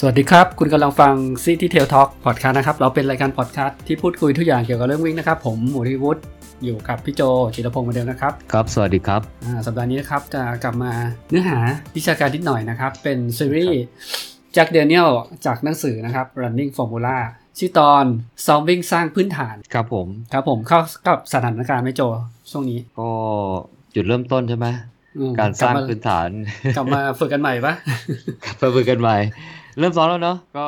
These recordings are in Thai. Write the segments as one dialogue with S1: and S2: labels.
S1: สวัสดีครับ คุณกำลังฟัง City Tail Talk Podcast นะครับ เราเป็นรายการพอดแคสต์ที่พูดคุยทุกอย่างเกี่ยวกับเรื่องวิ่งนะครับ ผมหมูริวุฒิอยู่กับพี่โจจิรพงศ์เหมือนเดิมนะครับ
S2: ครับ สวัสดีครับ
S1: อ่าสัปดาห์นี้นะครับ จะกลับมาเนื้อหาวิชาการนิดหน่อยนะครับ เป็นซีรีส์แจ็คเดเนียลจากหนังสือนะครับ Running Formula ชื่อตอนซ้อมวิ่งสร้างพื้นฐาน
S2: ครับผม
S1: ครับผมเข้ากับสถานการณ์ไหม่โจช่วงนี้
S2: ก็จุดเริ่มต้นใช่ไหม
S1: อืม
S2: การสร้าง
S1: กลับม
S2: พื้นฐาน
S1: กลับมาฝึกกันใหม่ปะ
S2: เพิ่มกันใหม่ เริ่มซ้อมแล้วเนาะก็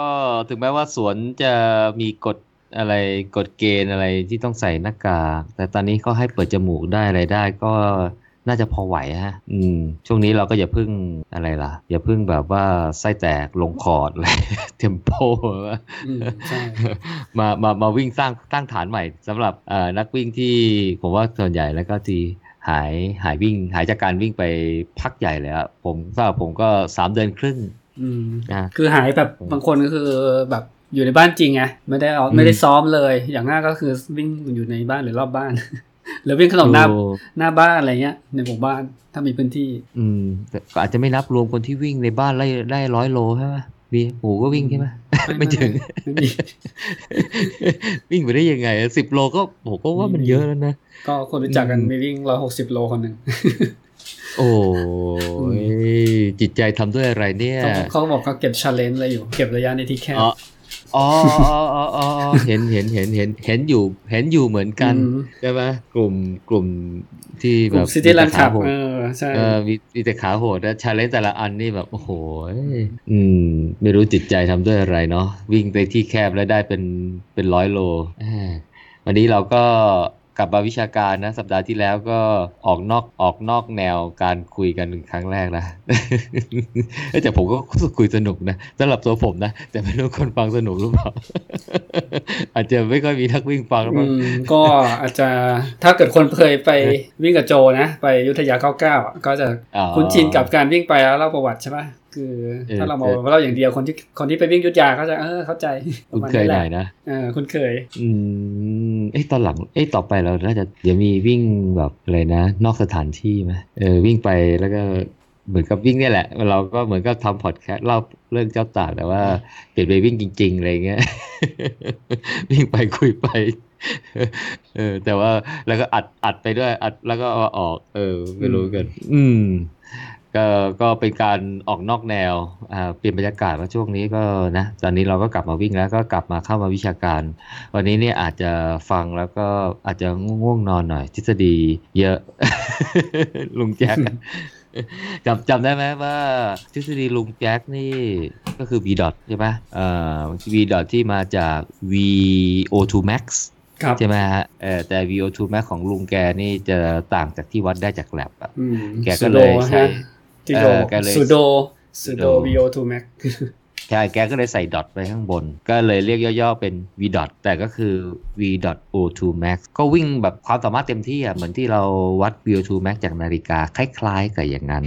S2: ถึงแม้ว่าสวนจะมีกฎอะไรกฎเกณฑ์อะไรที่ต้องใส่หน้ากาก แต่ตอนนี้เขาให้เปิดจมูกได้อะไรได้ก็น่าจะพอไหวฮะ อืม ช่วงนี้เราก็อย่าพึ่งอะไรล่ะ อย่าพึ่งแบบว่าไส้แตกลงคอร์ดอะไรเทมโป
S1: อืมใช่
S2: มามามาวิ่งสร้างตั้งฐานใหม่สำหรับเอ่อนักวิ่งที่ผมว่าส่วนใหญ่แล้วก็ที่หายหายวิ่ง หายจากการวิ่งไปพักใหญ่เลยครับผมสำหรับผมก็สามเดือนครึ่ง
S1: อืม
S2: นะ
S1: คือหายแบบ
S2: อืม
S1: บางคนก็คือแบบอยู่ในบ้านจริงไงไม่ได้เอา
S2: อืม
S1: ไม่ได้ซ้อมเลย อย่างมากก็คือวิ่งอยู่ในบ้านหรือรอบบ้าน หรือวิ่งขนมหน้า
S2: โอ้
S1: หน้าบ้านอะไรเงี้ย ในหมู่บ้านถ้ามีพื้นที่
S2: อืมแต่ก็อาจจะไม่นับรวมคนที่วิ่งในบ้านไล่ได้ร้อยโลใช่ไหมมีหมูก็วิ่งใช่ไหมไม่ถึง
S1: ไม่มี
S2: วิ่งไปได้ยังไงสิบโลก็ผมก็ว่ามันเยอะแล้วนะ
S1: ก็คนรู้จักกัน
S2: อืม
S1: มีวิ่งร้อยหกสิบโลคนหนึ่ง
S2: โอ้ยจิตใจทำด้วยอะไรเนี่ย
S1: เขาเขาบอกเขาเก็บชาเลนจ์อะไรอยู่ เก็บระยะในที่แคบ
S2: อ๋ออ๋ออ๋ออ๋ออ๋อเห็นเห็นเห็นเห็นเห็นอยู่ เห็นอยู่เหมือนกัน
S1: อืม
S2: ใช่ไหมกลุ่มกลุ่มที่
S1: ก
S2: แบ
S1: ลุ่ม
S2: บ
S1: ซิตี้รัน
S2: มีแต่
S1: ขับ
S2: ขาโหด
S1: เออใช่
S2: เออมีมีแต่ขาโหดแล้วชาเลนจ์แต่ละอันนี่แบบโอ้โหอืม ไม่รู้จิตใจทำด้วยอะไรเนาะวิ่งไปที่แคบแล้วได้เป็นเป็นร้อยโลอ่าวันนี้เราก็ กลับมาวิชาการนะ สัปดาห์ที่แล้วก็ออกนอกออกนอกแนวการคุยกันครั้งแรกนะเอ้ยแต่ผมก็คุยสนุกนะสำหรับตัวผมนะ แต่ไม่รู้คนฟังสนุกหรือเปล่า อาจจะไม่ค่อยมีนักวิ่งฟังหรือเป
S1: อื
S2: ล่า
S1: มก็อาจจะถ้าเกิดคนเคยไปวิ่งกับโจนะ ไปอยุทธยา99อะก็จะ
S2: อ๋อ
S1: คุ้นชินกับการวิ่งไปแล้วเล่าประวัติใช่ปะ คือ
S2: เออ
S1: ถ้าเรามา
S2: เออ
S1: เล่าอย่างเดียวคนที่คนที่ไปวิ่งอยุทธยาเขาจะเออเข้าใจป
S2: คุ
S1: ระ
S2: ณ
S1: มาณ
S2: เคย
S1: แห
S2: ห
S1: ละ
S2: น่อยนะ
S1: เออคุณเคย
S2: อืมเอ้ยตอนหลังเอ้ยต่อไปเราน่าจะเดี๋ยวมีวิ่งแบบอะไรนะ นอกสถานที่ไหมเออวิ่งไปแล้วก็เหมือนกับวิ่งเนี่ยแหละ เราก็เหมือนกับทำพอดแคสต์เล่าเรื่องเจ้าตากแต่ว่าเปลี่ยนไปวิ่งจริง ๆ อะไรเงี้ย วิ่งไปคุยไปเออแต่ว่าแล้วก็อัดอัดไปด้วย อัดแล้วก็เอาออก เออไม่รู้กัน อืม ก็ก็เป็นการออกนอกแนวอ่าเปลี่ยนบรรยากาศว่าช่วงนี้ก็นะตอนนี้เราก็กลับมาวิ่งแล้วก็กลับมาเข้ามาวิชาการ วันนี้เนี่ยอาจจะฟังแล้วก็อาจจะง่วงๆนอนหน่อย ทฤษฎีเยอะ ลุงแจ็คอะจำจำได้ไหมว่าทฤษฎีลุงแจ็คนี่ก็คือ v dot ใช่ไหมเอ่อ v dot ที่มาจาก VO2 max
S1: ครับ
S2: ใช่ไหมฮะเออแต่ VO2 max ของลุงแกนี่จะต่างจากที่วัดได้จากแลบอะ
S1: อืม
S2: แกก็เลยใช้
S1: ฮะ ที่โด
S2: เออแกเลย
S1: สุโดสุโด
S2: Sudo
S1: VO2 Max
S2: ใช่แกก็เลยใส่ดอทไปข้างบน ก็เลยเรียกย่อๆเป็น v dot แต่ก็คือ v dot o2 max ก็วิ่งแบบความสามารถเต็มที่อะ เหมือนที่เราวัด VO2 max จากนาฬิกา คล้ายๆกับอย่างนั้น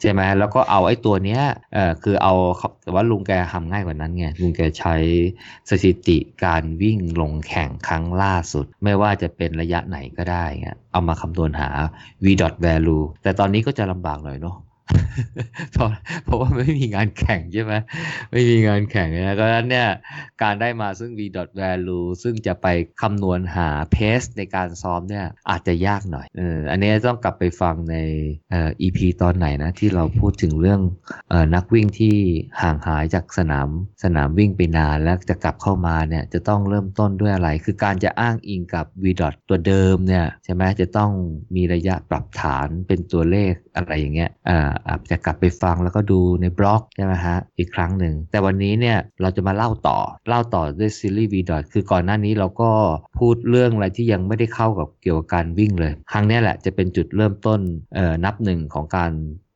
S2: ใช่ไหมแล้วก็เอาไอ้ตัวเนี้ยเอ่อคือเอาแต่ว่าลุงแกทำง่ายกว่านั้นไง ลุงแกใช้สถิติการวิ่งลงแข่งครั้งล่าสุด ไม่ว่าจะเป็นระยะไหนก็ได้เงี้ยเอามาคำนวณหา v dot value แต่ตอนนี้ก็จะลำบากหน่อยเนาะ เพราะเพราะว่าไม่มีงานแข่งใช่ไหมไม่มีงานแข่งนะก็นั้นเนี่ยการได้มาซึ่ง v value ซึ่งจะไปคำนวณหา pace ในการซ้อมเนี่ยอาจจะยากหน่อยเอออันนี้ต้องกลับไปฟังในเอ่อ EP ตอนไหนนะที่เราพูดถึงเรื่องเอ่อนักวิ่งที่ห่างหายจากสนามสนามวิ่งไปนานแล้วจะกลับเข้ามาเนี่ยจะต้องเริ่มต้นด้วยอะไร คือการจะอ้างอิงกับ v dot ตัวเดิมเนี่ยใช่ไหมจะต้องมีระยะปรับฐานเป็นตัวเลขอะไรอย่างเงี้ยอ่าอาจจะกลับไปฟังแล้วก็ดูในบล็อกใช่ไหมฮะอีกครั้งหนึ่ง แต่วันนี้เนี่ยเราจะมาเล่าต่อเล่าต่อด้วยซีรีส์ v dot คือก่อนหน้านี้เราก็พูดเรื่องอะไรที่ยังไม่ได้เข้ากับเกี่ยวกับการวิ่งเลย ครั้งนี้แหละจะเป็นจุดเริ่มต้นนับหนึ่งของการ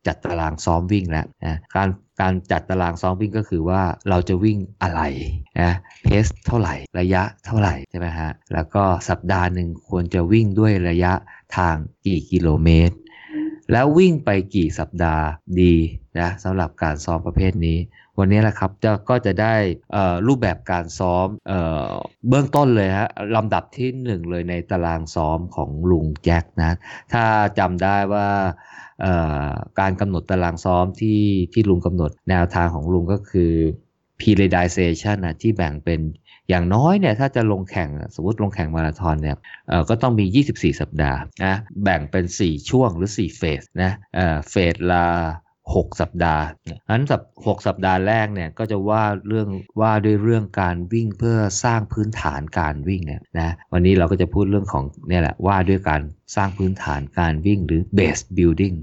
S2: จัดตารางซ้อมวิ่งแล้วนะการการจัดตารางซ้อมวิ่งก็คือว่าเราจะวิ่งอะไรนะเพสเท่าไหร่ระยะเท่าไหร่ใช่ไหมฮะแล้วก็สัปดาห์หนึ่งควรจะวิ่งด้วยระยะทางกี่กิโลเมตร แล้ววิ่งไปกี่สัปดาห์ดีนะสำหรับการซ้อมประเภทนี้ วันนี้แหละครับจะก็จะได้รูปแบบการซ้อมเออเบื้องต้นเลยฮะลำดับที่หนึ่งเลยในตารางซ้อมของลุงแจ็คนะ ถ้าจำได้ว่าการกำหนดตารางซ้อมที่ที่ลุงกำหนดแนวทางของลุงก็คือเพ periodization นะที่แบ่งเป็น อย่างน้อยเนี่ยถ้าจะลงแข่งสมมติลงแข่งมาราธอนเนี่ยเอ่อก็ต้องมี 24 สัปดาห์นะแบ่งเป็น 4 ช่วงหรือ 4 เฟสนะเอ่อเฟสละ6 สัปดาห์นั้นสัป6สัปดาห์แรกเนี่ยก็จะว่าเรื่องว่าด้วยเรื่องการวิ่งเพื่อสร้างพื้นฐานการวิ่งเนี่ยนะวันนี้เราก็จะพูดเรื่องของเนี่ยแหละว่าด้วยการสร้างพื้นฐานการวิ่งหรือ base building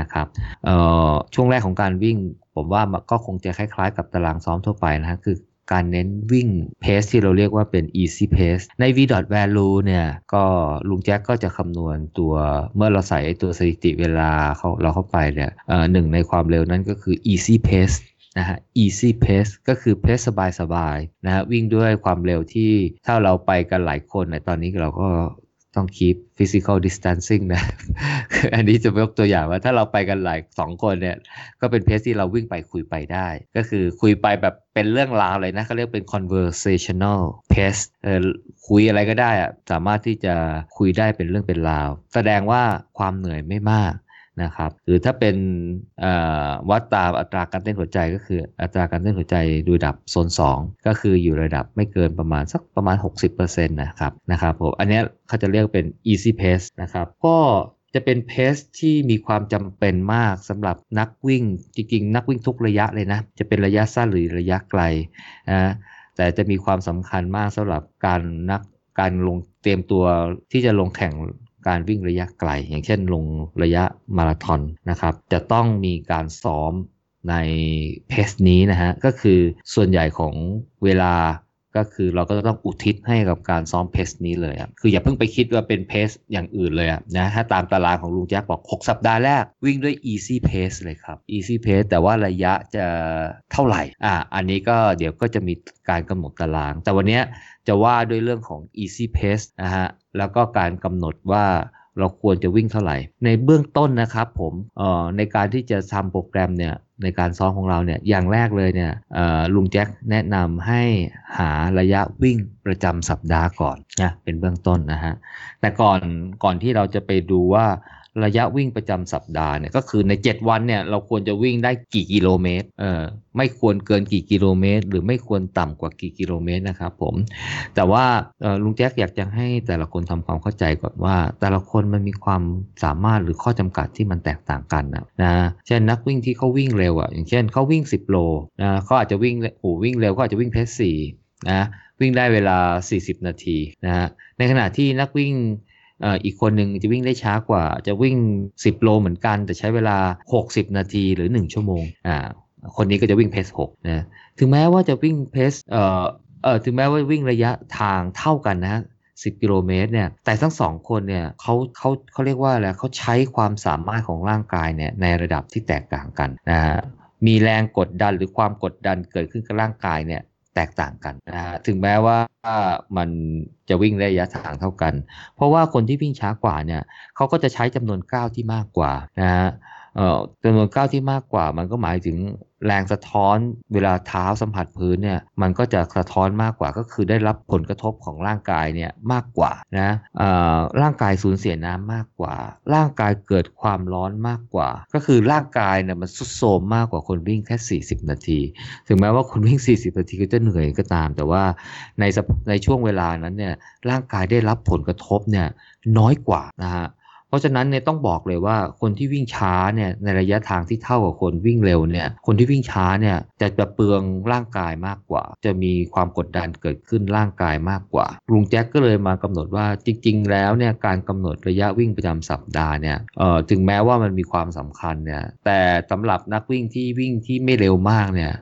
S2: นะครับเอ่อช่วงแรกของการวิ่ง ผมว่าก็คงจะคล้ายๆ กับตารางซ้อมทั่วไปนะฮะคือ การเน้นวิ่งเพสที่เราเรียกว่าเป็น easy pace ใน v value เนี่ยก็ลุงแจ็คก็จะคำนวณตัวเมื่อเราใส่ตัวสถิติเวลาเขาเราเข้าไปเนี่ยหนึ่งในความเร็วนั้นก็คือ easy pace นะฮะ easy pace ก็คือเพสสบายๆนะฮะวิ่งด้วยความเร็วที่ถ้าเราไปกันหลายคนในตอนนี้เราก็ ต้อง keep physical distancing นะอันนี้จะยกตัวอย่างว่าถ้าเราไปกันหลายสองคนเนี่ย ก็เป็นเพสที่เราวิ่งไปคุยไปได้ ก็คือคุยไปแบบเป็นเรื่องราวเลยนะเขาเรียกเป็น conversational pace เออคุยอะไรก็ได้อะสามารถที่จะคุยได้เป็นเรื่องเป็นราว แสดงว่าความเหนื่อยไม่มาก นะครับ หรือถ้าเป็นวัดตามอัตราการเต้นหัวใจก็คืออัตราการเต้นหัวใจดูดับโซน 2 ก็คืออยู่ระดับไม่เกินประมาณสักประมาณ 60%นะครับนะครับผมอันนี้เขาจะเรียกเป็น easy pace นะครับก็จะเป็นเพสที่มีความจำเป็นมากสำหรับนักวิ่งจริงๆ นักวิ่งทุกระยะเลยนะ จะเป็นระยะสั้นหรือระยะไกลนะแต่จะมีความสำคัญมากสำหรับการนักการลงเตรียมตัวที่จะลงแข่ง การวิ่งระยะไกล อย่างเช่นลงระยะมาราธอนนะครับ จะต้องมีการซ้อมในเพสนี้นะฮะ ก็คือส่วนใหญ่ของเวลาก็คือเราก็ต้องอุทิศให้กับการซ้อมเพสนี้เลยคืออย่าเพิ่งไปคิดว่าเป็นเพสอย่างอื่นเลยะนะถ้าตามตารางของลุงแจ็คบอก 6 สัปดาห์แรก วิ่งด้วย easy pace เลยครับ easy pace แต่ว่าระยะจะเท่าไหร่อ่าอันนี้ก็เดี๋ยวก็จะมีการกำหนดตาราง แต่วันนี้ จะว่าด้วยเรื่องของ easy pace นะฮะแล้วก็การกำหนดว่าเราควรจะวิ่งเท่าไหร่ ในเบื้องต้นนะครับผมอ่อในการที่จะทำโปรแกรมเนี่ยในการซ้อมของเราเนี่ยอย่างแรกเลยเนี่ยลุงแจ็คแนะนำให้หาระยะวิ่งประจำสัปดาห์ก่อนนะเป็นเบื้องต้นนะฮะแต่ก่อนก่อนที่เราจะไปดูว่า ระยะวิ่งประจำสัปดาห์เนี่ยก็คือใน 7 วันเนี่ยเราควรจะวิ่งได้กี่กิโลเมตรเออไม่ควรเกินกี่กิโลเมตร หรือไม่ควรต่ำกว่ากี่กิโลเมตรนะครับผมแต่ว่าลุงแจ็คอยากจะให้แต่ละคนทำความเข้าใจก่อนว่า แต่ละคนมันมีความสามารถหรือข้อจำกัดที่มันแตกต่างกันนะนะเช่นนักวิ่งที่เขาวิ่งเร็วอะอย่างเช่นเขาวิ่ง 10 โลนะเขาอาจจะวิ่งโอ้วิ่งเร็วเขาอาจจะวิ่งเพสสี่นะวิ่งได้เวลา 40 นาทีนะฮะในขณะที่นักวิ่ง อีกคนหนึ่งจะวิ่งได้ช้ากว่า จะวิ่ง 10 โลเหมือนกัน แต่ใช้เวลา 60 นาทีหรือ 1 ชั่วโมงอ่าคนนี้ก็จะวิ่งเพส6นะถึงแม้ว่าจะวิ่งเพสเอ่อเอ่อถึงแม้ว่าวิ่งระยะทางเท่ากันนะ10กิโลเมตรเนี่ย แต่ทั้งสองคนเนี่ยเขาเขาเขาเรียกว่าอะไรเขาใช้ความสามารถของร่างกายเนี่ยในระดับที่แตกต่างกันนะฮะมีแรงกดดันหรือความกดดันเกิดขึ้นกับร่างกายเนี่ย แตกต่างกันนะฮะถึงแม้ว่ามันจะวิ่งระยะทางเท่ากัน เพราะว่าคนที่วิ่งช้ากว่าเนี่ยเขาก็จะใช้จำนวนก้าวที่มากกว่านะฮะจำนวนก้าวที่มากกว่ามันก็หมายถึง แรงสะท้อนเวลาเท้าสัมผัสพื้นเนี่ยมันก็จะสะท้อนมากกว่าก็คือได้รับผลกระทบของร่างกายเนี่ยมากกว่านะร่างกายสูญเสียน้ำมากกว่า ร่างกายเกิดความร้อนมากกว่า ก็คือร่างกายเนี่ยมันสุดโทมมากกว่าคนวิ่งแค่ 40 นาที ถึงแม้ว่าคนวิ่ง 40 นาทีก็จะเหนื่อยก็ตาม แต่ว่าในในช่วงเวลานั้นเนี่ยร่างกายได้รับผลกระทบเนี่ยน้อยกว่านะฮะ ราะฉะนั้นเนี่ยต้องบอกเลยว่าคนที่วิ่งช้าเนี่ยในระยะทางที่เท่ากับคนวิ่งเร็วเนี่ยคนที่วิ่งช้าเนี่ยจะจะเปลืองร่างกายมากกว่า จะมีความกดดันเกิดขึ้นร่างกายมากกว่าลุงแจ็คก็เลยมากำหนดว่าจริง ๆ แล้วเนี่ยการกำหนดระยะวิ่งประจำสัปดาห์เนี่ยเอ่อถึงแม้ว่ามันมีความสำคัญเนี่ยแต่สำหรับนักวิ่งที่วิ่งที่ไม่เร็วมากเนี่ย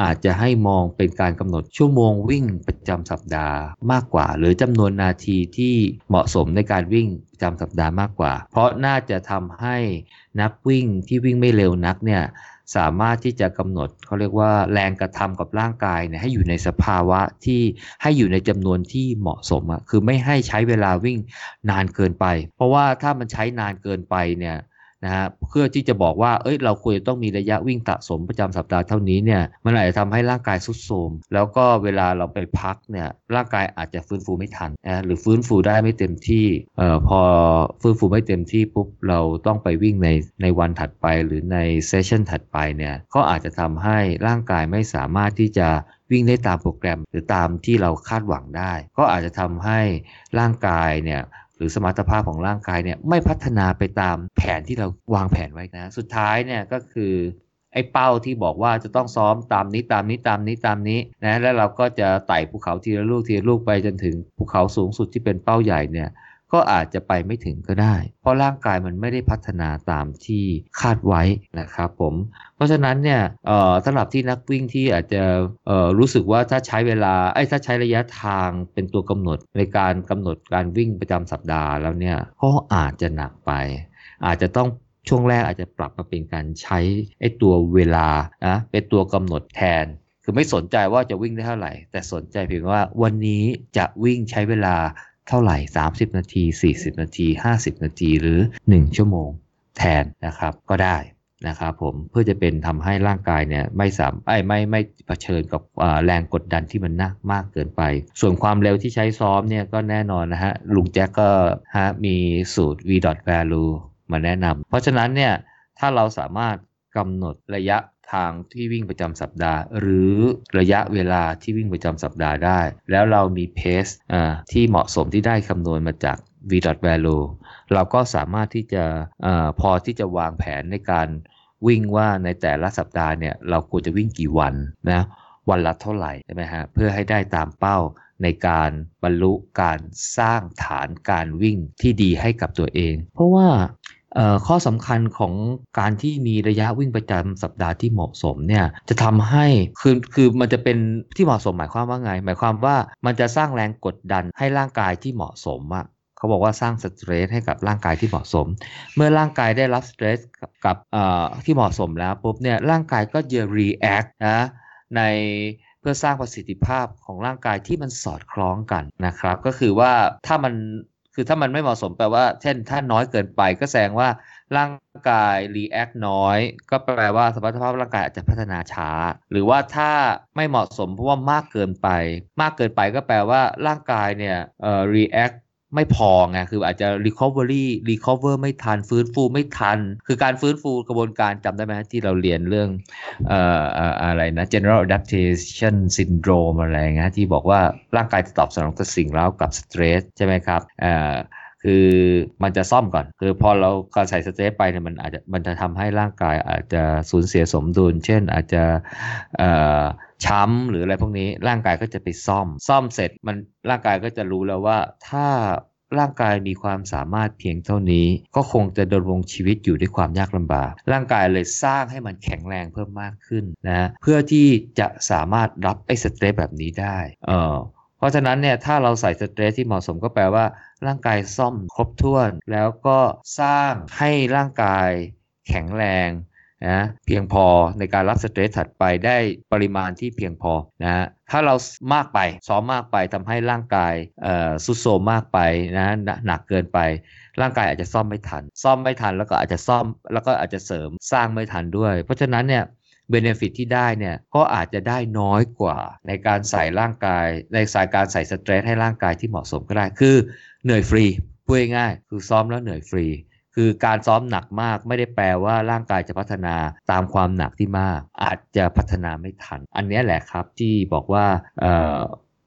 S2: อาจจะให้มองเป็นการกำหนดชั่วโมงวิ่งประจำสัปดาห์มากกว่า หรือจำนวนนาทีที่เหมาะสมในการวิ่งประจำสัปดาห์มากกว่า เพราะน่าจะทำให้นักวิ่งที่วิ่งไม่เร็วนักเนี่ยสามารถที่จะกำหนดเขาเรียกว่าแรงกระทำกับร่างกายเนี่ยให้อยู่ในสภาวะที่ให้อยู่ในจำนวนที่เหมาะสมอะคือไม่ให้ใช้เวลาวิ่งนานเกินไป เพราะว่าถ้ามันใช้นานเกินไปเนี่ย นะฮะเพื่อที่จะบอกว่า เอ้ย เราควรจะต้องมีระยะวิ่งสะสมประจำสัปดาห์เท่านี้เนี่ย มันอาจจะทำให้ร่างกายสุดโทรมแล้วก็เวลาเราไปพักเนี่ย ร่างกายอาจจะฟื้นฟูไม่ทันนะหรือฟื้นฟูได้ไม่เต็มที่ เอ่อ พอฟื้นฟูไม่เต็มที่ปุ๊บ เราต้องไปวิ่งในในวันถัดไปหรือในเซสชันถัดไปเนี่ย ก็อาจจะทำให้ร่างกายไม่สามารถที่จะวิ่งได้ตามโปรแกรมหรือตามที่เราคาดหวังได้ ก็อาจจะทำให้ร่างกายเนี่ย หรือสมรรถภาพของร่างกายเนี่ยไม่พัฒนาไปตามแผนที่เราวางแผนไว้นะ สุดท้ายเนี่ยก็คือไอ้เป้าที่บอกว่าจะต้องซ้อมตามนี้ตามนี้ตามนี้ตามนี้นะแล้วเราก็จะไต่ภูเขาทีละลูกทีละลูกไปจนถึงภูเขาสูงสุดที่เป็นเป้าใหญ่เนี่ย ก็อาจจะไปไม่ถึงก็ได้ เพราะร่างกายมันไม่ได้พัฒนาตามที่คาดไว้นะครับผม เพราะฉะนั้นเนี่ยเอ่อสำหรับที่นักวิ่งที่อาจจะเอ่อรู้สึกว่าถ้าใช้เวลาไอ้ถ้าใช้ระยะทางเป็นตัวกำหนดในการกำหนดการวิ่งประจำสัปดาห์แล้วเนี่ยก็อาจจะหนักไป อาจจะต้องช่วงแรกอาจจะปรับมาเป็นการใช้ไอ้ตัวเวลานะเป็นตัวกำหนดแทนคือไม่สนใจว่าจะวิ่งได้เท่าไหร่ แต่สนใจเพียงว่าวันนี้จะวิ่งใช้เวลา เท่าไหร่ 30 นาที 40 นาที 50 นาที หรือ 1 ชั่วโมงแทนนะครับก็ได้นะครับผมเพื่อจะเป็นทำให้ร่างกายเนี่ยไม่สามไอ้ไม่ไม่เผชิญกับแรงกดดันที่มันนักมากเกินไป ส่วนความเร็วที่ใช้ซ้อมเนี่ยก็แน่นอนนะฮะลุงแจ็คก็ฮะมีสูตร v value มาแนะนำเพราะฉะนั้นเนี่ยถ้าเราสามารถกำหนดระยะ ทางที่วิ่งประจำสัปดาห์ หรือระยะเวลาที่วิ่งประจำสัปดาห์ได้ แล้วเรามีเพสที่เหมาะสมที่ได้คำนวณมาจาก v value เราก็สามารถที่จะอพอที่จะวางแผนในการวิ่งว่าในแต่ละสัปดาห์เนี่ยเราควรจะวิ่งกี่วันนะวันละเท่าไหร่ใช่ไหมฮะเพื่อให้ได้ตามเป้าในการบรรลุการสร้างฐานการวิ่งที่ดีให้กับตัวเอง เพราะว่า ข้อสำคัญของการที่มีระยะวิ่งประจำสัปดาห์ที่เหมาะสมเนี่ยจะทำให้คือคือมันจะเป็นที่เหมาะสมหมายความว่าไง หมายความว่ามันจะสร้างแรงกดดันให้ร่างกายที่เหมาะสมอะเขาบอกว่าสร้างสเตรสให้กับร่างกายที่เหมาะสม เมื่อร่างกายได้รับสเตรสกับเอ่อที่เหมาะสมแล้วปุ๊บเนี่ยร่างกายก็จะ react นะในเพื่อสร้างประสิทธิภาพของร่างกายที่มันสอดคล้องกันนะครับ ก็คือว่าถ้ามัน คือถ้ามันไม่เหมาะสมแปลว่า เช่น ถ้าน้อยเกินไปก็แสดงว่าร่างกาย react น้อย ก็แปลว่าสมรรถภาพร่างกายอาจจะพัฒนาช้า หรือว่าถ้าไม่เหมาะสมเพราะว่ามากเกินไป มากเกินไปก็แปลว่าร่างกายเนี่ยเอ่อ react ไม่พอไงคืออาจจะ recovery recover ไม่ทันฟื้นฟูไม่ทัน คือการฟื้นฟูกระบวนการจำได้ไหมที่เราเรียนเรื่องเอ่ออะไรนะ general adaptation syndrome อะไรเงี้ยที่บอกว่าร่างกายจะตอบสนองต่อสิ่งเร้ากับ stress ใช่ไหมครับเอ่อ คือมันจะซ่อมก่อน คือพอเราการใส่สเตรสไปเนี่ยมันอาจจะมันจะทำให้ร่างกายอาจจะสูญเสียสมดุล เช่นอาจจะช้ำหรืออะไรพวกนี้ร่างกายก็จะไปซ่อม ซ่อมเสร็จมันร่างกายก็จะรู้แล้วว่าถ้าร่างกายมีความสามารถเพียงเท่านี้ ก็คงจะดำรงชีวิตอยู่ด้วยความยากลำบาก ร่างกายเลยสร้างให้มันแข็งแรงเพิ่มมากขึ้นนะเพื่อที่จะสามารถรับไอ้สเตรสแบบนี้ได้ เออ เพราะฉะนั้นเนี่ยถ้าเราใส่สเตรสที่เหมาะสมก็แปลว่า ร่างกายซ่อมครบถ้วน แล้วก็สร้างให้ร่างกายแข็งแรงนะเพียงพอในการรับสเตรสถัดไปได้ปริมาณที่เพียงพอนะถ้าเรามากไปซ้อมมากไปทำให้ร่างกายเอ่อสุดโทมมากไปนะหนักเกินไป ร่างกายอาจจะซ่อมไม่ทัน ซ่อมไม่ทันแล้วก็อาจจะซ่อมแล้วก็อาจจะเสริมสร้างไม่ทันด้วย เพราะฉะนั้นเนี่ย เบนฟิตที่ได้เนี่ยก็อาจจะได้น้อยกว่า ในการใส่ร่างกาย ในสายการใส่สเตรสให้ร่างกายที่เหมาะสมก็ได้ คือเหนื่อยฟรีพูดง่ายๆคือซ้อมแล้วเหนื่อยฟรี คือการซ้อมหนักมากไม่ได้แปลว่าร่างกายจะพัฒนาตามความหนักที่มาก อาจจะพัฒนาไม่ทัน อันนี้แหละครับที่บอกว่า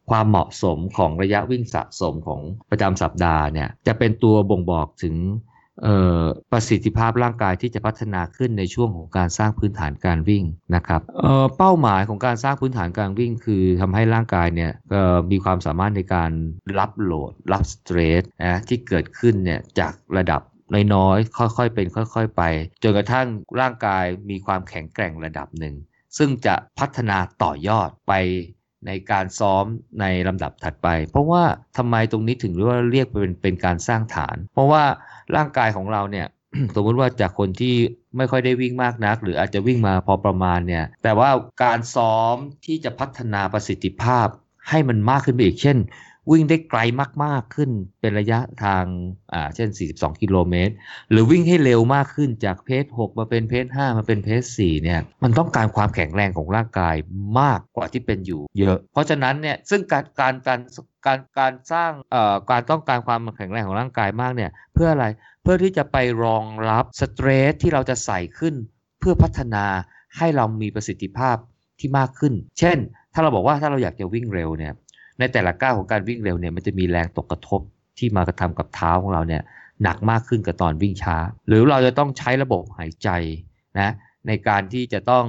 S2: ความเหมาะสมของระยะวิ่งสะสมของประจำสัปดาห์เนี่ยจะเป็นตัวบ่งบอกถึง ประสิทธิภาพร่างกายที่จะพัฒนาขึ้นในช่วงของการสร้างพื้นฐานการวิ่งนะครับเเป้าหมายของการสร้างพื้นฐานการวิ่ง คือทำให้ร่างกายเนี่ยมีความสามารถในการรับโหลด รับสเตรสนะที่เกิดขึ้นเนี่ยจากระดับน้อยๆค่อยๆเป็นค่อย ๆ ไปจนกระทั่งร่างกายมีความแข็งแกร่งระดับหนึ่งซึ่งจะพัฒนาต่อยอดไป ในการซ้อมในลำดับถัดไป เพราะว่าทำไมตรงนี้ถึงเรียกว่าเรียกเป็นเป็นการสร้างฐาน เพราะว่าร่างกายของเราเนี่ยสมมติว่าจากคนที่ไม่ค่อยได้วิ่งมากนัก หรืออาจจะวิ่งมาพอประมาณเนี่ยแต่ว่าการซ้อมที่จะพัฒนาประสิทธิภาพให้มันมากขึ้นไปอีกเช่น วิ่งได้ไกลมาก ๆ ขึ้นเป็นระยะทางอ่าเช่น 42 กิโลเมตร หรือวิ่งให้เร็วมากขึ้นจากเพจ6มาเป็นเพจ5มาเป็นเพจ4เนี่ยมันต้องการความแข็งแรงของร่างกายมากกว่าที่เป็นอยู่เยอะ เพราะฉะนั้นเนี่ยซึ่งการการการการการสร้างเอ่อการต้องการความแข็งแรงของร่างกายมากเนี่ยเพื่ออะไรเพื่อที่จะไปรองรับสเตรสที่เราจะใส่ขึ้น เพื่อพัฒนาให้เรามีประสิทธิภาพที่มากขึ้น เช่น ถ้าเราบอกว่าถ้าเราอยากจะวิ่งเร็วเนี่ย ในแต่ละก้าวของการวิ่งเร็วเนี่ยมันจะมีแรงตกกระทบที่มากระทำกับเท้าของเราเนี่ยหนักมากขึ้นกับตอนวิ่งช้า หรือเราจะต้องใช้ระบบหายใจนะในการที่จะต้อง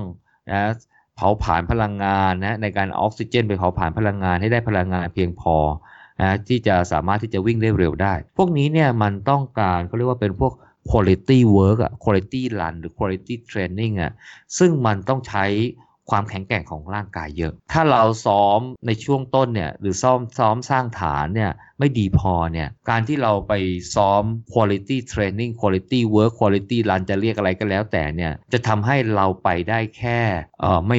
S2: นะเผาผลาญพลังงานนะในการออกซิเจน ไปเผาผลาญพลังงานให้ได้พลังงานเพียงพอนะที่จะสามารถที่จะวิ่งได้เร็วได้ พวกนี้เนี่ยมันต้องการเขาเรียกว่าเป็นพวก quality work อะ quality run หรือ quality training อะซึ่งมันต้องใช้ ความแข็งแกร่งของร่างกายเยอะ ถ้าเราซ้อมในช่วงต้นเนี่ยหรือซ้อมซ้อมสร้างฐานเนี่ยไม่ดีพอเนี่ยการที่เราไปซ้อม quality training quality work quality run จะเรียกอะไรก็แล้วแต่เนี่ยจะทำให้เราไปได้แค่เออไม่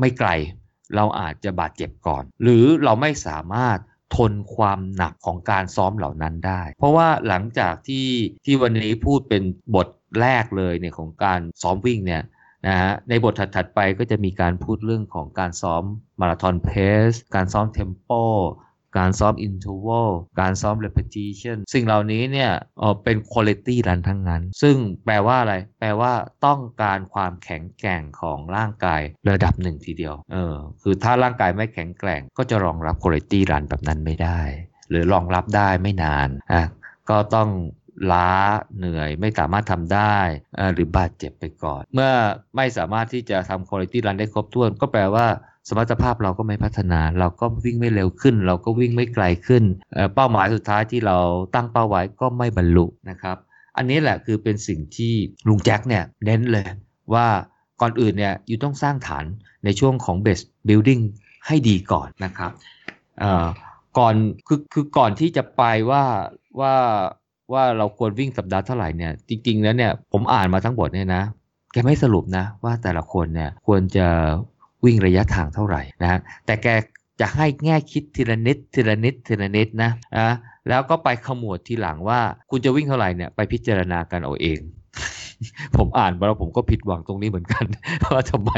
S2: ไม่ไกล เราอาจจะบาดเจ็บก่อน หรือเราไม่สามารถทนความหนักของการซ้อมเหล่านั้นได้ เพราะว่าหลังจากที่ที่วันนี้พูดเป็นบทแรกเลยเนี่ยของการซ้อมวิ่งเนี่ย นะฮะในบทถัด ๆ ไปก็จะมีการพูดเรื่องของการซ้อมมาราธอนเพสการซ้อมเทมโปการซ้อมอินท r ว a l การซ้อม repetition สิ่งเหล่านี้เนี่ยเป็น quality รันทั้งนั้น ซึ่งแปลว่าอะไร แปลว่าต้องการความแข็งแกร่งของร่างกายระดับหนึ่งทีเดียว เออ คือถ้าร่างกายไม่แข็งแกร่ง ก็จะรองรับ quality รันแบบนั้นไม่ได้ หรือรองรับได้ไม่นาน อะ ก็ต้อง ล้าเหนื่อยไม่สามารถทำได้หรือบาดเจ็บไปก่อน เมื่อไม่สามารถที่จะทำคุณภาพรันได้ครบถ้วน ก็แปลว่าสมรรถภาพเราก็ไม่พัฒนา เราก็วิ่งไม่เร็วขึ้น เราก็วิ่งไม่ไกลขึ้น เป้าหมายสุดท้ายที่เราตั้งเป้าไว้ก็ไม่บรรลุนะครับ อันนี้แหละคือเป็นสิ่งที่ลุงแจ็คเนี่ยเน้นเลยว่าก่อนอื่นเนี่ยอยู่ต้องสร้างฐานในช่วงของ base building ให้ดีก่อนนะครับก่อนคือคือก่อนที่จะไปว่าว่า ว่าเราควรวิ่งสัปดาห์เท่าไหร่เนี่ยจริง ๆ แล้วเนี่ยผมอ่านมาทั้งหมดเนี่ยนะแกไม่สรุปนะว่าแต่ละคนเนี่ยควรจะวิ่งระยะทางเท่าไหร่นะแต่แกจะให้แง่คิดทีละนิดทีละนิดทีละนิดนะนะแล้วก็ไปขมวดทีหลังว่า คุณจะวิ่งเท่าไหร่เนี่ยไปพิจารณากันเอาเอง ผมอ่านมาแล้วผมก็ผิดหวังตรงนี้เหมือนกัน ว่าทำไม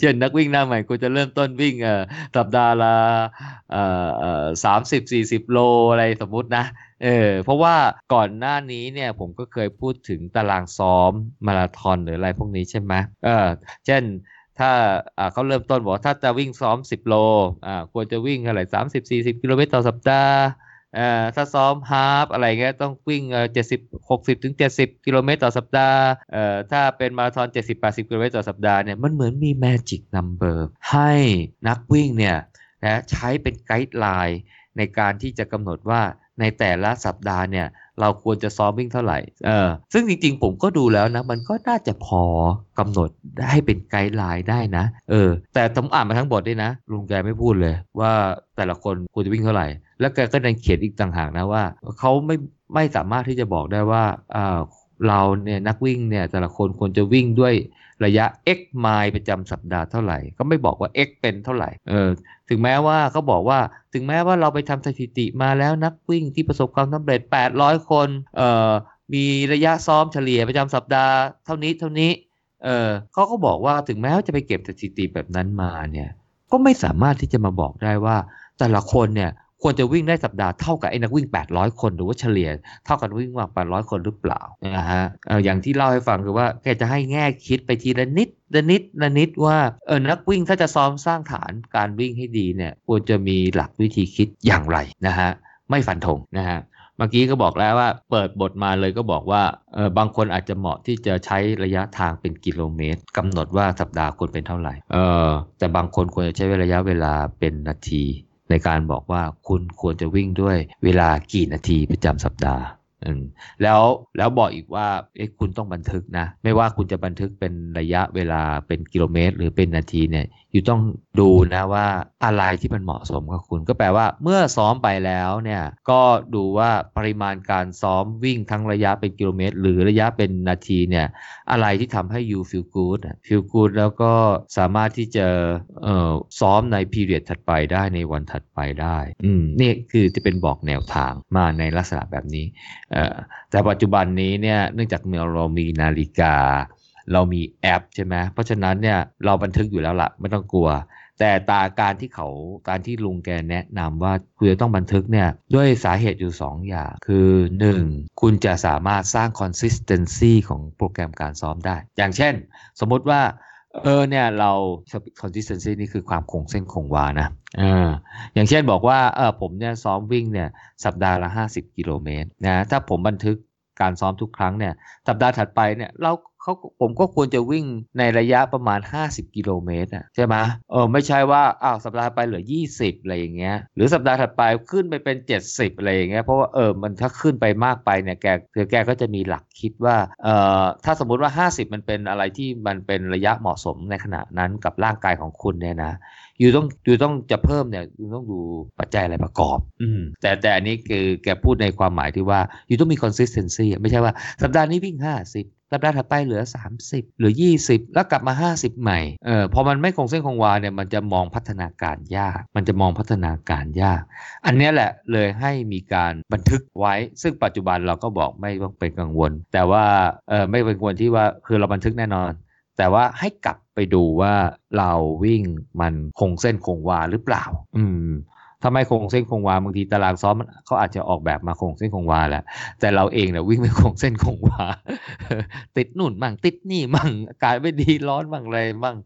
S2: เช่นนักวิ่งหน้าใหม่กูจะเริ่มต้นวิ่งสัปดาห์ละสามสิบสี่สิบโลอะไรสมมตินะ เออเพราะว่าก่อนหน้านี้เนี่ยผมก็เคยพูดถึงตารางซ้อมมาราธอนหรืออะไรพวกนี้ใช่ไหมเออเช่นถ้าเขาเริ่มต้นบอกถ้าจะวิ่งซ้อม 10 โลอ่าควรจะวิ่งอะไรสามสิบสี่สิบกิโลเมตรต่อสัปดาห์อ่าถ้าซ้อมฮาฟอะไรเงี้ยต้องวิ่งเออเจ็ดสิบหกสิบถึงเจ็ดสิบกิโลเมตรต่อสัปดาห์เอ่อถ้าเป็นมาราธอนเจ็ดสิบแปดสิบกิโลเมตรต่อสัปดาห์เนี่ยมันเหมือนมีแมจิกนัมเบอร์ให้นักวิ่งเนี่ยนะใช้เป็นไกด์ไลน์ในการที่จะกำหนดว่า ในแต่ละสัปดาห์เนี่ยเราควรจะซ้อมวิ่งเท่าไหร่ เออ ซึ่งจริงๆ ผมก็ดูแล้วนะ มันก็น่าจะพอกำหนดให้เป็นไกด์ไลน์ได้นะ เออ แต่ผมอ่านมาทั้งบทด้วยนะ ลุงแกไม่พูดเลย ว่าแต่ละคนควรจะวิ่งเท่าไหร่ แล้วแกก็ยังเขียนอีกต่างหากนะว่าเขาไม่ไม่สามารถที่จะบอกได้ว่า อ่า เราเนี่ยนักวิ่งเนี่ยแต่ละคนควรจะวิ่งด้วย ระยะ x ไมล์ประจำสัปดาห์เท่าไหร่ ก็ไม่บอกว่า x เป็นเท่าไหร่เออถึงแม้ว่าเขาบอกว่าถึงแม้ว่าเราไปทำสถิติมาแล้วนักวิ่งที่ประสบความสำเร็จ 800 คนเอ่อมีระยะซ้อมเฉลี่ยประจำสัปดาห์เท่านี้เท่านี้เออเขาก็บอกว่าถึงแม้ว่าจะไปเก็บสถิติแบบนั้นมาเนี่ยก็ไม่สามารถที่จะมาบอกได้ว่าแต่ละคนเนี่ย ควรจะวิ่งได้สัปดาห์เท่ากับไอ้นักวิ่ง 800 คนหรือว่าเฉลี่ยเท่ากันวิ่งว่า800 คนหรือเปล่านะฮะอย่างที่เล่าให้ฟังคือว่าแกจะให้แง่คิดไปทีละนิดละนิดละนิดว่าเออนักวิ่งถ้าจะซ้อมสร้างฐานการวิ่งให้ดีเนี่ยควรจะมีหลักวิธีคิดอย่างไรนะฮะไม่ฟันธงนะฮะเมื่อกี้ก็บอกแล้วว่าเปิดบทมาเลยก็บอกว่าเออบางคนอาจจะเหมาะที่จะใช้ระยะทางเป็นกิโลเมตรกำหนดว่าสัปดาห์ควรเป็นเท่าไหร่เออแต่บางคนควรจะใช้ระยะเวลาเป็นนาที ในการบอกว่าคุณควรจะวิ่งด้วยเวลากี่นาทีประจำสัปดาห์แล้วแล้วบอกอีกว่าเอ๊ะคุณต้องบันทึกนะ ไม่ว่าคุณจะบันทึกเป็นระยะเวลาเป็นกิโลเมตร หรือเป็นนาทีเนี่ย อยู่ต้องดูนะว่าอะไรที่มันเหมาะสมกับคุณ ก็แปลว่าเมื่อซ้อมไปแล้วเนี่ยก็ดูว่าปริมาณการซ้อมวิ่งทั้งระยะเป็นกิโลเมตร หรือระยะเป็นนาทีเนี่ยอะไรที่ทำให้ you feel good feel good แล้วก็สามารถที่จะเอ่อซ้อมใน period ถัดไปได้ในวันถัดไปได้อืมนี่คือจะเป็นบอกแนวทางมาในลักษณะแบบนี้เอ่อแต่ปัจจุบันนี้เนี่ยเนื่องจากเรามีนาฬิกา เรามีแอปใช่ไหมเพราะฉะนั้นเนี่ยเราบันทึกอยู่แล้วละไม่ต้องกลัว แต่ตาการที่เขาการที่ลุงแกแนะนำว่าคุณจะต้องบันทึกเนี่ยด้วยสาเหตุอยู่ 2 อย่าง คือ 1. คุณจะสามารถสร้าง consistency ของโปรแกรมการซ้อมได้ อย่างเช่น สมมติว่าเออเนี่ยเรา consistency นี่คือความคงเส้นคงวานะเอออย่างเช่นบอกว่าเออผมเนี่ยซ้อมวิ่งเนี่ยสัปดาห์ละ 50 กิโลเมตรนะถ้าผมบันทึกการซ้อมทุกครั้งเนี่ยสัปดาห์ถัดไปเนี่ยเรา เขาผมก็ควรจะวิ่งในระยะประมาณ 50 กิโลเมตรอะใช่ไหมเออไม่ใช่ว่าอ้าวสัปดาห์ไปเหลือ 20 อะไรอย่างเงี้ยหรือสัปดาห์ถัดไปขึ้นไปเป็น 70 อะไรอย่างเงี้ยเพราะว่าเออมันถ้าขึ้นไปมากไปเนี่ยแกคือแกก็จะมีหลักคิดว่าเอ่อถ้าสมมุติว่า 50 มันเป็นอะไรที่มันเป็นระยะเหมาะสมในขณะนั้นกับร่างกายของคุณเนี่ยนะอยู่ต้องอยู่ต้องจะเพิ่มเนี่ยอยู่ต้องดูปัจจัยอะไรประกอบ อืมแต่แต่อันนี้คือแกพูดในความหมายที่ว่าอยู่ต้องมี consistency ไม่ใช่ว่าสัปดาห์นี้วิ่ง 50 สัปดาห์ถัดไปเหลือ 30เหลือ 20 แล้วกลับมา 50 ใหม่ เออพอมันไม่คงเส้นคงวาเนี่ยมันจะมองพัฒนาการยาก มันจะมองพัฒนาการยาก อันนี้แหละเลยให้มีการบันทึกไว้ ซึ่งปัจจุบันเราก็บอกไม่ต้องเป็นกังวล แต่ว่าเออไม่เป็นกังวลที่ว่าคือเราบันทึกแน่นอน แต่ว่าให้กลับไปดูว่าเราวิ่งมันคงเส้นคงวาหรือเปล่า อืม ถ้าไม่คงเส้นคงวาบางทีตารางซ้อมเขาอาจจะออกแบบมาคงเส้นคงวาแหละแต่เราเองเนี่ยวิ่งไม่คงเส้นคงวา ติดนู่นมั่งติดนี่มั่งอากาศไม่ดีร้อนมั่งอะไรมั่ง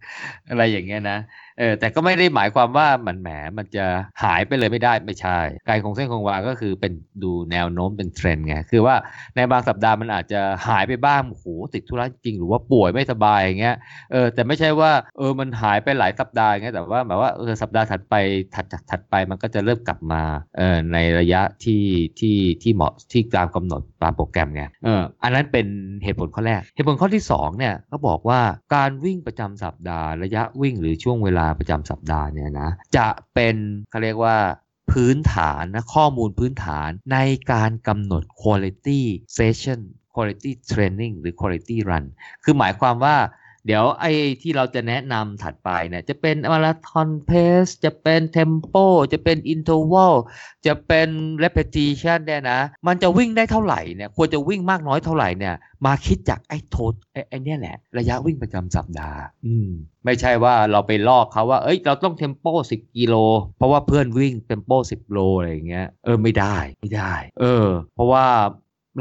S2: อะไรอย่างเงี้ยนะ เออแต่ก็ไม่ได้หมายความว่ามันแหมมันจะหายไปเลยไม่ได้ไม่ใช่การคงเส้นคงวาก็คือเป็นดูแนวโน้มเป็นเทรนด์ไงคือว่าในบางสัปดาห์มันอาจจะหายไปบ้างโอ้โหติดธุระจริง หรือว่าป่วยไม่สบายอย่างเงี้ยเออแต่ไม่ใช่ว่าเออมันหายไปหลายสัปดาห์อย่างเงี้ยแต่ว่าแบบว่าเออสัปดาห์ถัดไปถัดจากถัดไปมันก็จะเริ่มกลับมาเออในระยะที่ที่ที่เหมาะที่ตามกำหนดตามโปรแกรมไงเอออันนั้นเป็นเหตุผลข้อแรก เหตุผลข้อที่สองเนี่ยเขาบอกว่าการวิ่งประจำสัปดาห์ระยะวิ่งหรือช่วงเวลาประจำสัปดาห์เนี่ยนะจะเป็นเขาเรียกว่าพื้นฐานนะข้อมูลพื้นฐานในการกำหนด quality session quality training หรือ quality run คือหมายความว่า เดี๋ยวไอ้ที่เราจะแนะนำถัดไปเนี่ยจะเป็นมาราธอน pace จะเป็น tempo จะเป็น interval จะเป็น repetition เนี่ยนะ มันจะวิ่งได้เท่าไหร่เนี่ยควรจะวิ่งมากน้อยเท่าไหร่เนี่ย มาคิดจากไอ้โททัลไอ้ไอ้เนี่ยแหละ ระยะวิ่งประจำสัปดาห์ อืมไม่ใช่ว่าเราไปลอกเขาว่า เอ้ย เราต้อง tempo 10 กิโล เพราะว่าเพื่อนวิ่ง tempo 10 โลอะไรอย่างเงี้ย เออ ไม่ได้ ไม่ได้ เออ เพราะว่า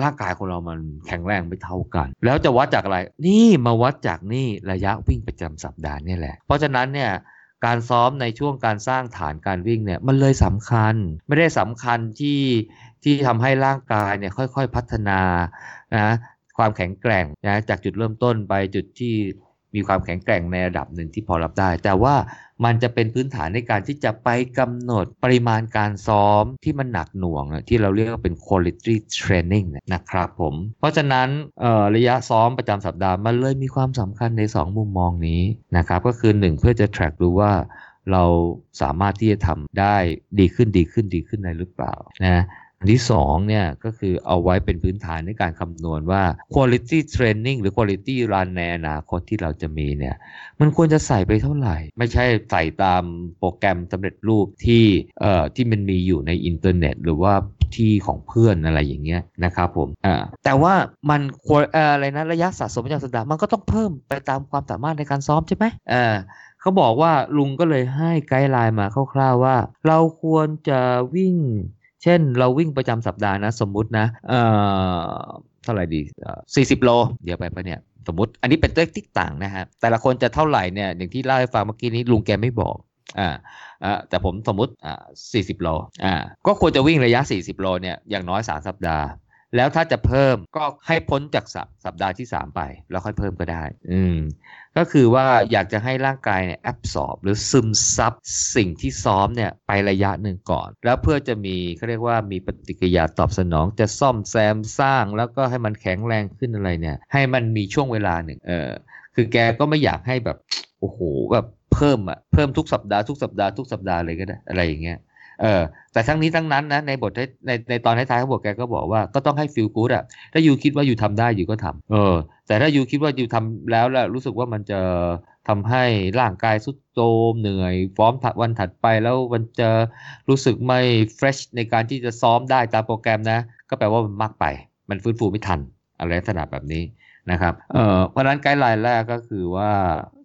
S2: ร่างกายของเรามันแข็งแรงไม่เท่ากัน แล้วจะวัดจากอะไร นี่มาวัดจากนี่ระยะวิ่งประจำสัปดาห์นี่แหละ เพราะฉะนั้นเนี่ยการซ้อมในช่วงการสร้างฐานการวิ่งเนี่ยมันเลยสำคัญ ไม่ได้สำคัญที่ที่ทำให้ร่างกายเนี่ยค่อยๆพัฒนานะความแข็งแกร่งนะจากจุดเริ่มต้นไปจุดที่ มีความแข็งแกร่งในระดับหนึ่งที่พอรับได้ แต่ว่ามันจะเป็นพื้นฐานในการที่จะไปกำหนดปริมาณการซ้อมที่มันหนักหน่วง ที่เราเรียกว่าเป็น quality training นะครับผม เพราะฉะนั้นระยะซ้อมประจำสัปดาห์มันเลยมีความสำคัญใน 2 มุมมองนี้นะครับ ก็คือ 1 เพื่อจะ track ดูว่าเราสามารถที่จะทำได้ดีขึ้นดีขึ้นดีขึ้นในหรือเปล่านะ อันที่2เนี่ยก็คือเอาไว้เป็นพื้นฐานในการคำนวณว่า quality training หรือ quality run ในอนาคตที่เราจะมีเนี่ยมันควรจะใส่ไปเท่าไหร่ ไม่ใช่ใส่ตามโปรแกรมสำเร็จรูปที่เอ่อที่มันมีอยู่ในอินเทอร์เน็ต หรือว่าที่ของเพื่อนอะไรอย่างเงี้ยนะครับผมอ่าแต่ว่ามันควรอะไรนะระยะสะสมประจำสัปดาห์มันก็ต้องเพิ่มไปตามความสามารถในการซ้อมใช่ไหมอ่าเขาบอกว่าลุงก็เลยให้ไกด์ไลน์มาคร่าวๆว่า เราควรจะวิ่ง เช่นเราวิ่งประจำสัปดาห์นะ สมมุตินะเอ่อเท่าไหร่ดีสี่สิบโล เดี๋ยวไปปะเนี่ยสมมติอันนี้เป็นเลขที่ต่างนะฮะแต่ละคนจะเท่าไหร่เนี่ยอย่างที่เล่าให้ฟังเมื่อกี้นี้ลุงแกไม่บอกอ่าอ่าแต่ผมสมมติอ่าสี่สิบโลอ่าก็ควรจะวิ่งระยะ 40 โลเนี่ยอย่างน้อย 3 สัปดาห์ แล้วถ้าจะเพิ่มก็ให้พ้นจากสัปดาห์ที่ 3 ไป แล้วค่อยเพิ่มก็ได้ อืม ก็คือว่าอยากจะให้ร่างกายเนี่ยแอบสอบหรือซึมซับสิ่งที่ซ้อมเนี่ยไประยะหนึ่งก่อน แล้วเพื่อจะมีเขาเรียกว่ามีปฏิกิริยาตอบสนอง จะซ่อมแซมสร้าง แล้วก็ให้มันแข็งแรงขึ้นอะไรเนี่ยให้มันมีช่วงเวลาหนึ่งเออคือแกก็ไม่อยากให้แบบโอ้โหแบบเพิ่มอะเพิ่มทุกสัปดาห์ทุกสัปดาห์ทุกสัปดาห์เลยก็ได้อะไรอย่างเงี้ย เออแต่ทั้งนี้ทั้งนั้นนะในบทในในตอนท้ายๆเขาบอกแกก็บอกว่าก็ต้องให้ฟิลกู๊ดอะถ้ายูคิดว่าอยู่ทำได้อยู่ก็ทำเออ แต่ถ้ายูคิดว่าอยู่ทำแล้วแล้วรู้สึกว่ามันจะทำให้ร่างกายสุดโทมเหนื่อยฟอร์มวันถัดไปแล้วมันจะรู้สึกไม่เฟรชในการที่จะซ้อมได้ตามโปรแกรมนะ ก็แปลว่ามันมากไป มันฟื้นฟูไม่ทันอะไรลักษณะแบบนี้นะครับ เอ่อเพราะนั้นไกด์ไลน์แรกก็คือว่า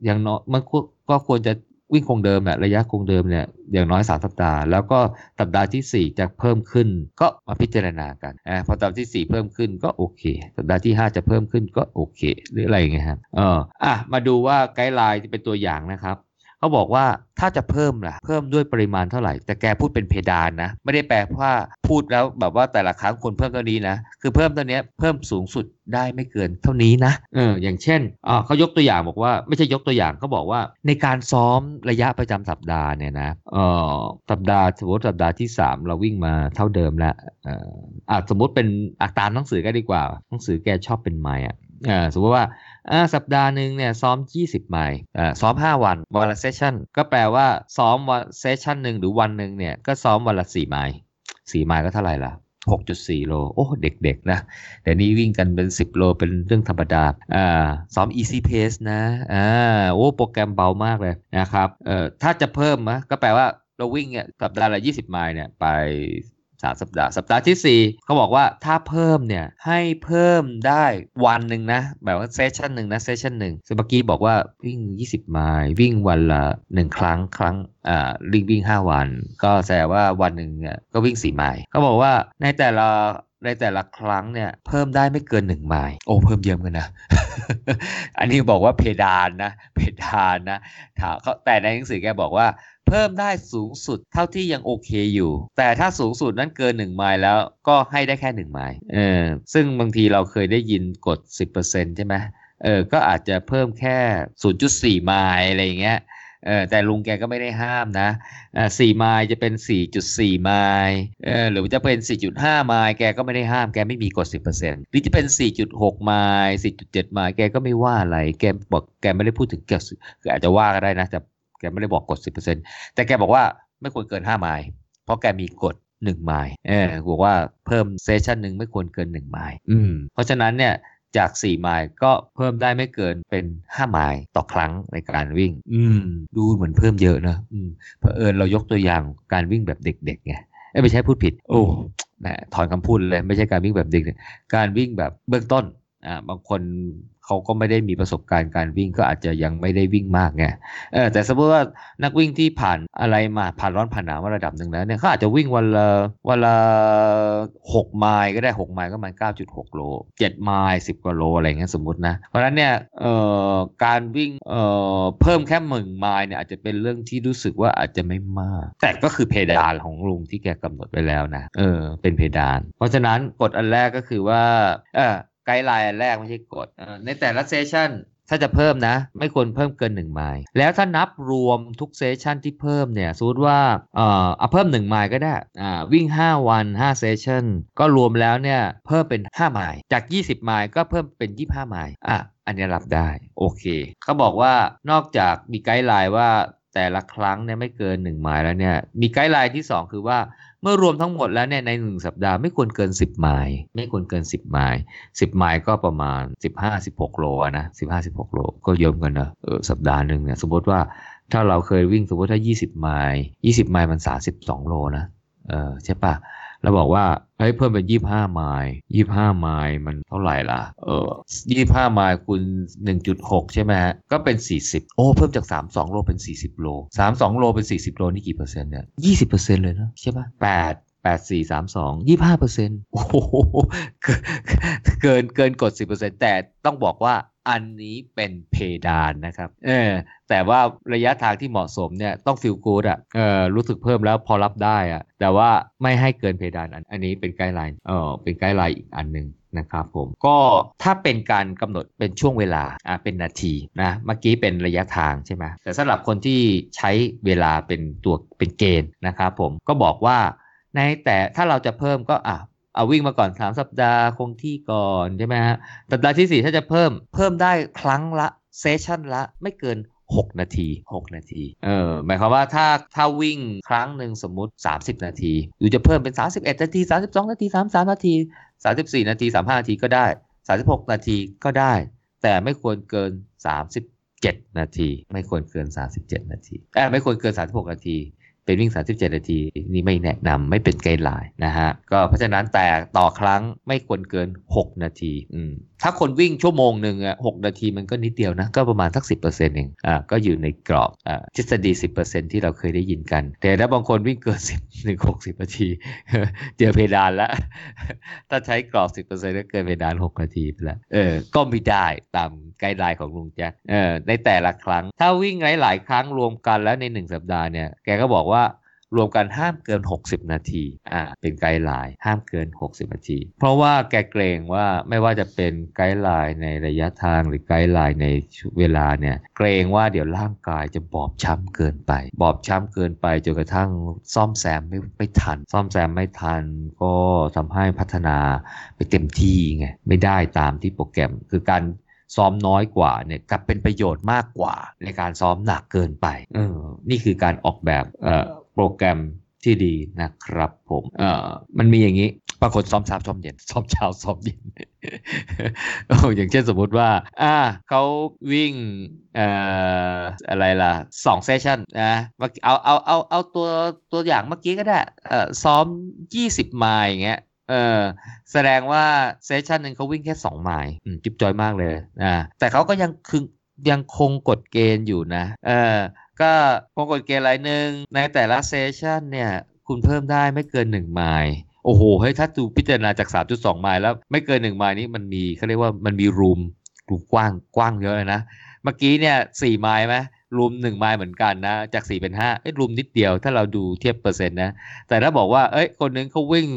S2: อย่างน้อยมันก็ควรจะ วิ่งคงเดิมแหละระยะคงเดิมเนี่ยอย่างน้อย 3 สัปดาห์ แล้วก็สัปดาห์ที่ 4 จะเพิ่มขึ้นก็มาพิจารณากันอ่พอสัปดาห์ที่ 4 เพิ่มขึ้นก็โอเค สัปดาห์ที่ 5 จะเพิ่มขึ้นก็โอเค หรืออะไรเงี้ยครับเอออะมาดูว่าไกด์ไลน์จะเป็นตัวอย่างนะครับ เขาบอกว่าถ้าจะเพิ่มล่ะ เพิ่มด้วยปริมาณเท่าไหร่ แต่แกพูดเป็นเพดานนะ ไม่ได้แปลว่าพูดแล้วแบบว่าแต่ละครั้งคนเพิ่มเท่านี้นะ คือเพิ่มตัวนี้เพิ่มสูงสุดได้ไม่เกินเท่านี้นะเอออย่างเช่นอ่าเขายกตัวอย่างบอกว่าไม่ใช่ยกตัวอย่างเขาบอกว่าในการซ้อมระยะประจำสัปดาห์เนี่ยนะเออสัปดาห์สมมติสัปดาห์ที่ 3 เราวิ่งมาเท่าเดิมแล้วเอออ่าสมมติเป็นอาตามหนังสือก็ดีกว่าหนังสือแกชอบเป็นไม้อะอ่าสมมติว่า สัปดาห์หนึ่งเนี่ยซ้อม 20 ไมล์ซ้อม 5 วัน วันละเซสชั่น ก็แปลว่าซ้อมวัน session หนึ่งหรือวันหนึ่งเนี่ยก็ซ้อมวันละ 4 ไมล์ 4 ไมล์ก็เท่าไหร่ล่ะ6.4 โล โอ้ เด็กๆ นะแต่นี้วิ่งกันเป็น 10 โล เป็นเรื่องธรรมดาอ่าซ้อม easy pace นะ อ่า โอ้ โปรแกรมเบามากเลยนะครับ เอ่อ ถ้าจะเพิ่มนะก็แปลว่าเราวิ่งเนี่ยสัปดาห์ละ 20 ไมล์เนี่ย ไป สามสัปดาห์สัปดาห์ที่ 4เขาบอกว่าถ้าเพิ่มเนี่ยให้เพิ่มได้วันหนึ่งนะแบบว่า session หนึ่งนะ session หนึ่งเมื่อกี้บอกว่าวิ่ง 20 ไมล์วิ่งวันละ 1 ครั้งครั้งอ่าวิ่งวิ่ง 5 วัน ก็แสดงว่าวันหนึ่งเนี่ยก็วิ่ง 4 ไมล์เขาบอกว่าในแต่ละในแต่ละครั้งเนี่ยเพิ่มได้ไม่เกิน 1 ไมล์โอ้เพิ่มเยอะกันนะ อันนี้บอกว่าเพดานนะ เพดานนะถามเขาแต่ในหนังสือแกบอกว่า เพิ่มได้สูงสุดเท่าที่ยังโอเคอยู่ แต่ถ้าสูงสุดนั้นเกิน 1 ไมล์แล้วก็ให้ได้แค่ 1 ไมล์เออซึ่งบางทีเราเคยได้ยินกด10%ใช่ไหมเออก็อาจจะเพิ่มแค่ 0.4 ไมล์อะไรอย่างเงี้ยเออแต่ลุงแกก็ไม่ได้ห้ามนะอ่าสี่ไมล์จะเป็น 4.4 ไมล์เออหรือจะเป็น 4.5 ไมล์แกก็ไม่ได้ห้ามแกไม่มีกด10%หรือจะเป็น 4.6 ไมล์4.7 ไมล์แกก็ไม่ว่าอะไร แกบอกแกไม่ได้พูดถึงเกี่ยวอาจจะว่าก็ได้นะแต่ แกไม่ได้บอกกด 10%แต่แกบอกว่าไม่ควรเกิน 5 ไมล์ เพราะแกมีกฎ1ไมล์เออบอกว่าเพิ่มเซสชันหนึ่งไม่ควรเกิน 1 ไมล์อืมเพราะฉะนั้นเนี่ยจาก 4 ไมล์ก็เพิ่มได้ไม่เกินเป็น 5 ไมล์ต่อครั้งในการวิ่ง อืม ดูเหมือนเพิ่มเยอะนะอืมเพอเอิญเรายกตัวอย่างการวิ่งแบบเด็กๆไงไม่ใช่พูดผิด โอ้แหมถอนคำพูดเลย ไม่ใช่การวิ่งแบบเด็ก การวิ่งแบบเบื้องต้น อ่าบางคนเขาก็ไม่ได้มีประสบการณ์การวิ่งก็อาจจะยังไม่ได้วิ่งมากไงเออแต่สมมติว่านักวิ่งที่ผ่านอะไรมาผ่านร้อนผ่านหนาวมาระดับหนึ่งแล้วเนี่ยเขาอาจจะวิ่งวันละวันละหกไมล์ก็ได้หกไมล์ก็มันเก้าจุดหกโลเจ็ดไมล์สิบกว่าโลอะไรเงี้ยสมมตินะ เพราะฉะนั้นเนี่ยเอ่อการวิ่งเอ่อเพิ่มแค่หนึ่งไมล์เนี่ยอาจจะเป็นเรื่องที่รู้สึกว่าอาจจะไม่มาก แต่ก็คือเพดานของลุงที่แกกำหนดไว้แล้วนะเออเป็นเพดาน เพราะฉะนั้นกฎอันแรกก็คือว่าเออ guideline แรกไม่ใช่กฎในแต่ละ session ถ้าจะเพิ่มนะ ไม่ควรเพิ่มเกิน 1 ไมล์แล้วถ้านับรวมทุก session ที่เพิ่มเนี่ยสมมติว่าเอ่อเอาเพิ่ม 1 ไมล์ก็ได้อ่าวิ่ง 5 วัน5 session ก็รวมแล้วเนี่ยเพิ่มเป็น 5 ไมล์จาก 20 ไมล์ก็เพิ่มเป็น 25 ไมล์อะอันนี้รับได้ โอเคเขาบอกว่านอกจากมี guideline ว่าแต่ละครั้งเนี่ยไม่เกิน 1 ไมล์แล้วเนี่ยมี guideline ที่ 2 คือว่า เมื่อรวมทั้งหมดแล้วเนี่ยในหนึ่งสัปดาห์ไม่ควรเกิน 10 ไมล์ไม่ควรเกิน 10 ไมล์10 ไมล์ก็ประมาณ 15-16 โลนะ15-16 โล ก็เยอะกันนะเออสัปดาห์หนึ่งเนี่ยสมมติว่าถ้าเราเคยวิ่งสมมติถ้า 20 ไมล์20 ไมล์มัน 32 โลนะเออใช่ปะ แล้วบอกว่าเฮ้ยเพิ่มเป็นยี่ห้าไมล์ยี่ห้าไมล์มันเท่าไหร่ล่ะ เออยี่ห้าไมล์คูณหนึ่งจุดหกใช่ไหมฮะ ก็เป็นสี่สิบโอ้ เพิ่มจากสามสองโลเป็นสี่สิบโลสามสองโลเป็นสี่สิบโลนี่กี่เปอร์เซ็นต์เนี่ยยี่สิบเปอร์เซ็นต์เลยนะใช่ปะแปด แปดสี่สามสองยี่ห้าเปอร์เซ็นต์โอ้โหเกินเกินกดสิบเปอร์เซ็นต์แต่ต้องบอกว่าอันนี้เป็นเพดานนะครับเออแต่ว่าระยะทางที่เหมาะสมเนี่ยต้อง feel good อะเออรู้สึกเพิ่มแล้วพอรับได้อะแต่ว่าไม่ให้เกินเพดานอันอันนี้เป็น guideline เออเป็น guideline อีกอันหนึ่งนะครับผมก็ถ้าเป็นการกำหนดเป็นช่วงเวลาอะเป็นนาทีนะเมื่อกี้เป็นระยะทางใช่ไหมแต่สำหรับคนที่ใช้เวลาเป็นตัวเป็นเกณฑ์นะครับผมก็บอกว่า ในแต่ถ้าเราจะเพิ่มก็อะเอาวิ่งมาก่อน 3 สัปดาห์คงที่ก่อนใช่ไหมฮะสัปดาห์ที่ 4 ถ้าจะเพิ่มเพิ่มได้ครั้งละเซสชันละไม่เกิน 6 นาที 6 นาที เออหมายความว่าถ้าถ้าวิ่งครั้งหนึ่งสมมุติ 30 นาทีหรือจะเพิ่มเป็น 31 นาที 32 นาที 33 นาที 34 นาที 35 นาทีก็ได้ 36 นาทีก็ได้ แต่ไม่ควรเกิน37นาที ไม่ควรเกิน 37 นาทีเออไม่ควรเกิน 36 นาที เป็นวิ่ง 37 นาที นี่ไม่แนะนำไม่เป็นไกด์ไลน์นะฮะก็เพราะฉะนั้นแต่ต่อครั้งไม่ควรเกิน 6 นาทีอืม ถ้าคนวิ่งชั่วโมงหนึ่งอะหนาทีมันก็นิดเดียวนะ ก็ประมาณสัก 10%เองอ่าก็อยู่ในกรอบอ่าทฤษฎี 10%ที่เราเคยได้ยินกัน แต่ถ้าบางคนวิ่งเกิน 10ถึง60นาที เจอเพดานแล้วถ้าใช้กรอบ 10%ก็เกินเพดาน 6 นาทีไปแล้วเออก็ไม่ได้ตามไกด์ไลน์ของลุงแจ็คเออในแต่ละครั้ง ถ้าวิ่งหลาย ๆ ครั้งรวมกันแล้วใน 1 สัปดาห์เนี่ยแกก็บอกว่า รวมกันห้ามเกิน 60 นาทีอ่าเป็น guideline ห้ามเกิน 60 นาที เพราะว่าแกเกรงว่าไม่ว่าจะเป็น guideline ในระยะทางหรือ guideline ในเวลาเนี่ยเกรงว่าเดี๋ยวร่างกายจะบอบช้ำเกินไป บอบช้ำเกินไปจนกระทั่งซ่อมแซมไม่ไม่ทัน ซ่อมแซมไม่ทันก็ทำให้พัฒนาไปเต็มที่ไงไม่ได้ตามที่โปรแกรมคือการซ้อมน้อยกว่าเนี่ยกลับเป็นประโยชน์มากกว่าในการซ้อมหนักเกินไปเออนี่คือการออกแบบเอ่อ โปรแกรมที่ดีนะครับผมเอ่อมันมีอย่างนี้บางคนซ้อมเช้าซ้อมเย็นซ้อมเช้าซ้อมเย็นอย่างเช่นสมมุติว่า อ่าเขาวิ่งเอ่ออะไรล่ะสองเซสชันนะเอาเอาเอาเอาตัวตัวอย่างเมื่อกี้ก็ได้เอ่อซ้อม 20 ไมล์อย่างเงี้ยเออแสดงว่าเซสชันหนึ่งเขาวิ่งแค่ 2 ไมล์จิ๊บจอยมากเลยอ่าแต่เขาก็ยังคือยังคงกฎเกณฑ์อยู่นะเออ ก็คงกฎเกณฑ์อะไรหนึ่งในแต่ละเซสชันเนี่ย คุณเพิ่มได้ไม่เกิน 1 ไมล์โอ้โหเฮ้ยถ้าดูพิจารณาจาก 3.2 ไมล์แล้วไม่เกิน 1 ไมล์นี้มันมีเขาเรียกว่ามันมีรูมรูมกว้างกว้างเยอะเลยนะ เมื่อกี้เนี่ย4ไมล์ไหมรูม1ไมล์เหมือนกันนะ จาก4เป็น5เอ้ยรูมนิดเดียวถ้าเราดูเทียบเปอร์เซ็นต์นะ แต่ถ้าบอกว่าเอ้ยคนนึงเขาวิ่ง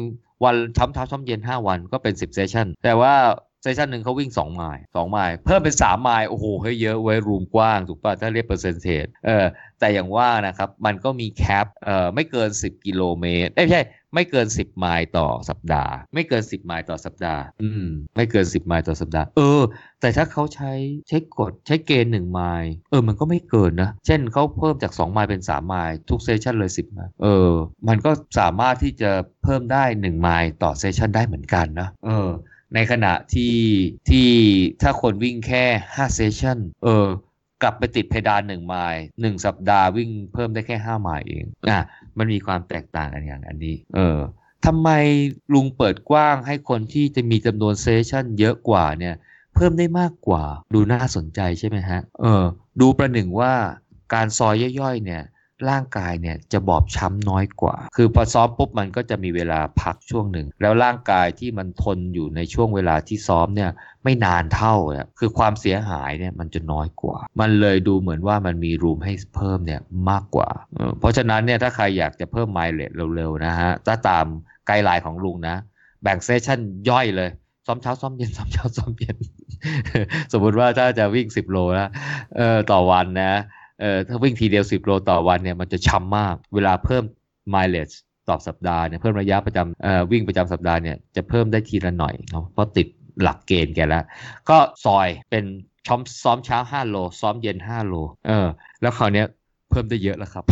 S2: วันซ้อมเช้าซ้อมเย็น 5 วันก็เป็น 10 session แต่ว่า session หนึ่งเขาวิ่ง2ไมล์2ไมล์เพิ่มเป็น3ไมล์โอ้โหเฮ้ยเยอะไว้ room กว้างถูกป่ะถ้าเรียก percentage เออแต่อย่างว่านะครับมันก็มี cap เอ่อไม่เกิน 10 กิโลเมตรไม่ใช่ไม่เกิน 10 ไมล์ต่อสัปดาห์ ไม่เกิน 10 ไมล์ต่อสัปดาห์ อืม ไม่เกิน 10 ไมล์ต่อสัปดาห์ เออ แต่ถ้าเขาใช้ใช้กฎใช้เกณฑ์1ไมล์เออ มันก็ไม่เกินนะ เช่นเขาเพิ่มจาก 2 ไมล์เป็น 3 ไมล์ทุก session เลย 10 ไมล์ เออ มันก็สามารถที่จะเพิ่มได้ 1 ไมล์ต่อเซสชันได้เหมือนกันนะ เออ ในขณะที่ที่ถ้าคนวิ่งแค่5เซสชันเออกลับไปติดเพดาน1ไมล์1สัปดาห์วิ่งเพิ่มได้แค่5ไมล์เองอะมันมีความแตกต่างกันอย่างอันนี้ เออทำไมลุงเปิดกว้างให้คนที่จะมีจำนวนเซสชันเยอะกว่าเนี่ย เพิ่มได้มากกว่า ดูน่าสนใจใช่ไหมฮะ เออ ดูประหนึ่งว่าการซอยย่อยๆเนี่ย ร่างกายเนี่ยจะบอบช้ำน้อยกว่า คือพอซ้อมปุ๊บมันก็จะมีเวลาพักช่วงหนึ่ง แล้วร่างกายที่มันทนอยู่ในช่วงเวลาที่ซ้อมเนี่ยไม่นานเท่าเนี่ยคือความเสียหายเนี่ยมันจะน้อยกว่า มันเลยดูเหมือนว่ามันมี room ให้เพิ่มเนี่ยมากกว่า เพราะฉะนั้นเนี่ยถ้าใครอยากจะเพิ่ม mileage เร็วๆนะฮะถ้าตาม guideline ของลุงนะ แบ่ง session ย่อยเลยซ้อมเช้าซ้อมเย็นซ้อมเช้าซ้อมเย็น สมมุติว่าถ้าจะวิ่ง 10 โลนะเออต่อวันนะ เออถ้าวิ่งทีเดียว10โลต่อวันเนี่ยมันจะช้ำมาก เวลาเพิ่ม mileage ต่อสัปดาห์เนี่ยเพิ่มระยะประจำเอ่อวิ่งประจำสัปดาห์เนี่ยจะเพิ่มได้ทีละหน่อยเนาะเพราะติดหลักเกณฑ์แกแล้ว ก็ซอยเป็นช้อมซ้อมเช้า 5 โล ซ้อมเย็น 5 โล เออ แล้วคราวเนี้ยเพิ่มได้เยอะแล้วครับ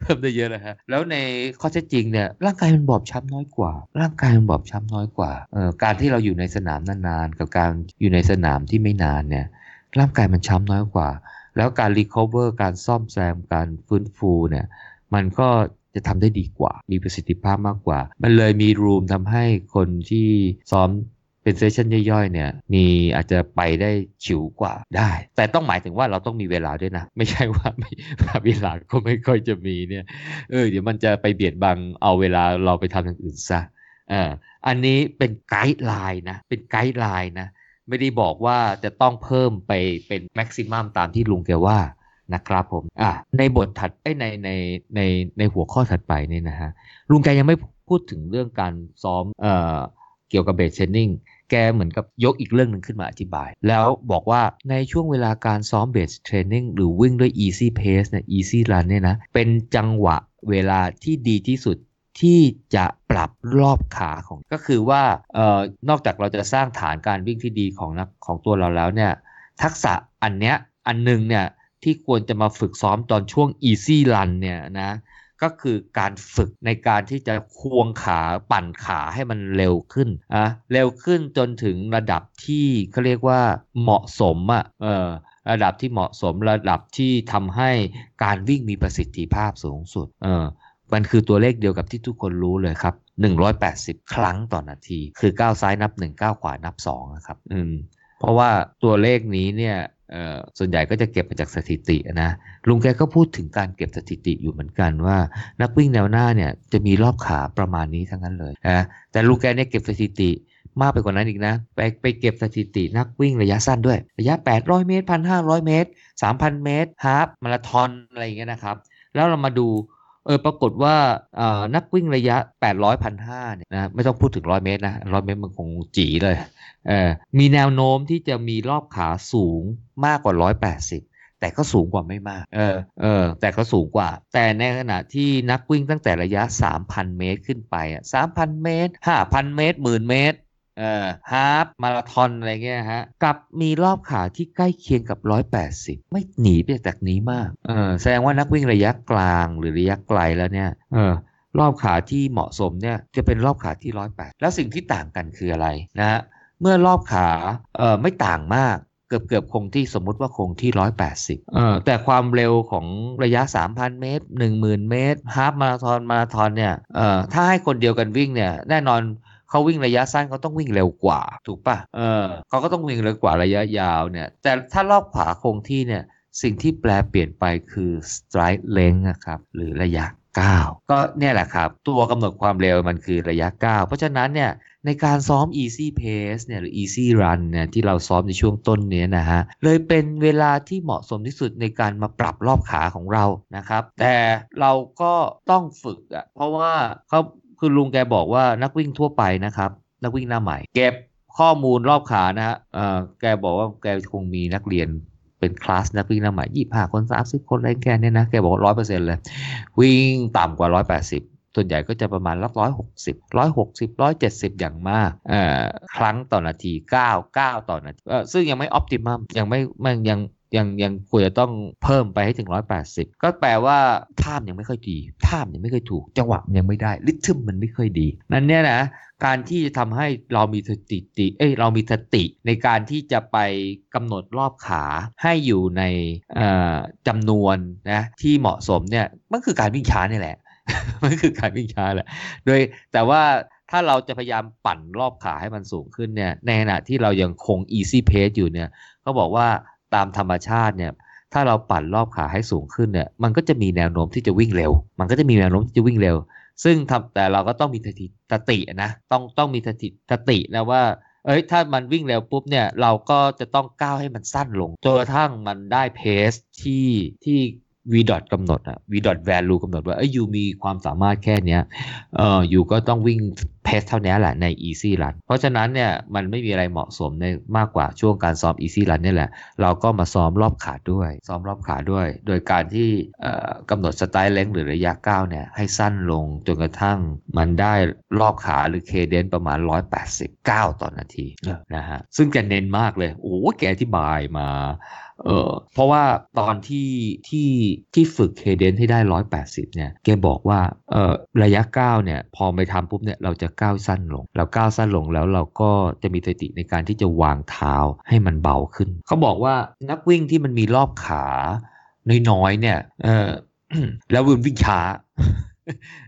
S2: เพิ่มได้เยอะแล้วฮะแล้วในข้อเท็จจริงเนี่ยร่างกายมันบอบช้ำน้อยกว่า ร่างกายมันบอบช้ำน้อยกว่าเอ่อการที่เราอยู่ในสนามนานๆ กับการอยู่ในสนามที่ไม่นานเนี่ยร่างกายมันช้ำน้อยกว่า แล้วการ recover การซ่อมแซมการฟื้นฟูเนี่ยมันก็จะทำได้ดีกว่า มีประสิทธิภาพมากกว่า มันเลยมี room ทำให้คนที่ซ้อมเป็น session ย่อยๆ เนี่ยมีอาจจะไปได้ฉิวกว่าได้ แต่ต้องหมายถึงว่าเราต้องมีเวลาด้วยนะ ไม่ใช่ว่าไม่เวลาก็ไม่ค่อยจะมีเนี่ยเออเดี๋ยวมันจะไปเบียดบังเอาเวลาเราไปทำอย่างอื่นซะเอออันนี้เป็น guideline นะ เป็น guideline นะ ไม่ได้บอกว่าจะต้องเพิ่มไปเป็น maximum ตามที่ลุงแกว่านะครับผมอะในบทถัดในในในในหัวข้อถัดไปเนี่ยนะฮะลุงแกยังไม่พูดถึงเรื่องการซ้อมเอ่อเกี่ยวกับ base training แกเหมือนกับยกอีกเรื่องหนึ่งขึ้นมาอธิบาย แล้วบอกว่าในช่วงเวลาการซ้อม base training หรือวิ่งด้วย easy pace เนี่ย easy run เนี่ยนะ เป็นจังหวะเวลาที่ดีที่สุด ที่จะปรับรอบขาของก็คือว่าเอ่อนอกจากเราจะสร้างฐานการวิ่งที่ดีของนักของตัวเราแล้วเนี่ยทักษะอันเนี้ยอันหนึงเนี่ยที่ควรจะมาฝึกซ้อมตอนช่วง easy run เนี่ยนะก็คือการฝึกในการที่จะควงขาปั่นขาให้มันเร็วขึ้นอะเร็วขึ้นจนถึงระดับที่เขาเรียกว่าเหมาะสมอะเออระดับที่เหมาะสมระดับที่ทำให้การวิ่งมีประสิทธิภาพสูงสุดเออ มันคือตัวเลขเดียวกับที่ทุกคนรู้เลยครับ 180 ครั้งต่อนาที คือก้าวซ้ายนับ 1 ก้าวขวานับ2นะครับอืมเพราะว่าตัวเลขนี้เนี่ยส่วนใหญ่ก็จะเก็บมาจากสถิตินะลุงแกก็พูดถึงการเก็บสถิติอยู่เหมือนกันว่า นักวิ่งแนวหน้าเนี่ยจะมีรอบขาประมาณนี้ทั้งนั้นเลยนะแต่ลุงแกเนี่ยเก็บสถิติมากไปกว่านั้นอีกนะ ไปไปเก็บสถิตินักวิ่งระยะสั้นด้วย ระยะ 800 เมตร 1,500 เมตร 3,000 เมตรฮาฟมาราธอนอะไรอย่างเงี้ยนะครับ แล้วเรามาดู เออปรากฏว่านักวิ่งระยะ 800 1,500เนี่ยนะไม่ต้องพูดถึง 100 เมตรนะ 100 เมตรมันคงจีเลยเออมีแนวโน้มที่จะมีรอบขาสูงมากกว่า 180แต่ก็สูงกว่าไม่มาก เออ เออ แต่ก็สูงกว่า แต่ในขณะที่นักวิ่งตั้งแต่ระยะ 3,000 เมตรขึ้นไปอะ3,000 เมตร 5,000 เมตรหมื่นเมตร เอ่อฮาฟมาราธอนอะไรเงี้ยฮะกับมีรอบขาที่ใกล้เคียงกับ 180 ไม่หนีไปจากนี้มากเออแสดงว่านักวิ่งระยะกลางหรือระยะไกลแล้วเนี่ยเออรอบขาที่เหมาะสมเนี่ยจะเป็นรอบขาที่ 108 แล้วสิ่งที่ต่างกันคืออะไรนะฮะเมื่อรอบขาเออไม่ต่างมากเกือบเกือบคงที่สมมุติว่าคงที่ 180เออแต่ความเร็วของระยะ 3,000 เมตร 10,000 เมตรฮาฟมาราธอนมาราธอนเนี่ยเออถ้าให้คนเดียวกันวิ่งเนี่ยแน่นอน เขาวิ่งระยะสั้นเขาต้องวิ่งเร็วกว่า ถูกปะเออเขาก็ต้องวิ่งเร็วกว่าระยะยาวเนี่ย แต่ถ้ารอบขวาคงที่เนี่ยสิ่งที่แปลเปลี่ยนไปคือ stride length นะครับหรือระยะก้าวก็เนี่ยแหละครับ ตัวกำหนดความเร็วมันคือระยะก้าวเพราะฉะนั้นเนี่ยในการซ้อม easy pace เนี่ยหรือ easy run เนี่ยที่เราซ้อมในช่วงต้นนี้นะฮะเลยเป็นเวลาที่เหมาะสมที่สุดในการมาปรับรอบขาของเรานะครับ แต่เราก็ต้องฝึกอะเพราะว่าเขา คือลุงแกบอกว่านักวิ่งทั่วไปนะครับ นักวิ่งหน้าใหม่ เก็บข้อมูลรอบขานะฮะเออแกบอกว่าแกคงมีนักเรียนเป็นคลาสนักวิ่งหน้าใหม่ยี่ห้าคนสามสิบคนอะไรแกเนี่ยนะแกบอกร้อยเปอร์เซ็นต์เลย วิ่งต่ำกว่าร้อยแปดสิบส่วนใหญ่ก็จะประมาณร้อยหกสิบร้อยหกสิบร้อยเจ็ดสิบอย่างมากครั้งต่อนาทีเก้าเก้าต่อนาทีซึ่งยังไม่ออปติมัมยังไม่มันยัง ยังยังควรจะต้องเพิ่มไปให้ถึง 180 ก็แปลว่าท่ามยังไม่ค่อยดีท่ามยังไม่ค่อยถูก จังหวะยังไม่ได้ลิทึมมันไม่ค่อยดี นั่นเนี่ยนะการที่จะทำให้เรามีสติติเอ้ยเรามีสติในการที่จะไปกำหนดรอบขาให้อยู่ในจำนวนนะที่เหมาะสมเนี่ยมันคือการวิ่งช้านี่แหละมันคือการวิ่งช้าแหละโดยแต่ว่าถ้าเราจะพยายามปั่นรอบขาให้มันสูงขึ้นเนี่ยในขณะที่เรายังคง easy pace อยู่เนี่ยเขาบอกว่า ตามธรรมชาติเนี่ย ถ้าเราปั่นรอบขาให้สูงขึ้นเนี่ย มันก็จะมีแนวโน้มที่จะวิ่งเร็ว มันก็จะมีแนวโน้มที่จะวิ่งเร็ว ซึ่งทำแต่เราก็ต้องมีสติสตินะ ต้องต้องมีสติสตินะว่า เอ้ย ถ้ามันวิ่งเร็วปุ๊บเนี่ย เราก็จะต้องก้าวให้มันสั้นลงจนกระทั่งมันได้เพสที่ที่ v dot กำหนดอะ v dot value กำหนดว่าเอ้ยยูมีความสามารถแค่เนี้ยเออยูก็ต้องวิ่ง เพสเท่านี้แหละใน easy run เพราะฉะนั้นเนี่ยมันไม่มีอะไรเหมาะสมในมากกว่าช่วงการซ้อม easy run นี่แหละ เราก็มาซ้อมรอบขาด้วย ซ้อมรอบขาด้วย โดยการที่กำหนดสไตล์เล็งหรือระยะก้าวเนี่ยให้สั้นลงจนกระทั่งมันได้รอบขาหรือเคเดนประมาณ 189 ต่อนาทีนะฮะซึ่งแกเน้นมากเลยโอ้แกอธิบายมาเออเพราะว่าตอนที่ที่ที่ฝึกเคเดนให้ได้ร้อยแปดสิบเนี่ย แกบอกว่าเออระยะก้าวเนี่ย พอไปทำปุ๊บเนี่ย เราจะก้าวสั้นลงเราก้าวสั้นลงแล้วเราก็จะมีสติในการที่จะวางเท้าให้มันเบาขึ้น เขาบอกว่านักวิ่งที่มันมีรอบขา น้อยๆเนี่ย เออแล้ววิ่งวิ่งช้า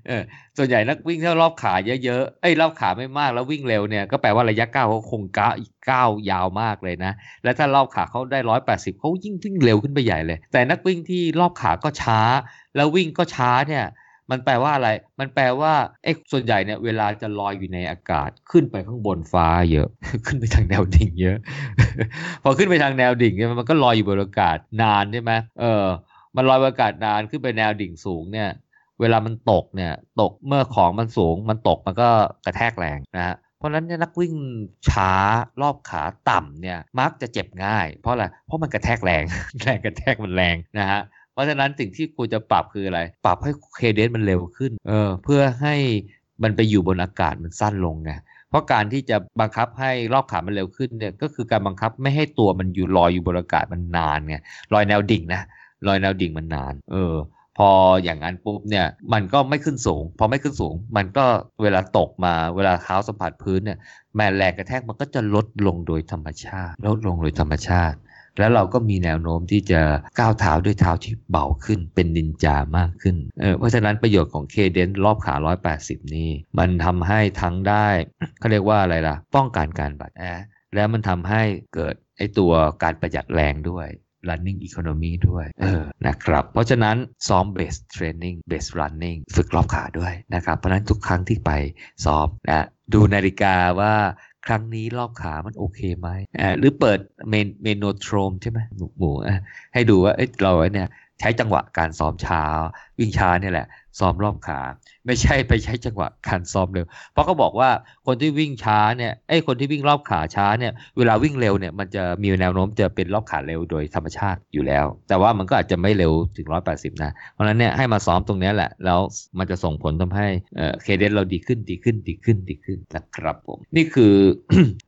S2: เออส่วนใหญ่นักวิ่งถ้ารอบขาเยอะๆ เอ้ยรอบขาไม่มากแล้ววิ่งเร็วเนี่ยก็แปลว่าระยะก้าวเขาคงก้าวอีกก้าวยาวมากเลยนะ และถ้ารอบขาเขาได้ร้อยแปดสิบเขายิ่งวิ่งเร็วขึ้นไปใหญ่เลย แต่นักวิ่งที่รอบขาก็ช้า แล้ววิ่งก็ช้าเนี่ย มันแปลว่าอะไร มันแปลว่าไอ้ส่วนใหญ่เนี่ยเวลาจะลอยอยู่ในอากาศขึ้นไปข้างบนฟ้าเยอะ ขึ้นไปทางแนวดิ่งเยอะ พอขึ้นไปทางแนวดิ่งเนี่ยมันก็ลอยอยู่บนอากาศนานใช่ไหมเออ มันลอยบนอากาศนานขึ้นไปแนวดิ่งสูงเนี่ยเวลามันตกเนี่ยตกเมื่อของมันสูงมันตกมันก็กระแทกแรงนะฮะเพราะนั้นนักวิ่งช้ารอบขาต่ำเนี่ยมักจะเจ็บง่าย เพราะอะไรเพราะมันกระแทกแรง แรงกระแทกมันแรงนะฮะ ราะฉะนั้นสิ่งที่กูจะปรับคืออะไร ปรับให้เคเดนมันเร็วขึ้น เออ เพื่อให้มันไปอยู่บนอากาศมันสั้นลงไง เพราะการที่จะบังคับให้รอบขามันเร็วขึ้นเนี่ย ก็คือการบังคับไม่ให้ตัวมันอยู่ลอยอยู่บนอากาศมันนานไง ลอยแนวดิ่งนะรอยแนวดิ่งมันนาน เออ พออย่างนั้นปุ๊บเนี่ย มันก็ไม่ขึ้นสูง พอไม่ขึ้นสูง มันก็เวลาตกมา เวลาเท้าสัมผัสพื้นเนี่ย แม่แรงกระแทกมันก็จะลดลงโดยธรรมชาติ ลดลงโดยธรรมชาติ แล้วเราก็มีแนวโน้มที่จะก้าวเท้าด้วยเท้าที่เบาขึ้น เป็นนินจามากขึ้นเเพราะฉะนั้นประโยชน์ของเคเดนรอบขา 180 นี้มันทำให้ทั้งได้เขาเรียกว่าอะไรล่ะ ป้องกันการบาดแผลแล้วมันทำให้เกิดไอตัวการประหยัดแรงด้วย running economy ด้วยเออนะครับ เพราะฉะนั้นซ้อม base training base running ฝึกรอบขาด้วยนะครับ เพราะฉะนั้นทุกครั้งที่ไปซ้อมนะดูนาฬิกาว่า ครั้งนี้รอบขามันโอเคไหมอ่าหรือเปิด metronome ใช่ไหมหมูหมูให้ดูว่าเอ้ยเราเนี่ย ใช้จังหวะการซ้อมช้า วิ่งช้าเนี่ยแหละ ซ้อมรอบขา ไม่ใช่ไปใช้จังหวะการซ้อมเร็ว เพราะเขาบอกว่าคนที่วิ่งช้าเนี่ยไอ้คนที่วิ่งรอบขาช้าเนี่ยเวลาวิ่งเร็วเนี่ยมันจะมีแนวโน้มจะเป็นรอบขาเร็วโดยธรรมชาติอยู่แล้ว แต่ว่ามันก็อาจจะไม่เร็วถึง 180 นะ เพราะฉะนั้นเนี่ยให้มาซ้อมตรงนี้แหละ แล้วมันจะส่งผลทำให้เคเดนเราดีขึ้นดีขึ้นดีขึ้นดีขึ้นนะครับผมนี่คือ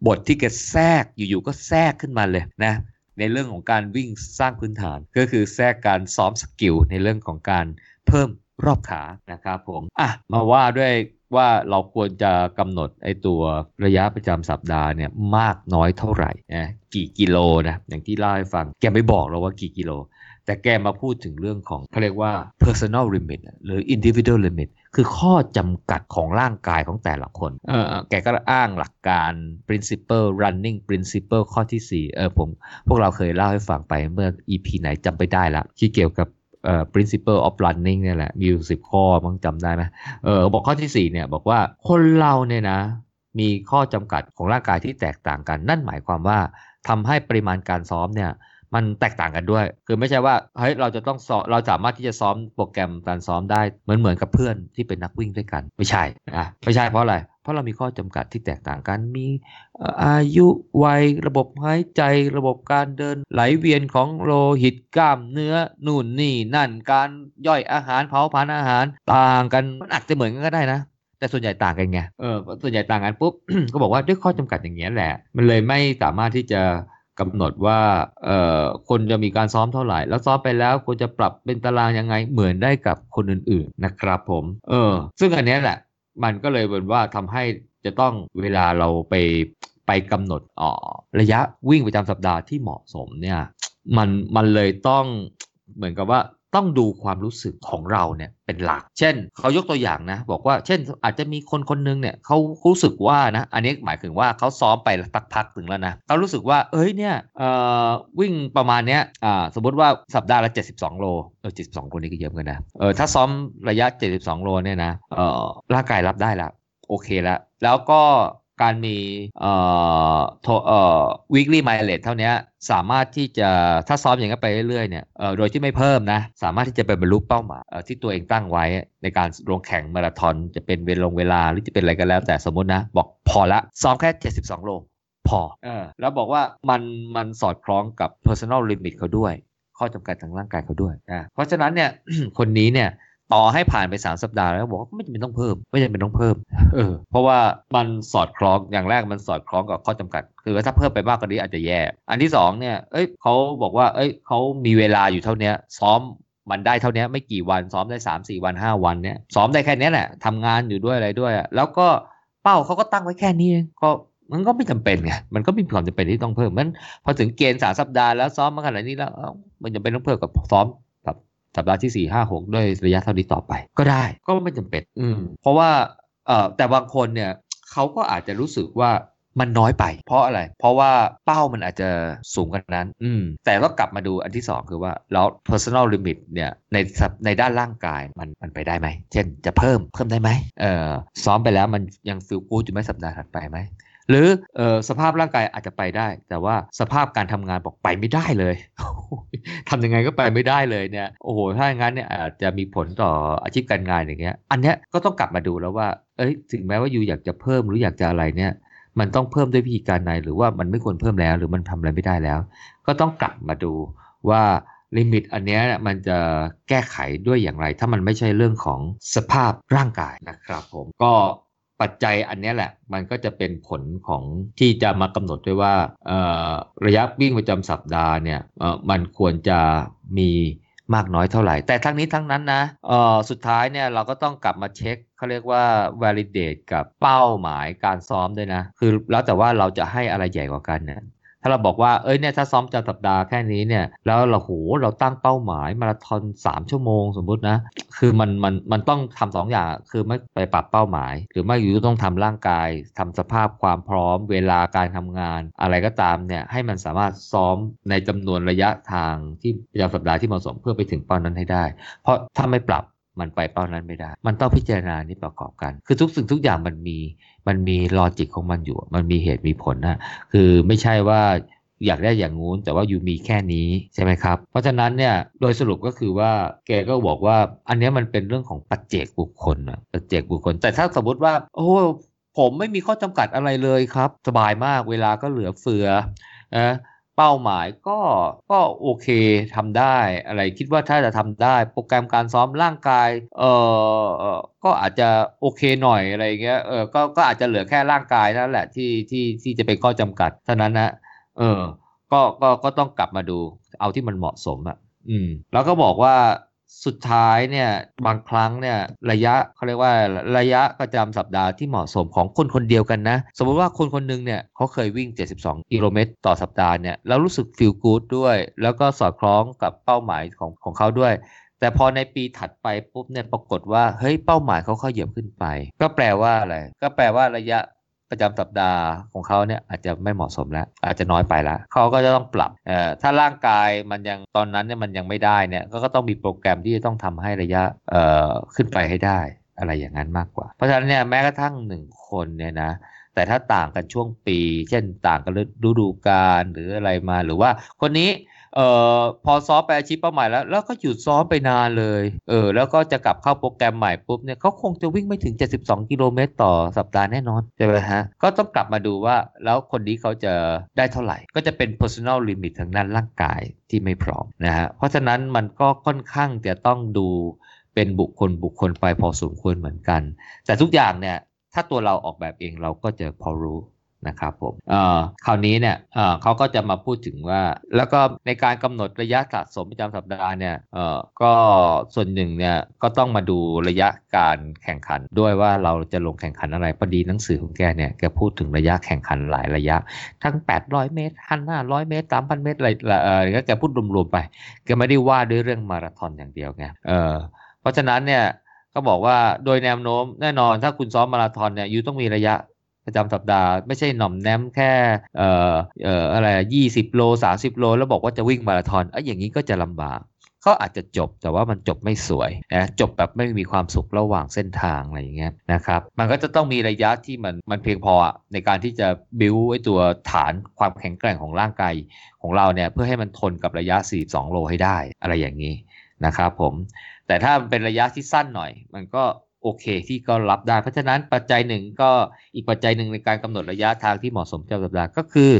S2: บทที่แกแทรกอยู่ๆก็แทรกขึ้นมาเลยนะ ในเรื่องของการวิ่งสร้างพื้นฐาน ก็คือแทรกการซ้อมสกิลในเรื่องของการเพิ่มรอบขานะครับผมอะมาว่าด้วยว่าเราควรจะกำหนดไอ้ตัวระยะประจำสัปดาห์เนี่ยมากน้อยเท่าไหร่นะกี่กิโลนะอย่างที่เล่าให้ฟังแกไม่บอกเราว่ากี่กิโล แต่แกมาพูดถึงเรื่องของเขาเรียกว่า personal limit หรือ individual limit คือข้อจำกัดของร่างกายของแต่ละคน เออแกก็อ้างหลักการ principle running principle ข้อที่ 4 เออผม พวกเราเคยเล่าให้ฟังไปเมื่อ EP ไหนจำไปได้ละที่เกี่ยวกับเอ่อ principle of running เนี่ยแหละ มีอยู่สิบข้อมั้งจำได้ไหมเออบอกข้อที่สี่เนี่ยบอกว่าคนเราเนี่ยนะ มีข้อจำกัดของร่างกายที่แตกต่างกัน นั่นหมายความว่าทำให้ปริมาณการซ้อมเนี่ย มันแตกต่างกันด้วย คือไม่ใช่ว่าเฮ้ยเราจะต้องซ้อมเราสามารถที่จะซ้อมโปรแกรมการซ้อมได้เหมือนเหมือนกับเพื่อนที่เป็นนักวิ่งด้วยกัน ไม่ใช่อะไม่ใช่เพราะอะไรเพราะเรามีข้อจำกัดที่แตกต่างกันมีอายุวัยระบบหายใจระบบการเดินไหลเวียนของโลหิตกล้ามเนื้อนู่นนี่นั่นการย่อยอาหารเผาผลาญอาหารต่างกันมันอาจจะเหมือนกันก็ได้นะแต่ส่วนใหญ่ต่างกันไง เออ ส่วนใหญ่ต่างกันปุ๊บ ก็บอกว่าด้วยข้อจำกัดอย่างเงี้ยแหละ มันเลยไม่สามารถที่จะ กำหนดว่าเอ่อคนจะมีการซ้อมเท่าไหร่ แล้วซ้อมไปแล้วควรจะปรับเป็นตารางยังไงเหมือนได้กับคนอื่นๆนะครับผม เออ ซึ่งอันนี้แหละ มันก็เลยเป็นว่าทำให้จะต้องเวลาเราไปไปกำหนดอ๋อระยะวิ่งประจำสัปดาห์ที่เหมาะสมเนี่ย มันมันเลยต้องเหมือนกับว่า ต้องดูความรู้สึกของเราเนี่ยเป็นหลัก เช่น เขายกตัวอย่างนะ บอกว่า เช่น อาจจะมีคนคนนึงเนี่ยเขารู้สึกว่านะ อันนี้หมายถึงว่าเขาซ้อมไปสักพักถึงแล้วนะเขารู้สึกว่า เอ้ยเนี่ยเอ่อวิ่งประมาณเนี้ยอ่าสมมติว่าสัปดาห์ละ 72 โล เออ 72 คนนี้ก็เยอะเหมือนกันนะ เออ ถ้าซ้อมระยะ 72 โลเนี่ยนะ เอ่อร่างกายรับได้ละ โอเคแล้ว แล้วก็ การมีเอ่อเอ่อ weekly mileage เท่านี้สามารถที่จะถ้าซ้อมอย่างนี้ไปเรื่อยๆเนี่ยเอ่อโดยที่ไม่เพิ่มนะ สามารถที่จะไปบรรลุเป้าหมายที่ตัวเองตั้งไว้ในการลงแข่งมาราธอนจะเป็นเวลงเวลาหรือจะเป็นอะไรก็แล้ว แต่สมมตินะ บอกพอละซ้อมแค่ 72 โล พอเออแล้วบอกว่ามันมันสอดคล้องกับ personal limit เขาด้วย ข้อจำกัดทางร่างกายเขาด้วยอ่าเพราะฉะนั้นเนี่ยคนนี้เนี่ย ต่อให้ผ่านไป 3 สัปดาห์แล้วบอกว่าไม่จำเป็นต้องเพิ่ม ไม่จำเป็นต้องเพิ่ม เออ เพราะว่ามันสอดคล้องอย่างแรกมันสอดคล้องกับข้อจำกัด คือถ้าเพิ่มไปมากกว่านี้อาจจะแย่ อันที่2เนี่ย เอ้ยเขาบอกว่า เอ้ยเขามีเวลาอยู่เท่านี้ซ้อมมันได้เท่านี้ไม่กี่วันซ้อมได้ 3 4 วัน 5 วันเนี่ยซ้อมได้แค่นี้แหละทำงานอยู่ด้วยอะไรด้วย แล้วก็เป้าเขาก็ตั้งไว้แค่นี้ก็มันก็ไม่จำเป็นไง มันก็มีความจำเป็นที่ต้องเพิ่ม มันพอถึงเกณฑ์สามสัปดาห์แล้วซ้อมมาขนาดนี้แล้ว มันจะเป็นต้องเพิ่มกับซ้อม สัปดาห์ที่สี่ห้าหกด้วยระยะเท่านี้ต่อไป ก็ได้ก็ไม่จำเป็นอืมเพราะว่าเอ่อแต่บางคนเนี่ยเขาก็อาจจะรู้สึกว่ามันน้อยไป เพราะอะไร เพราะว่าเป้ามันอาจจะสูงกันนั้น อืม แต่ก็กลับมาดูอันที่ 2 คือว่า แล้ว personal limit เนี่ยในในด้านร่างกายมันมันไปได้ไหม เช่นจะเพิ่มเพิ่มได้ไหมเอ่อซ้อมไปแล้วมันยังฟิลกูดอยู่ไหมสัปดาห์ถัดไปไหม หรือออสภาพร่างกายอาจจะไปได้ แต่ว่าสภาพการทำงานบอกไปไม่ได้เลยทำยังไงก็ไปไม่ได้เลยเนี่ยโอ้โหถ้าอย่างนั้นเนี่ยอาจจะมีผลต่ออาชีพการงานอย่างเงี้ย อันเนี้ยก็ต้องกลับมาดูแล้วว่าเอ้ยถึงแม้ว่าอยู่อยากจะเพิ่มหรืออยากจะอะไรเนี่ยมันต้องเพิ่มด้วยวิธีการไหนหรือว่ามันไม่ควรเพิ่มแล้ว หรือมันทำอะไรไม่ได้แล้ว ก็ต้องกลับมาดูว่าลิมิตอันนี้มันจะแก้ไขด้วยอย่างไร ถ้ามันไม่ใช่เรื่องของสภาพร่างกายนะครับผมก็ ปัจจัยอันนี้แหละ มันก็จะเป็นผลของที่จะมากำหนดด้วยว่าระยะวิ่งประจำสัปดาห์เนี่ยมันควรจะมีมากน้อยเท่าไหร่ แต่ทั้งนี้ทั้งนั้นนะสุดท้ายเนี่ยเราก็ต้องกลับมาเช็คเขาเรียกว่า validate กับเป้าหมายการซ้อมด้วยนะ คือแล้วแต่ว่าเราจะให้อะไรใหญ่กว่ากันเนี่ย ถ้าเราบอกว่าเอ้ยเนี่ยถ้าซ้อมจำสัปดาห์แค่นี้เนี่ยแล้วเราโหเราตั้งเป้าหมายมาราธอน3 ชั่วโมง สมมุตินะ คือมันมันมันต้องทำสองอย่างคือไม่ไปปรับเป้าหมาย หรือไม่อยู่ต้องทำร่างกายทำสภาพความพร้อม เวลาการทำงาน อะไรก็ตามเนี่ยให้มันสามารถซ้อมในจำนวนระยะทางที่ประจำสัปดาห์ที่เหมาะสมเพื่อไปถึงเป้านั้นให้ได้ เพราะถ้าไม่ปรับ มันไปเป้านั้นไม่ได้ มันต้องพิจารณานี้ประกอบกัน คือทุกสิ่งทุกอย่างมันมี มันมีลอจิกของมันอยู่ มันมีเหตุมีผลนะ คือไม่ใช่ว่าอยากได้อย่างงู้น แต่ว่าอยู่มีแค่นี้ใช่ไหมครับ เพราะฉะนั้นเนี่ยโดยสรุปก็คือว่าแกก็บอกว่าอันนี้มันเป็นเรื่องของปัจเจกบุคคลนะปัจเจกบุคคล แต่ถ้าสมมติว่า โอ้ผมไม่มีข้อจำกัดอะไรเลยครับ สบายมากเวลาก็เหลือเฟือนะ เป้าหมายก็ก็โอเคทำได้อะไรคิดว่าถ้าจะทำได้โปรแกรมการซ้อมร่างกายเออก็อาจจะโอเคหน่อยอะไรเงี้ยเออก็ก็อาจจะเหลือแค่ร่างกายนั่นแหละที่ที่ที่จะเป็นข้อจำกัดเท่านั้นนะเออก็ก็ก็ต้องกลับมาดูเอาที่มันเหมาะสมอะอืมแล้วก็บอกว่า สุดท้ายเนี่ยบางครั้งเนี่ยระยะเขาเรียกว่าระยะประจำสัปดาห์ที่เหมาะสมของคนคนเดียวกันนะ สมมติว่าคนคนหนึ่งเนี่ยเขาเคยวิ่ง 72 กิโลเมตรต่อสัปดาห์เนี่ยแล้วรู้สึกฟีลกู๊ดด้วย แล้วก็สอดคล้องกับเป้าหมายของของเขาด้วย แต่พอในปีถัดไปปุ๊บเนี่ยปรากฏว่าเฮ้ยเป้าหมายเขาเขาเหยียบขึ้นไป ก็แปลว่าอะไรก็แปลว่าระยะ ประจำสัปดาห์ของเขาเนี่ยอาจจะไม่เหมาะสมแล้ว อาจจะน้อยไปแล้วเขาก็จะต้องปรับเอ่อถ้าร่างกายมันยังตอนนั้นเนี่ยมันยังไม่ได้เนี่ยก็ต้องมีโปรแกรมที่จะต้องทำให้ระยะเอ่อขึ้นไปให้ได้อะไรอย่างนั้นมากกว่า เพราะฉะนั้นเนี่ยแม้กระทั่งหนึ่งคนเนี่ยนะแต่ถ้าต่างกันช่วงปี เช่นต่างกันฤดูกาลหรืออะไรมาหรือว่าคนนี้ เอ่อพอซ้อมไปอาชีพเป้าหมายแล้ว แล้วก็หยุดซ้อมไปนานเลย เออ แล้วก็จะกลับเข้าโปรแกรมใหม่ปุ๊บเนี่ยเขาคงจะวิ่งไม่ถึง 72 กิโลเมตรต่อสัปดาห์แน่นอนใช่ไหมฮะ ก็ต้องกลับมาดูว่าแล้วคนนี้เขาจะได้เท่าไหร่ ก็จะเป็น personal limit ทางด้านร่างกายที่ไม่พร้อมนะฮะ เพราะฉะนั้นมันก็ค่อนข้างจะต้องดูเป็นบุคคลบุคคลไปพอสมควรเหมือนกัน แต่ทุกอย่างเนี่ยถ้าตัวเราออกแบบเองเราก็จะพอรู้ นะครับผมคราวนี้เนี่ยเขาก็จะมาพูดถึงว่า แล้วก็ในการกำหนดระยะสะสมประจำสัปดาห์เนี่ยก็ส่วนหนึ่งเนี่ยก็ต้องมาดูระยะการแข่งขันด้วยว่าเราจะลงแข่งขันอะไรพอดีหนังสือของแกเนี่ยแกพูดถึงระยะแข่งขันหลายระยะ ทั้ง 800 เมตรพันห้าร้อยเมตรสามพันเมตรอะไรก็แกพูดรวมๆไปแกไม่ได้ว่าด้วยเรื่องมาราธอนอย่างเดียวไงเออเพราะฉะนั้นเนี่ยก็บอกว่าโดยแนวโน้มแน่นอนถ้าคุณซ้อมมาราธอนเนี่ยยูต้องมีระยะ ประจำสัปดาห์ไม่ใช่หน่อมแนมแค่เอ่อเอ่ออะไรยี่สิบโลสาสิบโล แล้วบอกว่าจะวิ่งมาราธอนไอ้อย่างนี้ก็จะลำบากเขาอาจจะจบแต่ว่ามันจบไม่สวยนะจบแบบไม่มีความสุขระหว่างเส้นทางอะไรอย่างเงี้ยนะครับมันก็จะต้องมีระยะที่มันมันเพียงพอในการที่จะบิวไอ้ตัวฐานความแข็งแกร่งของร่างกายของเราเนี่ยเพื่อให้มันทนกับระยะ 42 โลให้ได้อะไรอย่างนี้นะครับผมแต่ถ้าเป็นระยะที่สั้นหน่อย มันก็ โอเคที่ก็รับได้ เพราะฉะนั้นปัจจัยหนึ่งก็อีกปัจจัยหนึ่งในการกำหนดระยะทางที่เหมาะสมจำสัปดาห์ก็คือ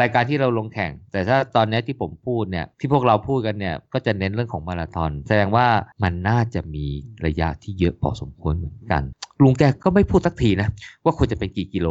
S2: รายการที่เราลงแข่ง แต่ถ้าตอนนี้ที่ผมพูดเนี่ยที่พวกเราพูดกันเนี่ยก็จะเน้นเรื่องของมาราธอนแสดงว่ามันน่าจะมีระยะที่เยอะพอสมควรเหมือนกันลุงแกก็ไม่พูดสักทีนะ ว่าควรจะเป็นกี่กิโล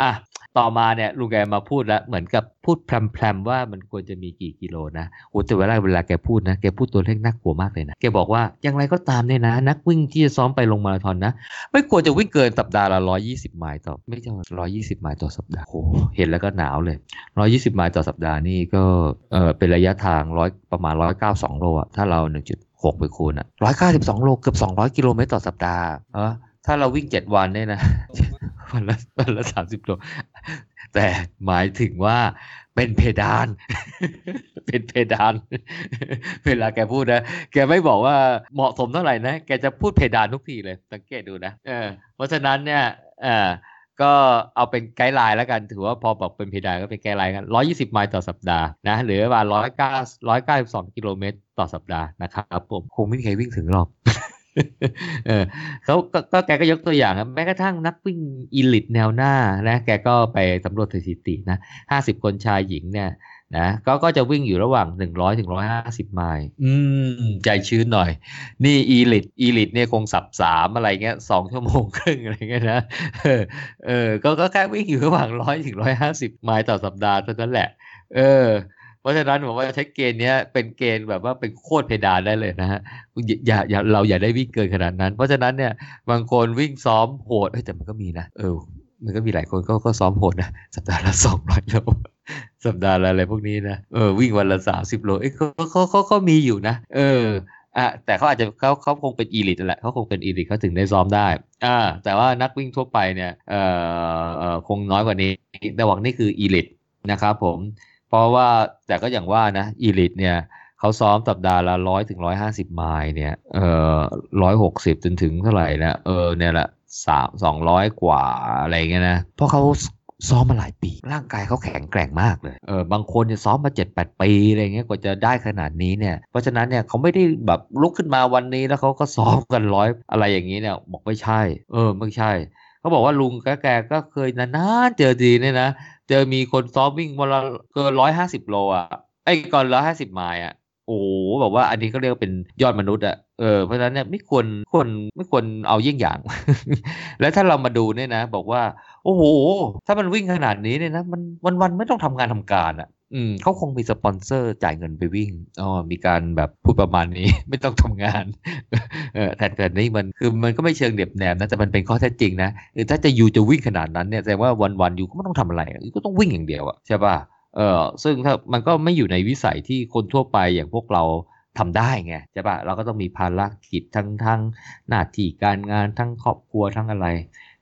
S2: อะ ต่อมาเนี่ยลุงแกมาพูดแล้วเหมือนกับพูดแพรำๆว่ามันควรจะมีกี่กิโลนะโอ้แต่เวลาเวลาแกพูดนะแกพูดตัวเลขน่ากลัวมากเลยนะแกบอกว่าอย่างไรก็ตามเนี่ยนะ นักวิ่งที่จะซ้อมไปลงมาราธอนนะ ไม่ควรจะวิ่งเกินสัปดาห์ละร้อยี่สิบไมล์ต่อไม่ใช่ร้อยี่สิบไมล์ต่อสัปดาห์โอ้เห็นแล้วก็หนาวเลยร้อยี่สิบไมล์ต่อสัปดาห์นี่ก็เออเป็นระยะทางร้อยประมาณร้อยเก้าสองโลอะถ้าเราหนึ่งจุดหกไปคูณอะร้อยเก้าสิบสองโลเกือบสองร้อยกิโลเมตรต่อสัปดาห์เออถ้าเราวิ่งเจ็ดวันเนี่ยนะ วันละวันละสามสิบโลแต่หมายถึงว่าเป็นเพดาน เป็นเพดาน เวลาแกพูดนะ แกไม่บอกว่าเหมาะสมเท่าไหร่นะ แกจะพูดเพดานทุกทีเลย สังเกตดูนะเออเพราะฉะนั้นเนี่ยเออก็เอาเป็น guideline แล้วกัน ถือว่าพอบอกเป็นเพดานก็เป็น guideline กันร้อยยี่สิบไมล์ต่อสัปดาห์นะ หรือประมาณร้อยเก้าร้อยเก้าสิบสองกิโลเมตรต่อสัปดาห์นะครับผม คงไม่มีใครวิ่งถึงหรอก เออเขาก็แกก็ยกตัวอย่างครับแม้กระทั่งนักวิ่งอีลิตแนวหน้านะแกก็ไปสำรวจสถิตินะห้าสิบคนชายหญิงเนี่ยนะก็ก็จะวิ่งอยู่ระหว่างหนึ่งร้อยถึงร้อยห้าสิบไมล์อืม ใจชื้นหน่อย นี่อีลิตอีลิตเนี่ยคงสับสามอะไรเงี้ยสองชั่วโมงครึ่งอะไรเงี้ยนะเออเออก็ก็แค่วิ่งอยู่ระหว่างร้อยถึงร้อยห้าสิบไมล์ต่อสัปดาห์เท่านั้นแหละ เออ เพราะฉะนั้นผมว่าใช้เกณฑ์นี้เป็นเกณฑ์แบบว่าเป็นโคตรเพดานได้เลยนะฮะอย่าอย่าเราอย่าได้วิ่งเกินขนาดนั้น เพราะฉะนั้นเนี่ยบางคนวิ่งซ้อมโหดแต่มันก็มีนะเออมันก็มีหลายคนก็ก็ซ้อมโหดนะสัปดาห์ละสองร้อยโลสัปดาห์ละอะไรพวกนี้นะเออวิ่งวันละสามสิบโลเอ้ยเขาเขาเขาเขามีอยู่นะ เอออะแต่เขาอาจจะเขาเขาคงเป็นอีลิตแหละเขาคงเป็นอีลิตเขาถึงได้ซ้อมได้อ่าแต่ว่านักวิ่งทั่วไปเนี่ยเอ่อเอ่อคงน้อยกว่านี้แต่หวังนี่คืออีลิตนะครับผม เพราะว่าแต่ก็อย่างว่านะอีลิตเนี่ยเขาซ้อมสัปดาห์ละร้อยถึงร้อยห้าสิบไมล์เนี่ยเอ่อร้อยหกสิบจนถึงเท่าไหร่นะเออเนี่ยแหละสามสองร้อยกว่าอะไรเงี้ยนะเพราะเขาซ้อมมาหลายปี ร่างกายเขาแข็งแกร่งมากเลยเออบางคนเนี่ยซ้อมมาเจ็ดแปดปีอะไรเงี้ยกว่าจะได้ขนาดนี้เนี่ย เพราะฉะนั้นเนี่ยเขาไม่ได้แบบลุกขึ้นมาวันนี้แล้วเขาก็ซ้อมกันร้อยอะไรอย่างนี้เนี่ยบอกไม่ใช่ เออไม่ใช่ เขาบอกว่าลุงแกแกก็เคยนานๆเจอดีเนี่ยนะ เจอมีคนซ้อมวิ่งวันละเกินร้อยห้าสิบโลอะไอ้ก่อนร้อยห้าสิบไมล์อะโอ้แบบว่าอันนี้ก็เรียกเป็นยอดมนุษย์อะเออเพราะฉะนั้นเนี่ยไม่ควรควรไม่ควรเอาเยี่ยงอย่าง แล้วถ้าเรามาดูเนี่ยนะ บอกว่า โอ้โห ถ้ามันวิ่งขนาดนี้เนี่ยนะ มันวันวันไม่ต้องทำงานทำการอะ อืมเขาคงมีสปอนเซอร์จ่ายเงินไปวิ่งอ๋อมีการแบบพูดประมาณนี้ ไม่ต้องทำงานเออแทนแต่นี้มันคือมันก็ไม่เชิงเด็บแนมนะแต่มันเป็นข้อเท็จจริงนะคือถ้าจะอยู่จะวิ่งขนาดนั้นเนี่ยแสดงว่าวันวันยูก็ไม่ต้องทำอะไรก็ต้องวิ่งอย่างเดียวอะใช่ป่ะเออซึ่งถ้ามันก็ไม่อยู่ในวิสัยที่คนทั่วไปอย่างพวกเราทำได้ไงใช่ปะเราก็ต้องมีภารกิจทั้งทั้งหน้าที่การงานทั้งครอบครัวทั้งอะไร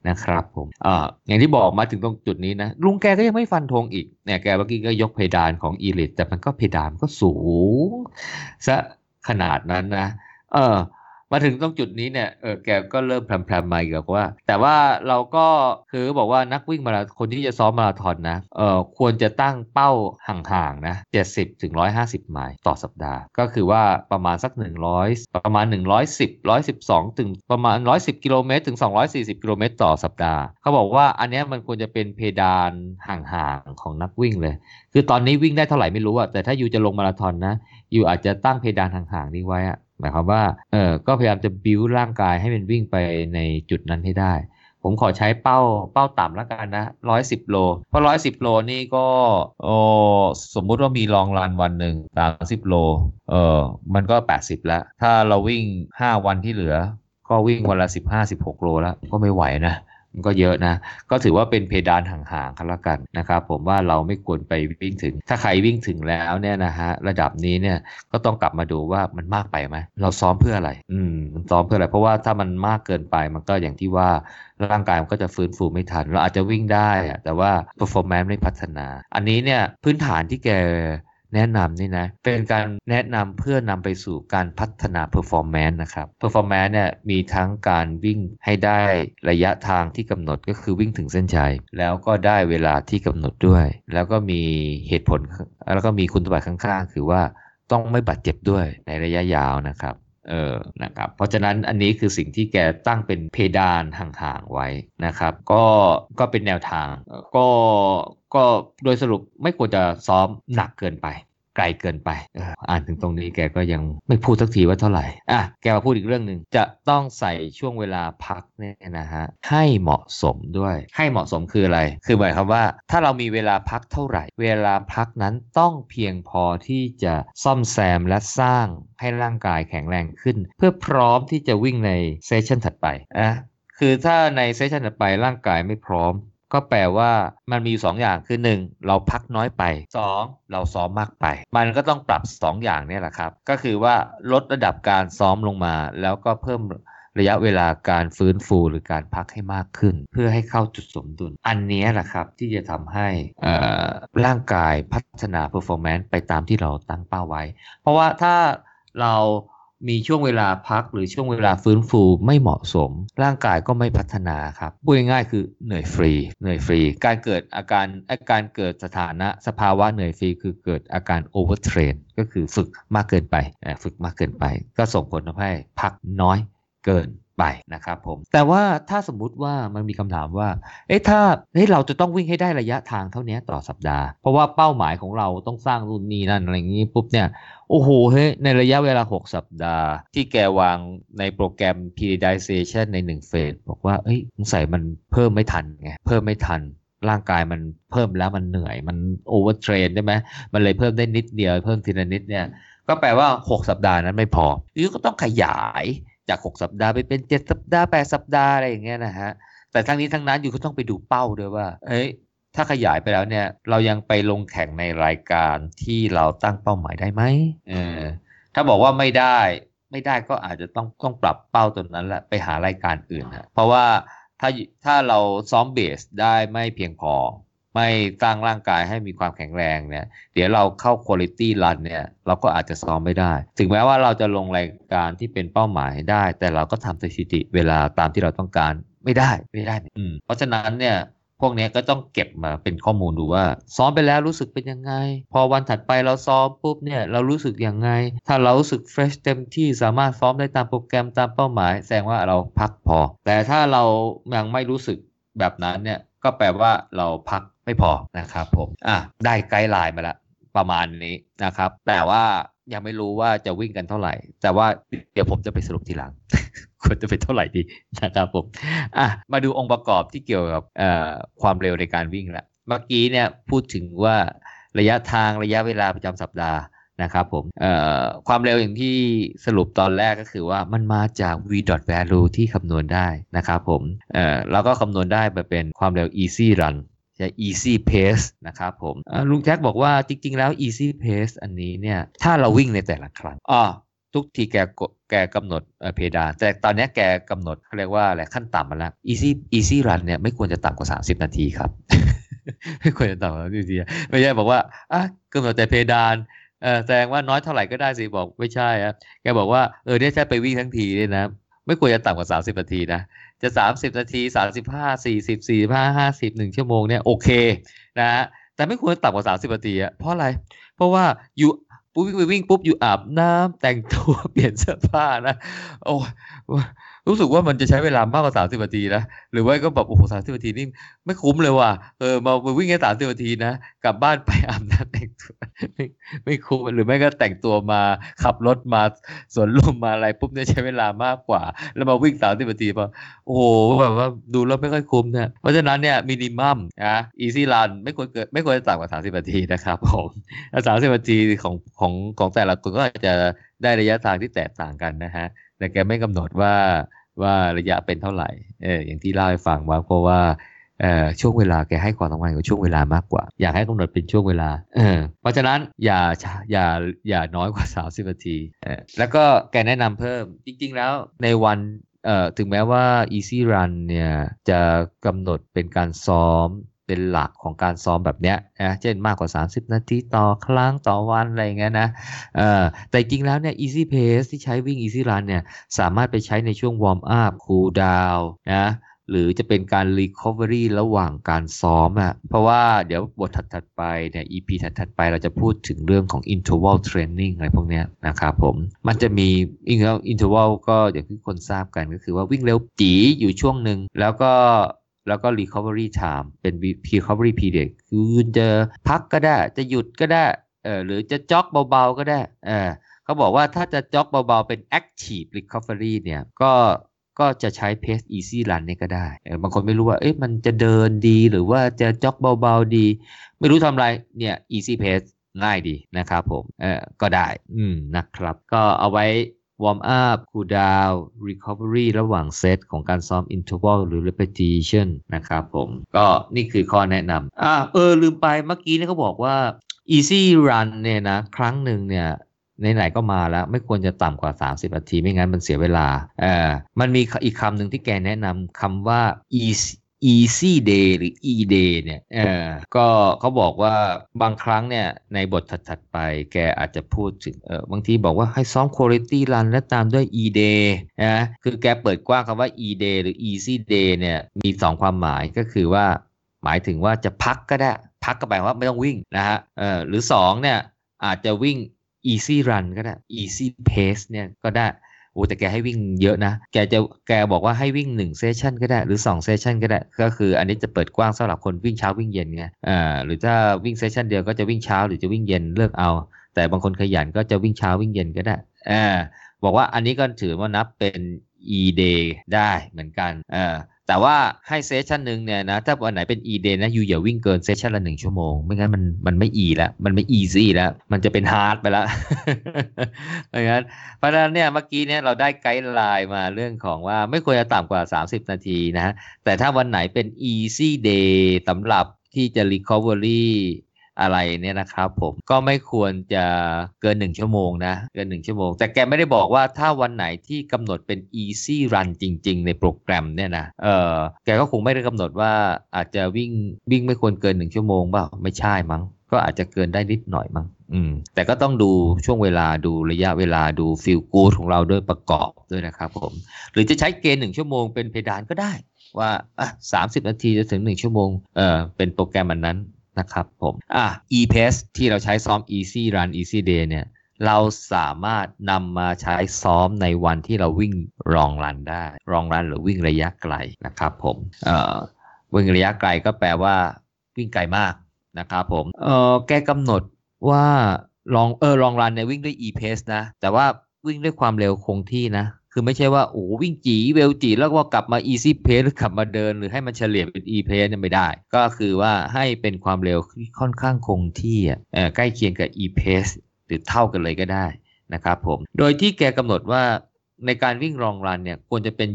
S2: นะครับผมอ่าอย่างที่บอกมาถึงตรงจุดนี้นะ ลุงแกก็ยังไม่ฟันธงอีกเนี่ยแกเมื่อกี้ก็ยกเพดานของอีลิตแต่มันก็เพดานก็สูงซะขนาดนั้นนะ เออ มาถึงตรงจุดนี้เนี่ยเออแกก็เริ่มแพรมๆมาอีกแล้วว่า แต่ว่าเราก็คือบอกว่านักวิ่งมาราคนที่จะซ้อมมาราธอนนะเออควรจะตั้งเป้าห่างๆนะ70ถึง150 ไมล์ต่อสัปดาห์ก็คือว่าประมาณสัก 100 ประมาณ 110 112 ถึงประมาณ 110 กิโลเมตรถึง 240 กิโลเมตรต่อสัปดาห์ เขาบอกว่าอันนี้มันควรจะเป็นเพดานห่างๆของนักวิ่งเลย คือตอนนี้วิ่งได้เท่าไหร่ไม่รู้อะแต่ถ้าอยู่จะลงมาราธอนนะอยู่อาจจะตั้งเพดานห่างๆนี้ไว้อะ หมายความว่าเออก็พยายามจะบิวร่างกายให้มันวิ่งไปในจุดนั้นให้ได้ ผมขอใช้เป้าเป้าต่ำแล้วกันนะร้อยสิบโล เพราะร้อยสิบโลนี่ก็โอ้สมมุติว่ามีลองรันวันหนึ่งสามสิบโลเออมันก็แปดสิบแล้ว ถ้าเราวิ่งห้าวันที่เหลือ ก็วิ่งวันละสิบห้าสิบหกโลแล้วก็ไม่ไหวนะ มันก็เยอะนะ ก็ถือว่าเป็นเพดานห่างๆกันละกันนะครับผมว่าเราไม่ควรไปวิ่งถึง ถ้าใครวิ่งถึงแล้วเนี่ยนะฮะระดับนี้เนี่ยก็ต้องกลับมาดูว่ามันมากไปไหมเราซ้อมเพื่ออะไร อืมมันซ้อมเพื่ออะไร เพราะว่าถ้ามันมากเกินไปมันก็อย่างที่ว่าร่างกายมันก็จะฟื้นฟูไม่ทัน เราอาจจะวิ่งได้แต่ว่า performance ไม่พัฒนา อันนี้เนี่ยพื้นฐานที่แก แนะนำนี่นะ เป็นการแนะนำเพื่อนำไปสู่การพัฒนา performance นะครับ performance เนี่ยมีทั้งการวิ่งให้ได้ระยะทางที่กำหนดก็คือวิ่งถึงเส้นชัย แล้วก็ได้เวลาที่กำหนดด้วย แล้วก็มีเหตุผลแล้วก็มีคุณสมบัติข้างๆ คือว่าต้องไม่บาดเจ็บด้วยในระยะยาวนะครับ เออนะครับเพราะฉะนั้นอันนี้คือสิ่งที่แกตั้งเป็นเพดานห่างๆไว้นะครับ ก็ก็เป็นแนวทางก็ก็โดยสรุปไม่ควรจะซ้อมหนักเกินไป ไกลเกินไปอออ่านถึงตรงนี้แกก็ยังไม่พูดสักทีว่าเท่าไหร่อะแกมาพูดอีกเรื่องหนึ่งจะต้องใส่ช่วงเวลาพักเนี่ยนะฮะให้เหมาะสมด้วย ให้เหมาะสมคืออะไร คือหมายความว่า ถ้าเรามีเวลาพักเท่าไหร่ เวลาพักนั้นต้องเพียงพอที่จะซ่อมแซมและสร้างให้ร่างกายแข็งแรงขึ้น เพื่อพร้อมที่จะวิ่งในเซสชันถัดไปอะคือถ้าในเซสชันถัดไปร่างกายไม่พร้อม ก็แปลว่ามันมีสองอย่างคือ 1. เราพักน้อยไป 2. เราซ้อมมากไป มันก็ต้องปรับ 2 อย่างนี่แหละครับ ก็คือว่าลดระดับการซ้อมลงมา แล้วก็เพิ่มระยะเวลาการฟื้นฟูหรือการพักให้มากขึ้น เพื่อให้เข้าจุดสมดุล อันนี้แหละครับที่จะทำให้อ่าร่างกายพัฒนา performance ไปตามที่เราตั้งเป้าไว้ เพราะว่าถ้าเรา มีช่วงเวลาพักหรือช่วงเวลาฟื้นฟูไม่เหมาะสม ร่างกายก็ไม่พัฒนาครับพูดง่ายๆคือเหนื่อยฟรีเหนื่อยฟรี การเกิดอาการอาการเกิดสถานะสภาวะเหนื่อยฟรีคือเกิดอาการ overtrain ก็คือฝึกมากเกินไปฝึกมากเกินไป ก็ส่งผลทำให้พักน้อยเกินไปนะครับผมแต่ว่าถ้าสมมุติว่ามันมีคำถามว่าเอ๊ะถ้าเฮ้ยเราจะต้องวิ่งให้ได้ระยะทางเท่านี้ต่อสัปดาห์ เพราะว่าเป้าหมายของเราต้องสร้างรุ่นนี้นั่นอะไรอย่างนี้ปุ๊บเนี่ย โอ้โหเฮ้ยในระยะเวลา 6 สัปดาห์ ที่แกวางในโปรแกรม periodization ใน 1 เฟส บอกว่า เอ้ยสงสัยมันเพิ่มไม่ทันไง เพิ่มไม่ทัน ร่างกายมันเพิ่มแล้วมันเหนื่อย มันovertrain ใช่ไหม มันเลยเพิ่มได้นิดเดียว เพิ่มทีละนิดเนี่ย ก็แปลว่า 6 สัปดาห์นั้นไม่พอ you ก็ต้องขยายจาก 6 สัปดาห์ไปเป็น 7 สัปดาห์ 8 สัปดาห์อะไรอย่างเงี้ยนะฮะ แต่ทั้งนี้ทั้งนั้น you ก็ต้องไปดูเป้าด้วยว่า เอ้ย ถ้าขยายไปแล้วเนี่ย เรายังไปลงแข่งในรายการที่เราตั้งเป้าหมายได้ไหมเออถ้าบอกว่าไม่ได้ไม่ได้ก็อาจจะต้องต้องปรับเป้าตัวนั้นแหละไปหารายการอื่นฮะเพราะว่าถ้าถ้าเราซ้อมเบสได้ไม่เพียงพอ ไม่สร้างร่างกายให้มีความแข็งแรงเนี่ย เดี๋ยวเราเข้าคุณลิตี้รันเนี่ยเราก็อาจจะซ้อมไม่ได้ ถึงแม้ว่าเราจะลงรายการที่เป็นเป้าหมายได้ แต่เราก็ทำสถิติเวลาตามที่เราต้องการไม่ได้ไม่ได้อืมเพราะฉะนั้นเนี่ย พวกนี้ก็ต้องเก็บมาเป็นข้อมูลดูว่า ซ้อมไปแล้วรู้สึกเป็นยังไง พอวันถัดไปเราซ้อมปุ๊บเนี่ยเรารู้สึกยังไง ถ้าเรารู้สึกเฟรชเต็มที่สามารถซ้อมได้ตามโปรแกรมตามเป้าหมาย แสดงว่าเราพักพอ แต่ถ้าเรายังไม่รู้สึกแบบนั้นเนี่ยก็แปลว่าเราพักไม่พอนะครับผมอะได้ไกด์ไลน์มาล้วประมาณนี้นะครับ แต่ว่า ยังไม่รู้ว่าจะวิ่งกันเท่าไหร่ แต่ว่าเดี๋ยวผมจะไปสรุปทีหลังควรจะเป็นเท่าไหร่ดีนะครับผมอะมาดูองค์ประกอบที่เกี่ยวกับความเร็วในการวิ่งละเมื่อกี้เนี่ยพูดถึงว่าระยะทางระยะเวลาประจำสัปดาห์นะครับผมความเร็วอย่างที่สรุปตอนแรกก็คือว่ามันมาจาก v value ที่คำนวณได้นะครับผมเราก็คำนวณได้ไปเป็นความเร็ว easy run จะ easy pace นะครับผมลุงแจ็คบอกว่าจริง ๆ แล้ว easy pace อันนี้เนี่ย ถ้าเราวิ่งในแต่ละครั้งอ๋อทุกทีแกแกกำหนดเพดาน แต่ตอนนี้แกกำหนดเขาเรียกว่าอะไรขั้นต่ำมาแล้ว easy easy run เนี่ยไม่ควรจะต่ำกว่า 30 นาทีครับไม่ควรจะต่ำกว่า30นาทีไม่ใช่บอกว่าอะกำหนดแต่เพดานเออแสดงว่าน้อยเท่าไหร่ก็ได้สิบอกไม่ใช่อะแกบอกว่าเออเนี่ยใช่ไปวิ่งทั้งทีเนี่ยนะ ไม่ควรจะต่ำกว่า 30 นาทีนะ จะสามสิบนาทีสามสิบห้าสี่สิบสี่ห้าห้าสิบหนึ่งชั่วโมงเนี่ยโอเคนะฮะแต่ไม่ควรต่ำกว่าสามสิบนาทีอะเพราะอะไร เพราะว่าอยู่ปุ๊บวิ่งไปวิ่งปุ๊บอยู่อาบน้ำแต่งตัวเปลี่ยนเสื้อผ้านะโอ้ รู้สึกว่ามันจะใช้เวลามากกว่าสามสิบนาทีนะหรือว่าก็แบบโอ้โหสามสิบนาทีนี่ไม่คุ้มเลยว่ะเออมาวิ่งแค่สามสิบนาทีนะกลับบ้านไปอาบน้ำแต่งตัวไม่ไม่คุ้มหรือไม่ก็แต่งตัวมาขับรถมาสวนลุมมาอะไรปุ๊บเนี่ยใช้เวลามากกว่า แล้วมาวิ่งสามสิบนาทีพอโอ้โหแบบว่าดูแล้วไม่ค่อยคุ้มนี่ยเพราะฉะนั้นเนี่ยมินิมัมนะอีซี่รันไม่ควรเกิดไม่ควรจะต่ำกว่าสามสิบนาทีนะครับผมสามสิบนาทีของของของแต่ละคนก็จะได้ระยะทางที่แตกต่างกันนะฮะแต่แกไม่กำหนดว่า ว่าระยะเป็นเท่าไหร่ เอออย่างที่เล่าให้ฟังว่าเพราะว่าเอ่อช่วงเวลาแกให้ความสำคัญกับช่วงเวลามากกว่า อยากให้กำหนดเป็นช่วงเวลาเออเพราะฉะนั้นอย่าอย่าอย่าน้อยกว่า 30นาทีเออแล้วก็แกแนะนำเพิ่มจริง ๆ แล้วในวันเอ่อถึงแม้ว่า easy run เนี่ยจะกำหนดเป็นการซ้อม เป็นหลักของการซ้อมแบบเนี้ยนะเช่นมากกว่า 30 นาทีต่อครั้งต่อวันอะไรเงี้ยนะเออแต่จริงแล้วเนี่ย easy pace ที่ใช้วิ่ง easy run เนี่ยสามารถไปใช้ในช่วง warm up cool down นะหรือจะเป็นการ recovery ระหว่างการซ้อมอะเพราะว่าเดี๋ยวบทถัด ๆ ไปเนี่ย EP ถัด ๆ ไปเราจะพูดถึงเรื่องของ interval training อะไรพวกนี้นะครับผม มันจะมี interval ก็อย่างที่คนทราบกันก็คือว่าวิ่งเร็วจีอยู่ช่วงหนึ่ง แล้วก็ แล้วก็ recovery time เป็น recovery period คือจะพักก็ได้ จะหยุดก็ได้เออหรือจะ jog เบาๆก็ได้เออเขาบอกว่าถ้าจะ jog เบาๆเป็น active recovery เนี่ยก็ก็จะใช้ pace easy run เนี่ยก็ได้บางคนไม่รู้ว่าเอ๊ะมันจะเดินดีหรือว่าจะ jog เบาๆดี ไม่รู้ทำไรเนี่ย easy pace ง่ายดีนะครับผมเออก็ได้อืมนะครับ ก็เอาไว้ warm up cool down recovery ระหว่างเซตของการซ้อม interval หรือ repetition นะครับผม ก็นี่คือข้อแนะนำอ่าเออลืมไปเมื่อกี้เนี่ยเขาบอกว่า easy run เนี่ยนะ ครั้งหนึ่งเนี่ยไหนๆก็มาแล้วไม่ควรจะต่ำกว่า 30นาทีไม่งั้นมันเสียเวลาเออมันมีอีกคำหนึ่งที่แกแนะนำคำว่า easy easy day หรือ e day เนี่ยเออก็เขาบอกว่าบางครั้งเนี่ยในบทถัดๆไปแกอาจจะพูดถึงเออบางทีบอกว่าให้ซ้อม quality run และตามด้วย e day นะคือแกเปิดกว้างคำว่า E day หรือ easy day เนี่ยมีสองความหมายก็คือว่า หมายถึงว่าจะพักก็ได้ พักก็แปลว่าไม่ต้องวิ่งนะฮะเออหรือสองเนี่ยอาจจะวิ่ง easy run ก็ได้ easy pace เนี่ยก็ได้ อ้อแต่แกให้วิ่งเยอะนะ แกจะแกบอกว่าให้วิ่ง1 session ก็ได้หรือ2 session ก็ได้ ก็คืออันนี้จะเปิดกว้างสำหรับคนวิ่งเช้าวิ่งเย็นไงอ่าหรือถ้าวิ่ง session เดียวก็จะวิ่งเช้าหรือจะวิ่งเย็นเลือกเอา แต่บางคนขยันก็จะวิ่งเช้าวิ่งเย็นก็ได้อ่าบอกว่าอันนี้ก็ถือว่านับเป็น E day ได้เหมือนกันอ่า แต่ว่าให้ session หนึ่งเนี่ยนะ ถ้าวันไหนเป็น E day นะ you อย่าวิ่งเกิน session ละหนึ่งชั่วโมง ไม่งั้นมันมันไม่ e แล้ว มันไม่ easy แล้ว มันจะเป็น hard ไปแล้วไม่งั้นเพราะฉะนั้นเนี่ยเมื่อกี้เนี่ยเราได้ guideline มาเรื่องของว่าไม่ควรจะต่ำกว่า 30 นาทีนะฮะแต่ถ้าวันไหนเป็น easy day สำหรับที่จะ recovery อะไรเนี่ยนะครับผมก็ไม่ควรจะเกินหนึ่งชั่วโมงนะเกินหนึ่งชั่วโมง แต่แกไม่ได้บอกว่าถ้าวันไหนที่กำหนดเป็น easy run จริง ๆ ในโปรแกรมเนี่ยนะเออแกก็คงไม่ได้กำหนดว่าอาจจะวิ่งวิ่งไม่ควรเกินหนึ่งชั่วโมงเปล่าไม่ใช่มั้งก็อาจจะเกินได้นิดหน่อยมั้งอืมแต่ก็ต้องดูช่วงเวลาดูระยะเวลาดูฟิลกูดของเราด้วยประกอบด้วยนะครับผม หรือจะใช้เกณฑ์หนึ่งชั่วโมงเป็นเพดานก็ได้ว่าอะสามสิบนาทีจะถึงหนึ่งชั่วโมงเออเป็นโปรแกรมอันนั้น นะครับผมอะ e-pace ที่เราใช้ซ้อม easy run easy day เนี่ยเราสามารถนำมาใช้ซ้อมในวันที่เราวิ่งรองรันได้ รองรันหรือวิ่งระยะไกลนะครับผมเอ่อวิ่งระยะไกลก็แปลว่าวิ่งไกลมากนะครับผมเอ่อแกกำหนดว่าลองเออลองรันเนี่ยวิ่งด้วย e-pace นะ แต่ว่าวิ่งด้วยความเร็วคงที่นะ คือไม่ใช่ว่าโอ้วิ่งจีเวลจีแล้วก็กลับมา easy pace หรือกลับมาเดิน หรือให้มันเฉลี่ยเป็น e pace เนี่ยไม่ได้ ก็คือว่าให้เป็นความเร็วค่อนข้างคงที่อะใกล้เคียงกับ e pace หรือเท่ากันเลยก็ได้นะครับผม โดยที่แกกำหนดว่า ในการวิ่งรองรันเนี่ยควรจะเป็น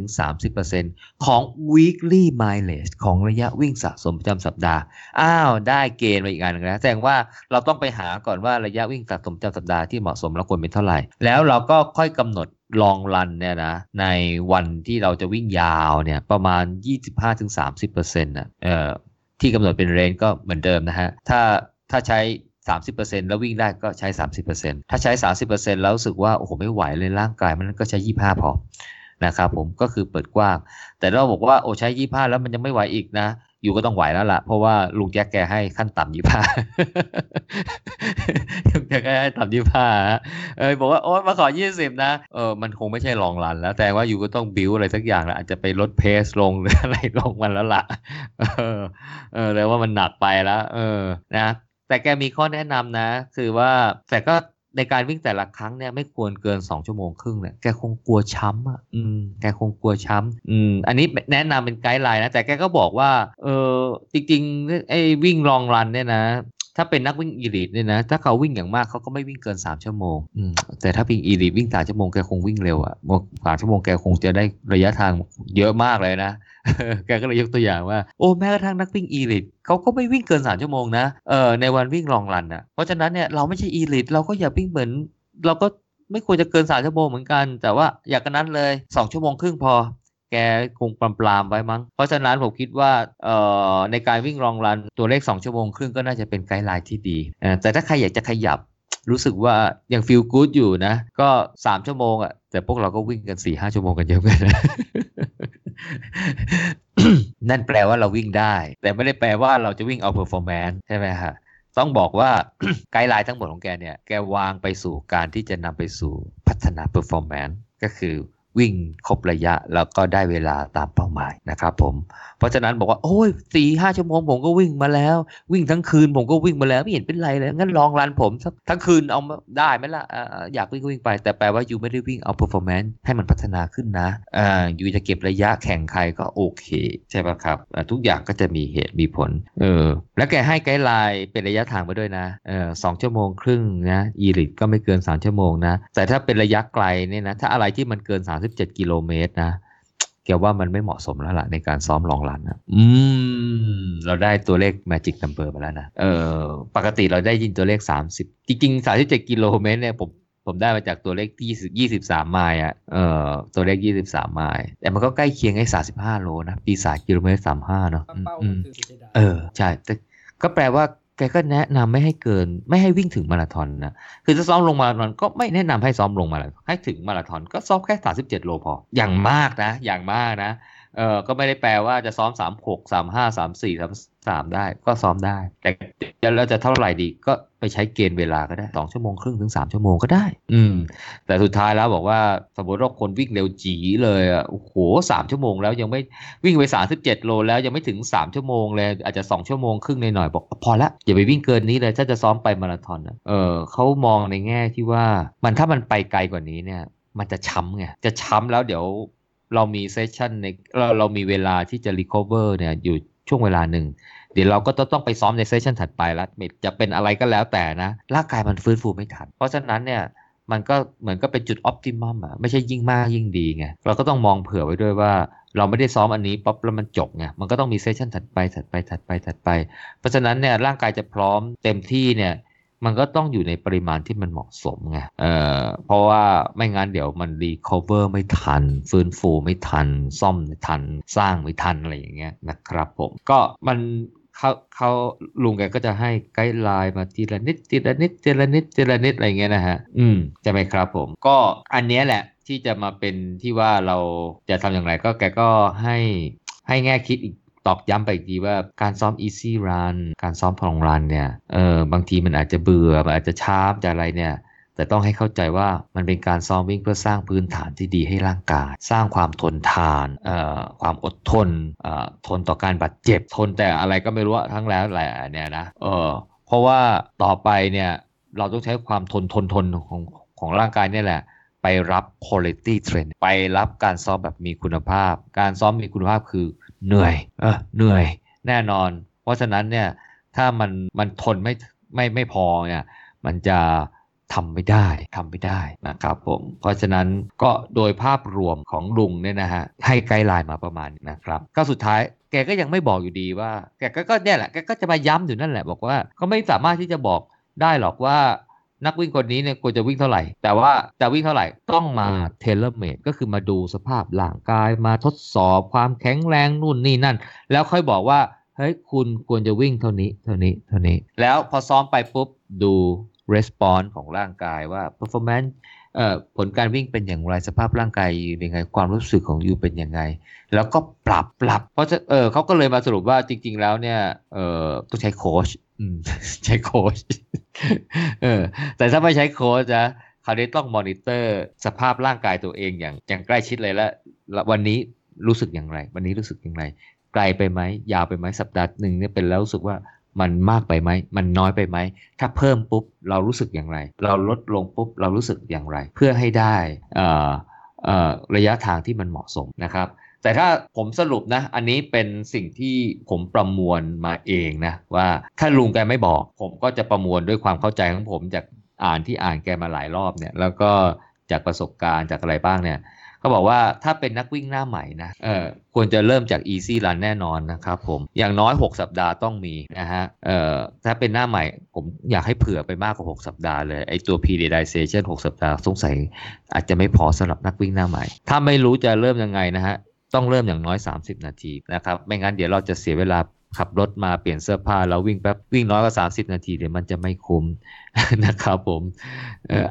S2: 25-30%ของ weekly mileage ของระยะวิ่งสะสมประจำสัปดาห์ อ้าวได้เกณฑ์มาอีกอันหนึงนะแสดงว่าเราต้องไปหาก่อนว่าระยะวิ่งสะสมประจำสัปดาห์ที่เหมาะสมแล้วควรเป็นเท่าไหร่ แล้วเราก็ค่อยกำหนดลองรันเนี่ยนะในวันที่เราจะวิ่งยาวเนี่ยประมาณ 25-30%นะเอ่อที่กำหนดเป็นเรนก็เหมือนเดิมนะฮะถ้าถ้าใช้ 30%แล้ววิ่งได้ก็ใช้ 30%ถ้าใช้ 30%แล้วรู้สึกว่าโอ้โหไม่ไหวเลยร่างกายมันก็ใช้ 25 พอนะครับผมก็คือเปิดกว้าง แต่เราบอกว่าโอ้ใช้ 25 แล้วมันยังไม่ไหวอีกนะอยู่ก็ต้องไหวแล้วล่ะ เพราะว่าลุงแจ็คแกให้ขั้นต่ำยี่ห้าลุงแจ็คแกให้ต่ำยี่ห้าเออบอกว่าโอ๊ยมาขอยี่สิบนะเออมันคงไม่ใช่ลองรันแล้ว แต่ว่าอยู่ก็ต้องบิวอะไรสักอย่างล้วอาจจะไปลดเพสลงหรืออะไรลงมันแล้วล่ะ เออเออแล้วว่ามันหนักไปแล้ว เออนะ แต่แกมีข้อแนะนำนะ คือว่าแต่ก็ในการวิ่งแต่ละครั้งเนี่ยไม่ควรเกิน 2 ชั่วโมงครึ่งเนี่ยแกคงกลัวช้ำอะอืมแกคงกลัวช้ำอืมอันนี้แนะนำเป็น guideline นะ แต่แกก็บอกว่าเออจริงๆไอ้วิ่ง long run เนี่ยนะ ถ้าเป็นนักวิ่ง elite เนี่ยนะ ถ้าเขาวิ่งอย่างมากเขาก็ไม่วิ่งเกิน 3 ชั่วโมงแต่ถ้าวิ่ง elite วิ่งสามชั่วโมงแกคงวิ่งเร็วอะสามชั่วโมงแกคงจะได้ระยะทางเยอะมากเลยนะ แกก็เลยยกตัวอย่างว่า โอ้แม้กระทั่งนักวิ่ง elite เขาก็ไม่วิ่งเกิน 3 ชั่วโมงนะ เออในวันวิ่ง long run อะเพราะฉะนั้นเนี่ยเราไม่ใช่ elite เราก็อย่าวิ่งเหมือน เราก็ไม่ควรจะเกิน3ชั่วโมงเหมือนกัน แต่ว่าอย่ากระนั้นเลย2ชั่วโมงครึ่งพอ แกคงปรามไว้มั้ง เพราะฉะนั้นผมคิดว่าเอ่อในการวิ่ง long run ตัวเลข 2 ชั่วโมงครึ่งก็น่าจะเป็น guideline ที่ดี แต่ถ้าใครอยากจะขยับรู้สึกว่ายัง feel good อยู่นะ ก็ 3 ชั่วโมงอะ่ะแต่พวกเราก็วิ่งกัน 4 5ชั่วโมงกันเยอะกันนะนั่นแปลว่าเราวิ่งได้ แต่ไม่ได้แปลว่าเราจะวิ่งเอา performance ใช่ไหมฮะต้องบอกว่า guideline ทั้งหมดของแกเนี่ย แกวางไปสู่การที่จะนำไปสู่พัฒนา performance ก็คือ วิ่งครบระยะแล้วก็ได้เวลาตามเป้าหมายนะครับผม เพราะฉะนั้นบอกว่าโอ้ยสี่ห้าชั่วโมงผมก็วิ่งมาแล้ว วิ่งทั้งคืนผมก็วิ่งมาแล้วไม่เห็นเป็นไรเลยงั้นลองรันผมสักทั้งคืนเอามาได้ไหมล่ะอ่าอยากวิ่งก็วิ่งไป แต่แปลว่ายูไม่ได้วิ่งเอา performance ให้มันพัฒนาขึ้นนะอยูจะเก็บระยะแข่งใครก็โอเค ใช่ปะครับทุกอย่างก็จะมีเหตุมีผลเออแล้วแกให้ไกด์ไลน์เป็นระยะทางมาด้วยนะเออสองชั่วโมงครึ่งนะอีลิทก็ไม่เกิน 3 ชั่วโมงนะแต่ถ้าเป็นระยะไกลเนี่ยนะถ้าอะไรที่มันเกิน 37 กิโลเมตรนะ แกว่ามันไม่เหมาะสมแล้วล่ะในการซ้อมลองรันนะอืม เราได้ตัวเลข magic number มาแล้วนะ เออ ปกติเราได้ยินตัวเลข 30 จริงๆ 37 กิโลเมตรเนี่ยผมผมได้มาจากตัวเลขที่23ไมล์อะ เออตัวเลข23ไมล์ แต่มันก็ใกล้เคียงไอ้35โลนะ ปีศาจกิโลเมตร35เนาะ
S1: เป้า
S2: อื
S1: ก็
S2: ม
S1: คือสุดท้าย
S2: เออ ใช่แต่ก็แปลว่า แกก็แนะนำไม่ให้เกิน ไม่ให้วิ่งถึงมาราธอนนะ คือจะซ้อมลงมาราธอนก็ไม่แนะนำให้ซ้อมลงมาราธอนให้ถึงมาราธอนก็ซ้อมแค่ 37 โลพอ อย่างมากนะ อย่างมากนะ เออก็ไม่ได้แปลว่าจะซ้อม36 35 34 33ได้ ก็ซ้อมได้ แต่แล้วจะเท่าไหร่ดีก็ไปใช้เกณฑ์เวลาก็ได้2ชั่วโมงครึ่งถึง3ชั่วโมงก็ได้ อืม แต่สุดท้ายแล้วบอกว่าสมมติว่าคนวิ่งเร็วจีเลยอะโอ้โหสามชั่วโมงแล้วยังไม่วิ่งไป37โลแล้วยังไม่ถึง3ชั่วโมงเลยอาจจะ2ชั่วโมงครึ่งหน่อยๆบอกพอละอย่าไปวิ่งเกินนี้เลยถ้าจะซ้อมไปมาราธอนเออเขามองในแง่ที่ว่ามันถ้ามันไปไกลกว่านี้เนี่ย มันจะช้ำไงจะช้ำแล้วเดี๋ยว เรามีเซสชันในเราเรามีเวลาที่จะ recover เนี่ยอยู่ช่วงเวลาหนึ่ง เดี๋ยวเราก็ต้องไปซ้อมในเซสชันถัดไปแล้วจะเป็นอะไรก็แล้วแต่นะ ร่างกายมันฟื้นฟูไม่ทัน เพราะฉะนั้นเนี่ยมันก็เหมือนก็เป็นจุดออ t ติมัมอะไม่ใช่ยิ่งมากยิ่งดีไงเราก็ต้องมองเผื่อไว้ด้วยว่า เราไม่ได้ซ้อมอันนี้ป๊อปแล้วมันจบไงมันก็ต้องมี session ถัดไปถัดไปถัดไปถัดไป เพราะฉะนั้นเนี่ยร่างกายจะพร้อมเต็มที่เนี่ย มันก็ต้องอยู่ในปริมาณที่มันเหมาะสมไงเอ่อเพราะว่าไม่งั้นเดี๋ยวมัน recover ไม่ทัน ฟื้นฟูไม่ทัน ซ่อมไม่ทัน สร้างไม่ทันอะไรอย่างเงี้ยนะครับผมก็มันเขาเขาลุงแกก็จะให้ guideline มาทีละนิดทีละนิดทีละนิดทีละนิดอะไรเงี้ยนะฮะ อืมใช่ไหมครับผม ก็อันนี้แหละที่จะมาเป็นที่ว่าเราจะทำอย่างไรก็แกก็ให้ให้แง่คิดอีก ตอกย้ำไปอีกทีว่าการซ้อม easy run การซ้อมพลองรันเนี่ยเออบางทีมันอาจจะเบื่อมันอาจจะช้าจะอะไรเนี่ยแต่ต้องให้เข้าใจว่ามันเป็นการซ้อมวิ่งเพื่อสร้างพื้นฐานที่ดีให้ร่างกาย สร้างความทนทานเอ่อความอดทนเอ่อทนต่อการบาดเจ็บทนแต่อะไรก็ไม่รู้ทั้งแล้วแหละเนี่ยนะเออเพราะว่าต่อไปเนี่ยเราต้องใช้ความทนทนทนของของร่างกายนี่แหละ ไปรับ quality train ไปรับการซ้อมแบบมีคุณภาพ การซ้อมมีคุณภาพคือ เหนื่อยเออเหนื่อยแน่นอน เพราะฉะนั้นเนี่ยถ้ามันมันทนไม่ไม่ไม่พอเนี่ยมันจะทำไม่ได้ทำไม่ได้นะครับผมเพราะฉะนั้นก็โดยภาพรวมของลุงเนี่ยนะฮะให้ไกด์ไลน์มาประมาณนะครับก็สุดท้ายแกก็ยังไม่บอกอยู่ดีว่า แกก็ก็เนี่ยแหละแกก็จะมาย้ำอยู่นั่นแหละ บอกว่าก็ไม่สามารถที่จะบอกได้หรอกว่า นักวิ่งคนนี้เนี่ยควรจะวิ่งเท่าไหร่ แต่ว่าจะวิ่งเท่าไหร่ต้องมาเทเลเมดก็คือมาดูสภาพร่างกายมาทดสอบความแข็งแรงนู่นนี่นั่น แล้วค่อยบอกว่าเฮ้ยคุณควรจะวิ่งเท่านี้เท่านี้เท่านี้ แล้วพอซ้อมไปปุ๊บดู response ของร่างกายว่า performance เอ่อผลการวิ่งเป็นอย่างไรสภาพร่างกายเป็นยังไงความรู้สึกของยูเป็นยังไง แล้วก็ปรับปรับ เพราะเออเขาก็เลยมาสรุปว่าจริง ๆ แล้วเนี่ยเออต้องใช้โค้ช ใช้โค้ชเออ แต่ถ้าไม่ใช้โค้ชนะคราวนี้ต้องมอนิเตอร์สภาพร่างกายตัวเองอย่างอย่างใกล้ชิดเลยแล้ววันนี้รู้สึกอย่างไร วันนี้รู้สึกอย่างไร ไกลไปไหมยาวไปไหมสัปดาห์หนึ่งเนี่ยเป็นแล้วรู้สึกว่ามันมากไปไหม มันน้อยไปไหม ถ้าเพิ่มปุ๊บเรารู้สึกอย่างไร เราลดลงปุ๊บเรารู้สึกอย่างไร เพื่อให้ได้ระยะทางที่มันเหมาะสมนะครับ แต่ถ้าผมสรุปนะ อันนี้เป็นสิ่งที่ผมประมวลมาเองนะ ว่าถ้าลุงแกไม่บอก ผมก็จะประมวลด้วยความเข้าใจของผมจากอ่านที่อ่านแกมาหลายรอบเนี่ย แล้วก็จากประสบการณ์จากอะไรบ้างเนี่ยเขาบอกว่าถ้าเป็นนักวิ่งหน้าใหม่นะเออควรจะเริ่มจาก easy run แน่นอนนะครับผมอย่างน้อย 6 สัปดาห์ต้องมีนะฮะเออถ้าเป็นหน้าใหม่ผมอยากให้เผื่อไปมากกว่า 6 สัปดาห์เลยไอตัว periodization 6 สัปดาห์สงสัยอาจจะไม่พอสำหรับนักวิ่งหน้าใหม่ ถ้าไม่รู้จะเริ่มยังไงนะฮะ ต้องเริ่มอย่างน้อย 30 นาทีนะครับ ไม่งั้นเดี๋ยวเราจะเสียเวลาขับรถมาเปลี่ยนเสื้อผ้าแล้ววิ่งแป๊บวิ่งน้อยกว่า 30 นาทีเดี๋ยวมันจะไม่คุ้มนะครับผม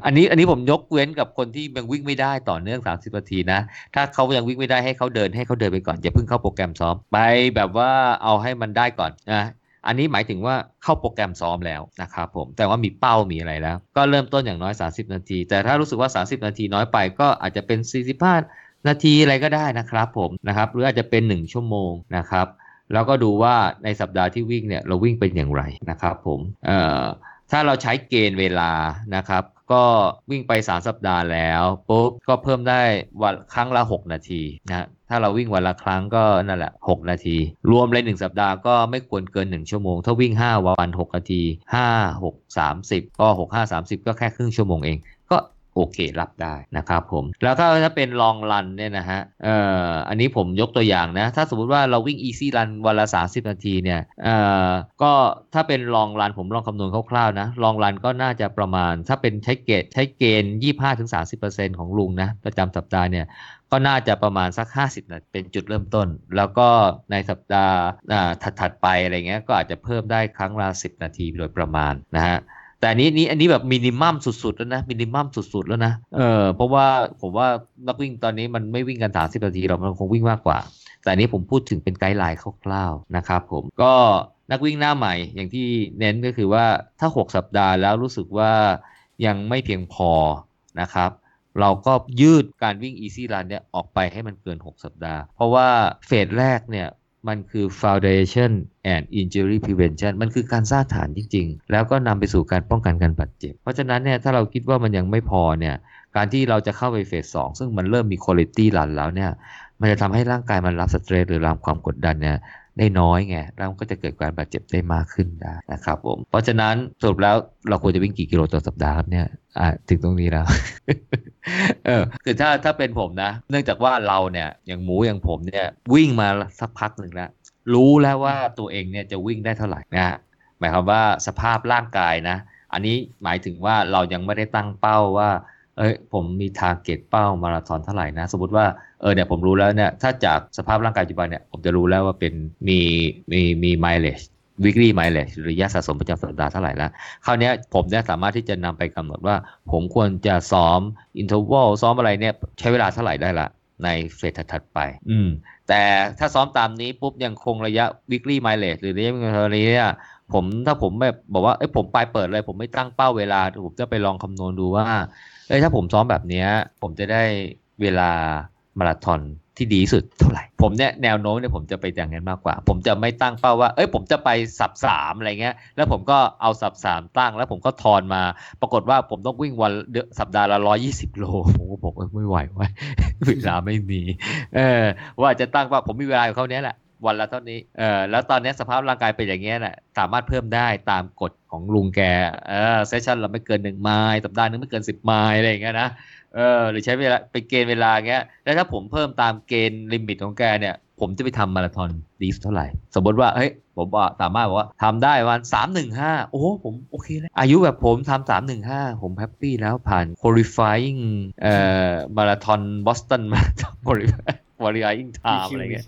S2: อันนี้อันนี้ผมยกเว้นกับคนที่ยังวิ่งไม่ได้ต่อเนื่อง 30 นาทีนะ ถ้าเขายังวิ่งไม่ได้ให้เขาเดินให้เขาเดินไปก่อนอย่าเพิ่งเข้าโปรแกรมซ้อมไปแบบว่าเอาให้มันได้ก่อนนะอันนี้หมายถึงว่าเข้าโปรแกรมซ้อมแล้วนะครับผมแต่ว่ามีเป้ามีอะไรแล้ว ก็เริ่มต้นอย่างน้อย 30 นาที แต่ถ้ารู้สึกว่า 30 นาทีน้อยไปก็อาจจะเป็น 45 นาทีอะไรก็ได้นะครับผมนะครับ หรืออาจจะเป็น 1 ชั่วโมงนะครับ แล้วก็ดูว่าในสัปดาห์ที่วิ่งเนี่ยเราวิ่งเป็นอย่างไรนะครับผมเอ่อถ้าเราใช้เกณฑ์เวลานะครับ ก็วิ่งไป 3 สัปดาห์แล้วปุ๊บก็เพิ่มได้วันครั้งละ 6 นาทีนะถ้าเราวิ่งวันละครั้งก็นั่นแหละ 6 นาที รวมเลย1สัปดาห์ก็ไม่ควรเกิน 1 ชั่วโมง ถ้าวิ่ง 5 วัน 6 นาที 5 6 30 ก็ 6 5 30 ก็แค่ครึ่งชั่วโมงเอง โอเครับได้นะครับผม แล้วถ้าถ้าเป็นลองรันเนี่ยนะฮะเอ่ออันนี้ผมยกตัวอย่างนะ ถ้าสมมุติว่าเราวิ่ง easy run วันละ 30 นาทีเนี่ยเอ่อก็ถ้าเป็นลองรันผมลองคำนวณคร่าวๆนะลองรันก็น่าจะประมาณ ถ้าเป็นใช้เกณฑ์ใช้เกณฑ์ 25-30%ของลุงนะประจำสัปดาห์เนี่ยก็น่าจะประมาณสัก 50นาทีเป็นจุดเริ่มต้น แล้วก็ในสัปดาห์ถัดๆไปอะไรเงี้ยก็อาจจะเพิ่มได้ครั้งละ 10 นาทีโดยประมาณนะฮะ แต่อันนี้นี้อันนี้แบบมินิมัมสุดๆแล้วนะมินิมัมสุดๆแล้วนะเออเพราะว่าผมว่านักวิ่งตอนนี้มันไม่วิ่งกันสามสิบนาทีเรามันคงวิ่งมากกว่า แต่อันนี้ผมพูดถึงเป็นไกด์ไลน์คร่าวๆนะครับผมก็นักวิ่งหน้าใหม่อย่างที่เน้นก็คือว่าถ้า 6 สัปดาห์แล้วรู้สึกว่ายังไม่เพียงพอนะครับเราก็ยืดการวิ่ง Easy Run เนี่ยออกไปให้มันเกิน 6 สัปดาห์ เพราะว่าเฟสแรกเนี่ย มันคือ foundation and injury prevention มันคือการสร้างฐานจริง ๆ แล้วก็นำไปสู่การป้องกันการบาดเจ็บ เพราะฉะนั้นเนี่ยถ้าเราคิดว่ามันยังไม่พอเนี่ยการที่เราจะเข้าไปเฟสสองซึ่งมันเริ่มมีคุณภาพหลันแล้วเนี่ยมันจะทำให้ร่างกายมันรับสเตรสหรือรับความกดดันเนี่ย ได้น้อยไงแล้วมันก็จะเกิดการบาดเจ็บได้มากขึ้นได้นะครับผมเพราะฉะนั้นสรุปแล้วเราควรจะวิ่งกี่กิโลต่อสัปดาห์ครับเนี่ยอ่าถึงตรงนี้แล้วเออคือถ้าถ้าเป็นผมนะ เนื่องจากว่าเราเนี่ยอย่างหมูอย่างผมเนี่ยวิ่งมาสักพักหนึ่งแล้วรู้แล้วว่าตัวเองเนี่ยจะวิ่งได้เท่าไหร่นะฮะหมายความว่าสภาพร่างกายนะ อันนี้หมายถึงว่าเรายังไม่ได้ตั้งเป้าว่า เอ้ยผมมี target เป้ามาราธอนเท่าไหร่นะ สมมติว่าเออเนี่ยผมรู้แล้วเนี่ยถ้าจากสภาพร่างกายปัจจุบันเนี่ยผมจะรู้แล้วว่าเป็นมีมีมีไมล์เลช weekly mileage หรือระยะสะสมประจำสัปดาห์เท่าไหร่แล้วคราวเนี้ยผมเนี่ยสามารถที่จะนำไปกำหนดว่า ผมควรจะซ้อม interval ซ้อมอะไรเนี่ยใช้เวลาเท่าไหร่ได้ละในเฟสถัดๆไป อืม แต่ถ้าซ้อมตามนี้ปุ๊บยังคงระยะ weekly mileage หรือระยะเท่านี้เนี่ยผมถ้าผมแบบบอกว่าเอ้ยผมไปเปิดเลย ผมไม่ตั้งเป้าเวลา ผมจะไปลองคำนวณดูว่า เอ้ยถ้าผมซ้อมแบบเนี้ยผมจะได้เวลามาราธอนที่ดีสุดเท่าไหร่ ผมเนี่ยแนวโน้มเนี่ยผมจะไปอย่างนั้นมากกว่า ผมจะไม่ตั้งเป้าว่า เอ้ยผมจะไปสับสามอะไรเงี้ย แล้วผมก็เอาสับสามตั้ง แล้วผมก็ทอนมา ปรากฏว่าผมต้องวิ่งวันสัปดาห์ละร้อยี่สิบโล ผมก็บอกว่าไม่ไหวว้ยเวลาไม่มี เออว่าจะตั้งว่าผมมีเวลาอยู่เขาเนี้ยแหละ วันละเท่านี้เออแล้วตอนนี้สภาพร่างกายเป็นอย่างเงี้ยแหละสามารถเพิ่มได้ตามกฎของลุงแกเออ session เราไม่เกินหนึ่งไมล์สัปดาห์นึงไม่เกินสิบไมล์อะไรอย่างเงี้ยนะเออหรือใช้เวลาไปเกณฑ์เวลาเงี้ยแล้วถ้าผมเพิ่มตามเกณฑ์ limit ของแกเนี่ย ผมจะไปทำมาราธอนดีสุดเท่าไหร่ สมมติว่าเฮ้ยผมว่าสามารถบอกว่าทำได้วันสามหนึ่งห้าโอ้ผมโอเคเลยอายุแบบผมทำสามหนึ่งห้าผม happy แล้วผ่าน qualifying เอ่อมาราธอนบอสตันมา qualifying time อะไรเงี้ย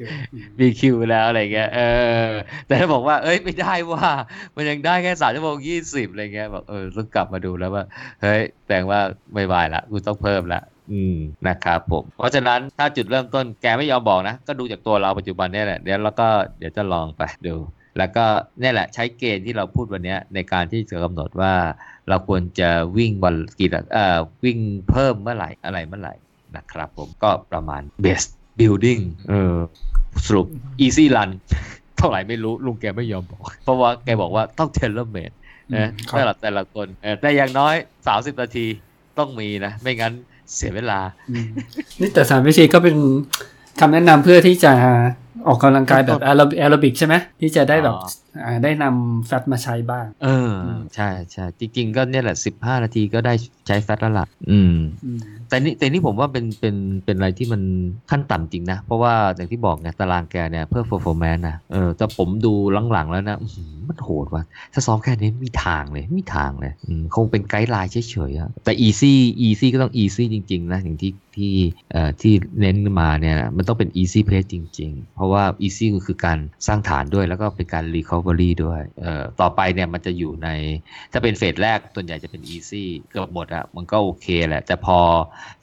S2: BQ แล้วอะไรเงี้ยเออ แต่ถ้าบอกว่า เอ้ยไม่ได้ว่า มันยังได้แค่สามชั่วโมงยี่สิบอะไรเงี้ยบอกเออต้องกลับมาดูแล้วว่า เฮ้ย แต่ว่าไม่ไหวละกูต้องเพิ่มละอืมนะครับผม เพราะฉะนั้นถ้าจุดเริ่มต้นแกไม่ยอมบอกนะ ก็ดูจากตัวเราปัจจุบันเนี่ยแหละเดี๋ยวแล้วก็เดี๋ยวจะลองไปดูแล้วก็เนี่ยแหละใช้เกณฑ์ที่เราพูดวันเนี้ยในการที่จะกำหนดว่าเราควรจะวิ่งวันกี่เอ่อวิ่งเพิ่มเมื่อไหร่อะไรเมื่อไหร่นะครับผมก็ประมาณ best building เออสรุป easy run เท่าไหร่ไม่รู้ลุงแกไม่ยอมบอก เพราะว่าแกบอกว่าต้อง tailor made นะ
S1: ครับ
S2: สำหรับแต่ละคนเออแต่อย่างน้อย 30 นาทีต้องมีนะ ไม่งั้นเสียเวลา
S1: อืมนี่แต่สามวิธีก็เป็นคำแนะนำเพื่อที่จะออกกำลังกายแบบแอโรบิกใช่ไหมที่จะได้แบบ
S2: อ๋อ
S1: อ่าได้นำแฟตมาใช้บ้าง
S2: เออ ใช่ใช่จริง ๆ ก็เนี่ยแหละ15นาทีก็ได้ใช้แฟตแล้วล่ะอืม
S1: อืม
S2: แต่นี่แต่นี่ผมว่าเป็นเป็นเป็นอะไรที่มันขั้นต่ำจริงนะ เพราะว่าอย่างที่บอกไงตารางแกเนี่ยเพื่อ performance นะเออแต่ผมดูหลังๆแล้วนะอื้อหือมันโหดว่ะถ้าซ้อมแค่นี้ไม่มีทางเลยไม่มีทางเลยอืมคงเป็นไกด์ไลน์เฉยๆอะแต่ easy easy ก็ต้อง easy จริง ๆ นะอย่างที่ที่เอ่อที่เน้นมาเนี่ยนะมันต้องเป็น easy pace จริงๆเพราะว่า easy ก็คือการสร้างฐานด้วย แล้วก็เป็นการ recovery ด้วยเอ่อต่อไปเนี่ยมันจะอยู่ใน ถ้าเป็นเฟสแรกส่วนใหญ่จะเป็น easy เกือบหมดอะมันก็โอเคแหละ แต่พอ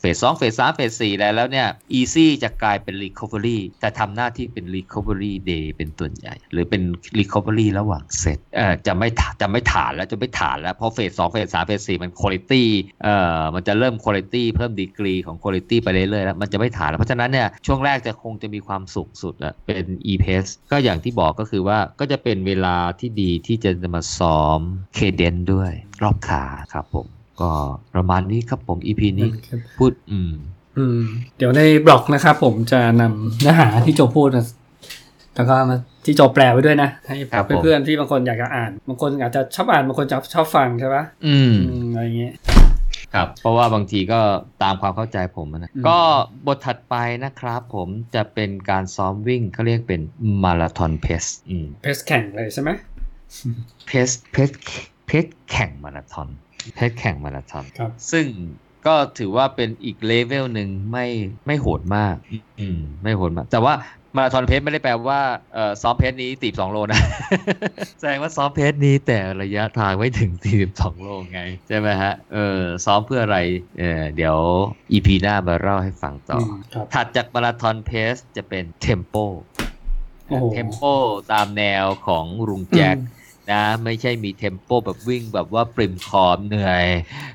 S2: เฟสสองเฟสสามเฟสสี่แล้วแล้วเนี่ย easy จะกลายเป็น recovery จะทำหน้าที่เป็น recovery day เป็นส่วนใหญ่ หรือเป็น recovery ระหว่างเซตเอ่อจะไม่จะไม่ฐานแล้วจะไม่ฐานแล้วเพราะเฟสสองเฟสสามเฟสสี่มัน quality เอ่อมันจะเริ่ม quality เพิ่มดีกรีของ quality ไปเรื่อยๆแล้วมันจะไม่ฐานแล้วเพราะฉะนั้นเนี่ยช่วงแรกจะคงจะมีความสุขสุดอะเป็น e pace ก็อย่างที่บอกก็คือว่าก็จะเป็นเวลาที่ดีที่จะมาซ้อม cadence ด้วยรอบขาครับผม ก็ประมาณนี้ครับผม EP นี้พูดอืม
S1: อืม เดี๋ยวในบล็อกนะครับผมจะนำเนื้อหาที่โจพูดนะแล้วก็มาที่โจแปลไว้ด้วยนะ ให้
S2: ครับผม
S1: เพื่อนๆที่บางคนอยากจะอ่าน บางคนอาจจะชอบอ่านบางคนจะชอบฟังใช่ปะ
S2: อืม
S1: อืมอะไรอย่างเงี้ย
S2: ครับ เพราะว่าบางทีก็ตามความเข้าใจผมอะนะ
S1: อืม
S2: ก็บทถัดไปนะครับผมจะเป็นการซ้อมวิ่งเขาเรียกเป็นมาราธอน pace อืม
S1: pace แข่งเลยใช่ไหม
S2: pace pace pace แข่งมาราธอน pace แข่งมาราธอน
S1: ครับ
S2: ซึ่งก็ถือว่าเป็นอีกเลเวลหนึ่งไม่ไม่โหดมาก อืมไม่โหดมาก แต่ว่า มาราธอน pace ไม่ได้แปลว่าเอ่อซ้อม pace นี้สี่สองโลนะ แสดงว่าซ้อม pace นี้แต่ระยะทางไม่ถึง42โลไง ใช่ไหมฮะ เออซ้อมเพื่ออะไรเออเดี๋ยว EP หน้ามาเล่าให้ฟังต่อ
S1: อื
S2: อ
S1: มครับ
S2: ถัดจากมาราธอน pace จะเป็น tempoโอ้
S1: โห
S2: tempo ตามแนวของลุงแจ็ค นะ ไม่ใช่มี tempo แบบวิ่งแบบว่าปริ่มขอบเหนื่อย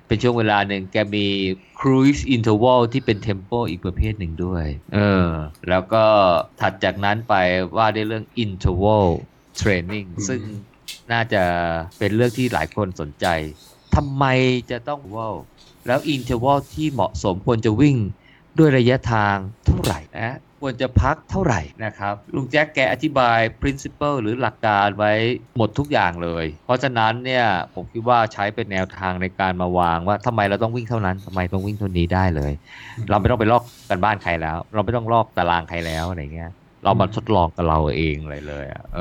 S2: เป็นช่วงเวลาหนึ่งแกมีครู i อินเทอร์วลที่เป็นเทมโปอีกประเภทหนึ่งด้วย เออ แล้วก็ถัดจากนั้นไปว่าด้วยเรื่อง interval training อื
S1: ม
S2: ซึ่งน่าจะเป็นเรื่องที่หลายคนสนใจทำไมจะต้อง interval แล้ว interval ที่เหมาะสมควรจะวิ่งด้วยระยะทางเท่าไหร่นะ ควรจะพักเท่าไหร่นะครับลุงแจ็คแกอธิบาย principle หรือหลักการไว้หมดทุกอย่างเลย เพราะฉะนั้นเนี่ยผมคิดว่าใช้เป็นแนวทางในการมาวางว่าทำไมเราต้องวิ่งเท่านั้นทำไมต้องวิ่งเท่านี้ได้เลย เราไม่ต้องไปลอกกันบ้านใครแล้ว เราไม่ต้องลอกตารางใครแล้วอะไรเงี้ยเรามาทดลองกับเราเองเลยเลยอะเอ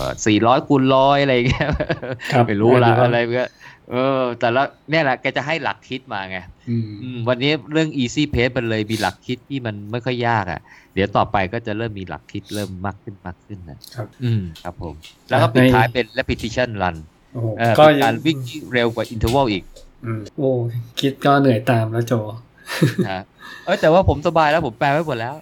S2: อสี่ร้อยคูณร้อยอะไรเงี้ย
S1: ครับ
S2: ไม่รู้ละ
S1: อันนี้ก็
S2: อะไรเงี้ย เออ แต่ละเนี่ยแหละแกจะให้หลักคิดมาไง
S1: อืม
S2: อืมวันนี้เรื่อง easy pace มันเลยมีหลักคิดที่มันไม่ค่อยยากอะ เดี๋ยวต่อไปก็จะเริ่มมีหลักคิดเริ่มมากขึ้นมากขึ้นนะครับ อืมครับผม แล้วก็ปิด
S1: ใน
S2: ท้ายเป็น repetition run
S1: โอ้โห
S2: เออ
S1: ก็
S2: เป็น
S1: ยั
S2: กางรวิ่งที่เร็วกว่า interval อีก
S1: อืมโอ้คิดก็เหนื่อยตามแล้วโจ
S2: นะเออแต่ว่าผมสบายแล้วผมแปลไว้หมดแล้ว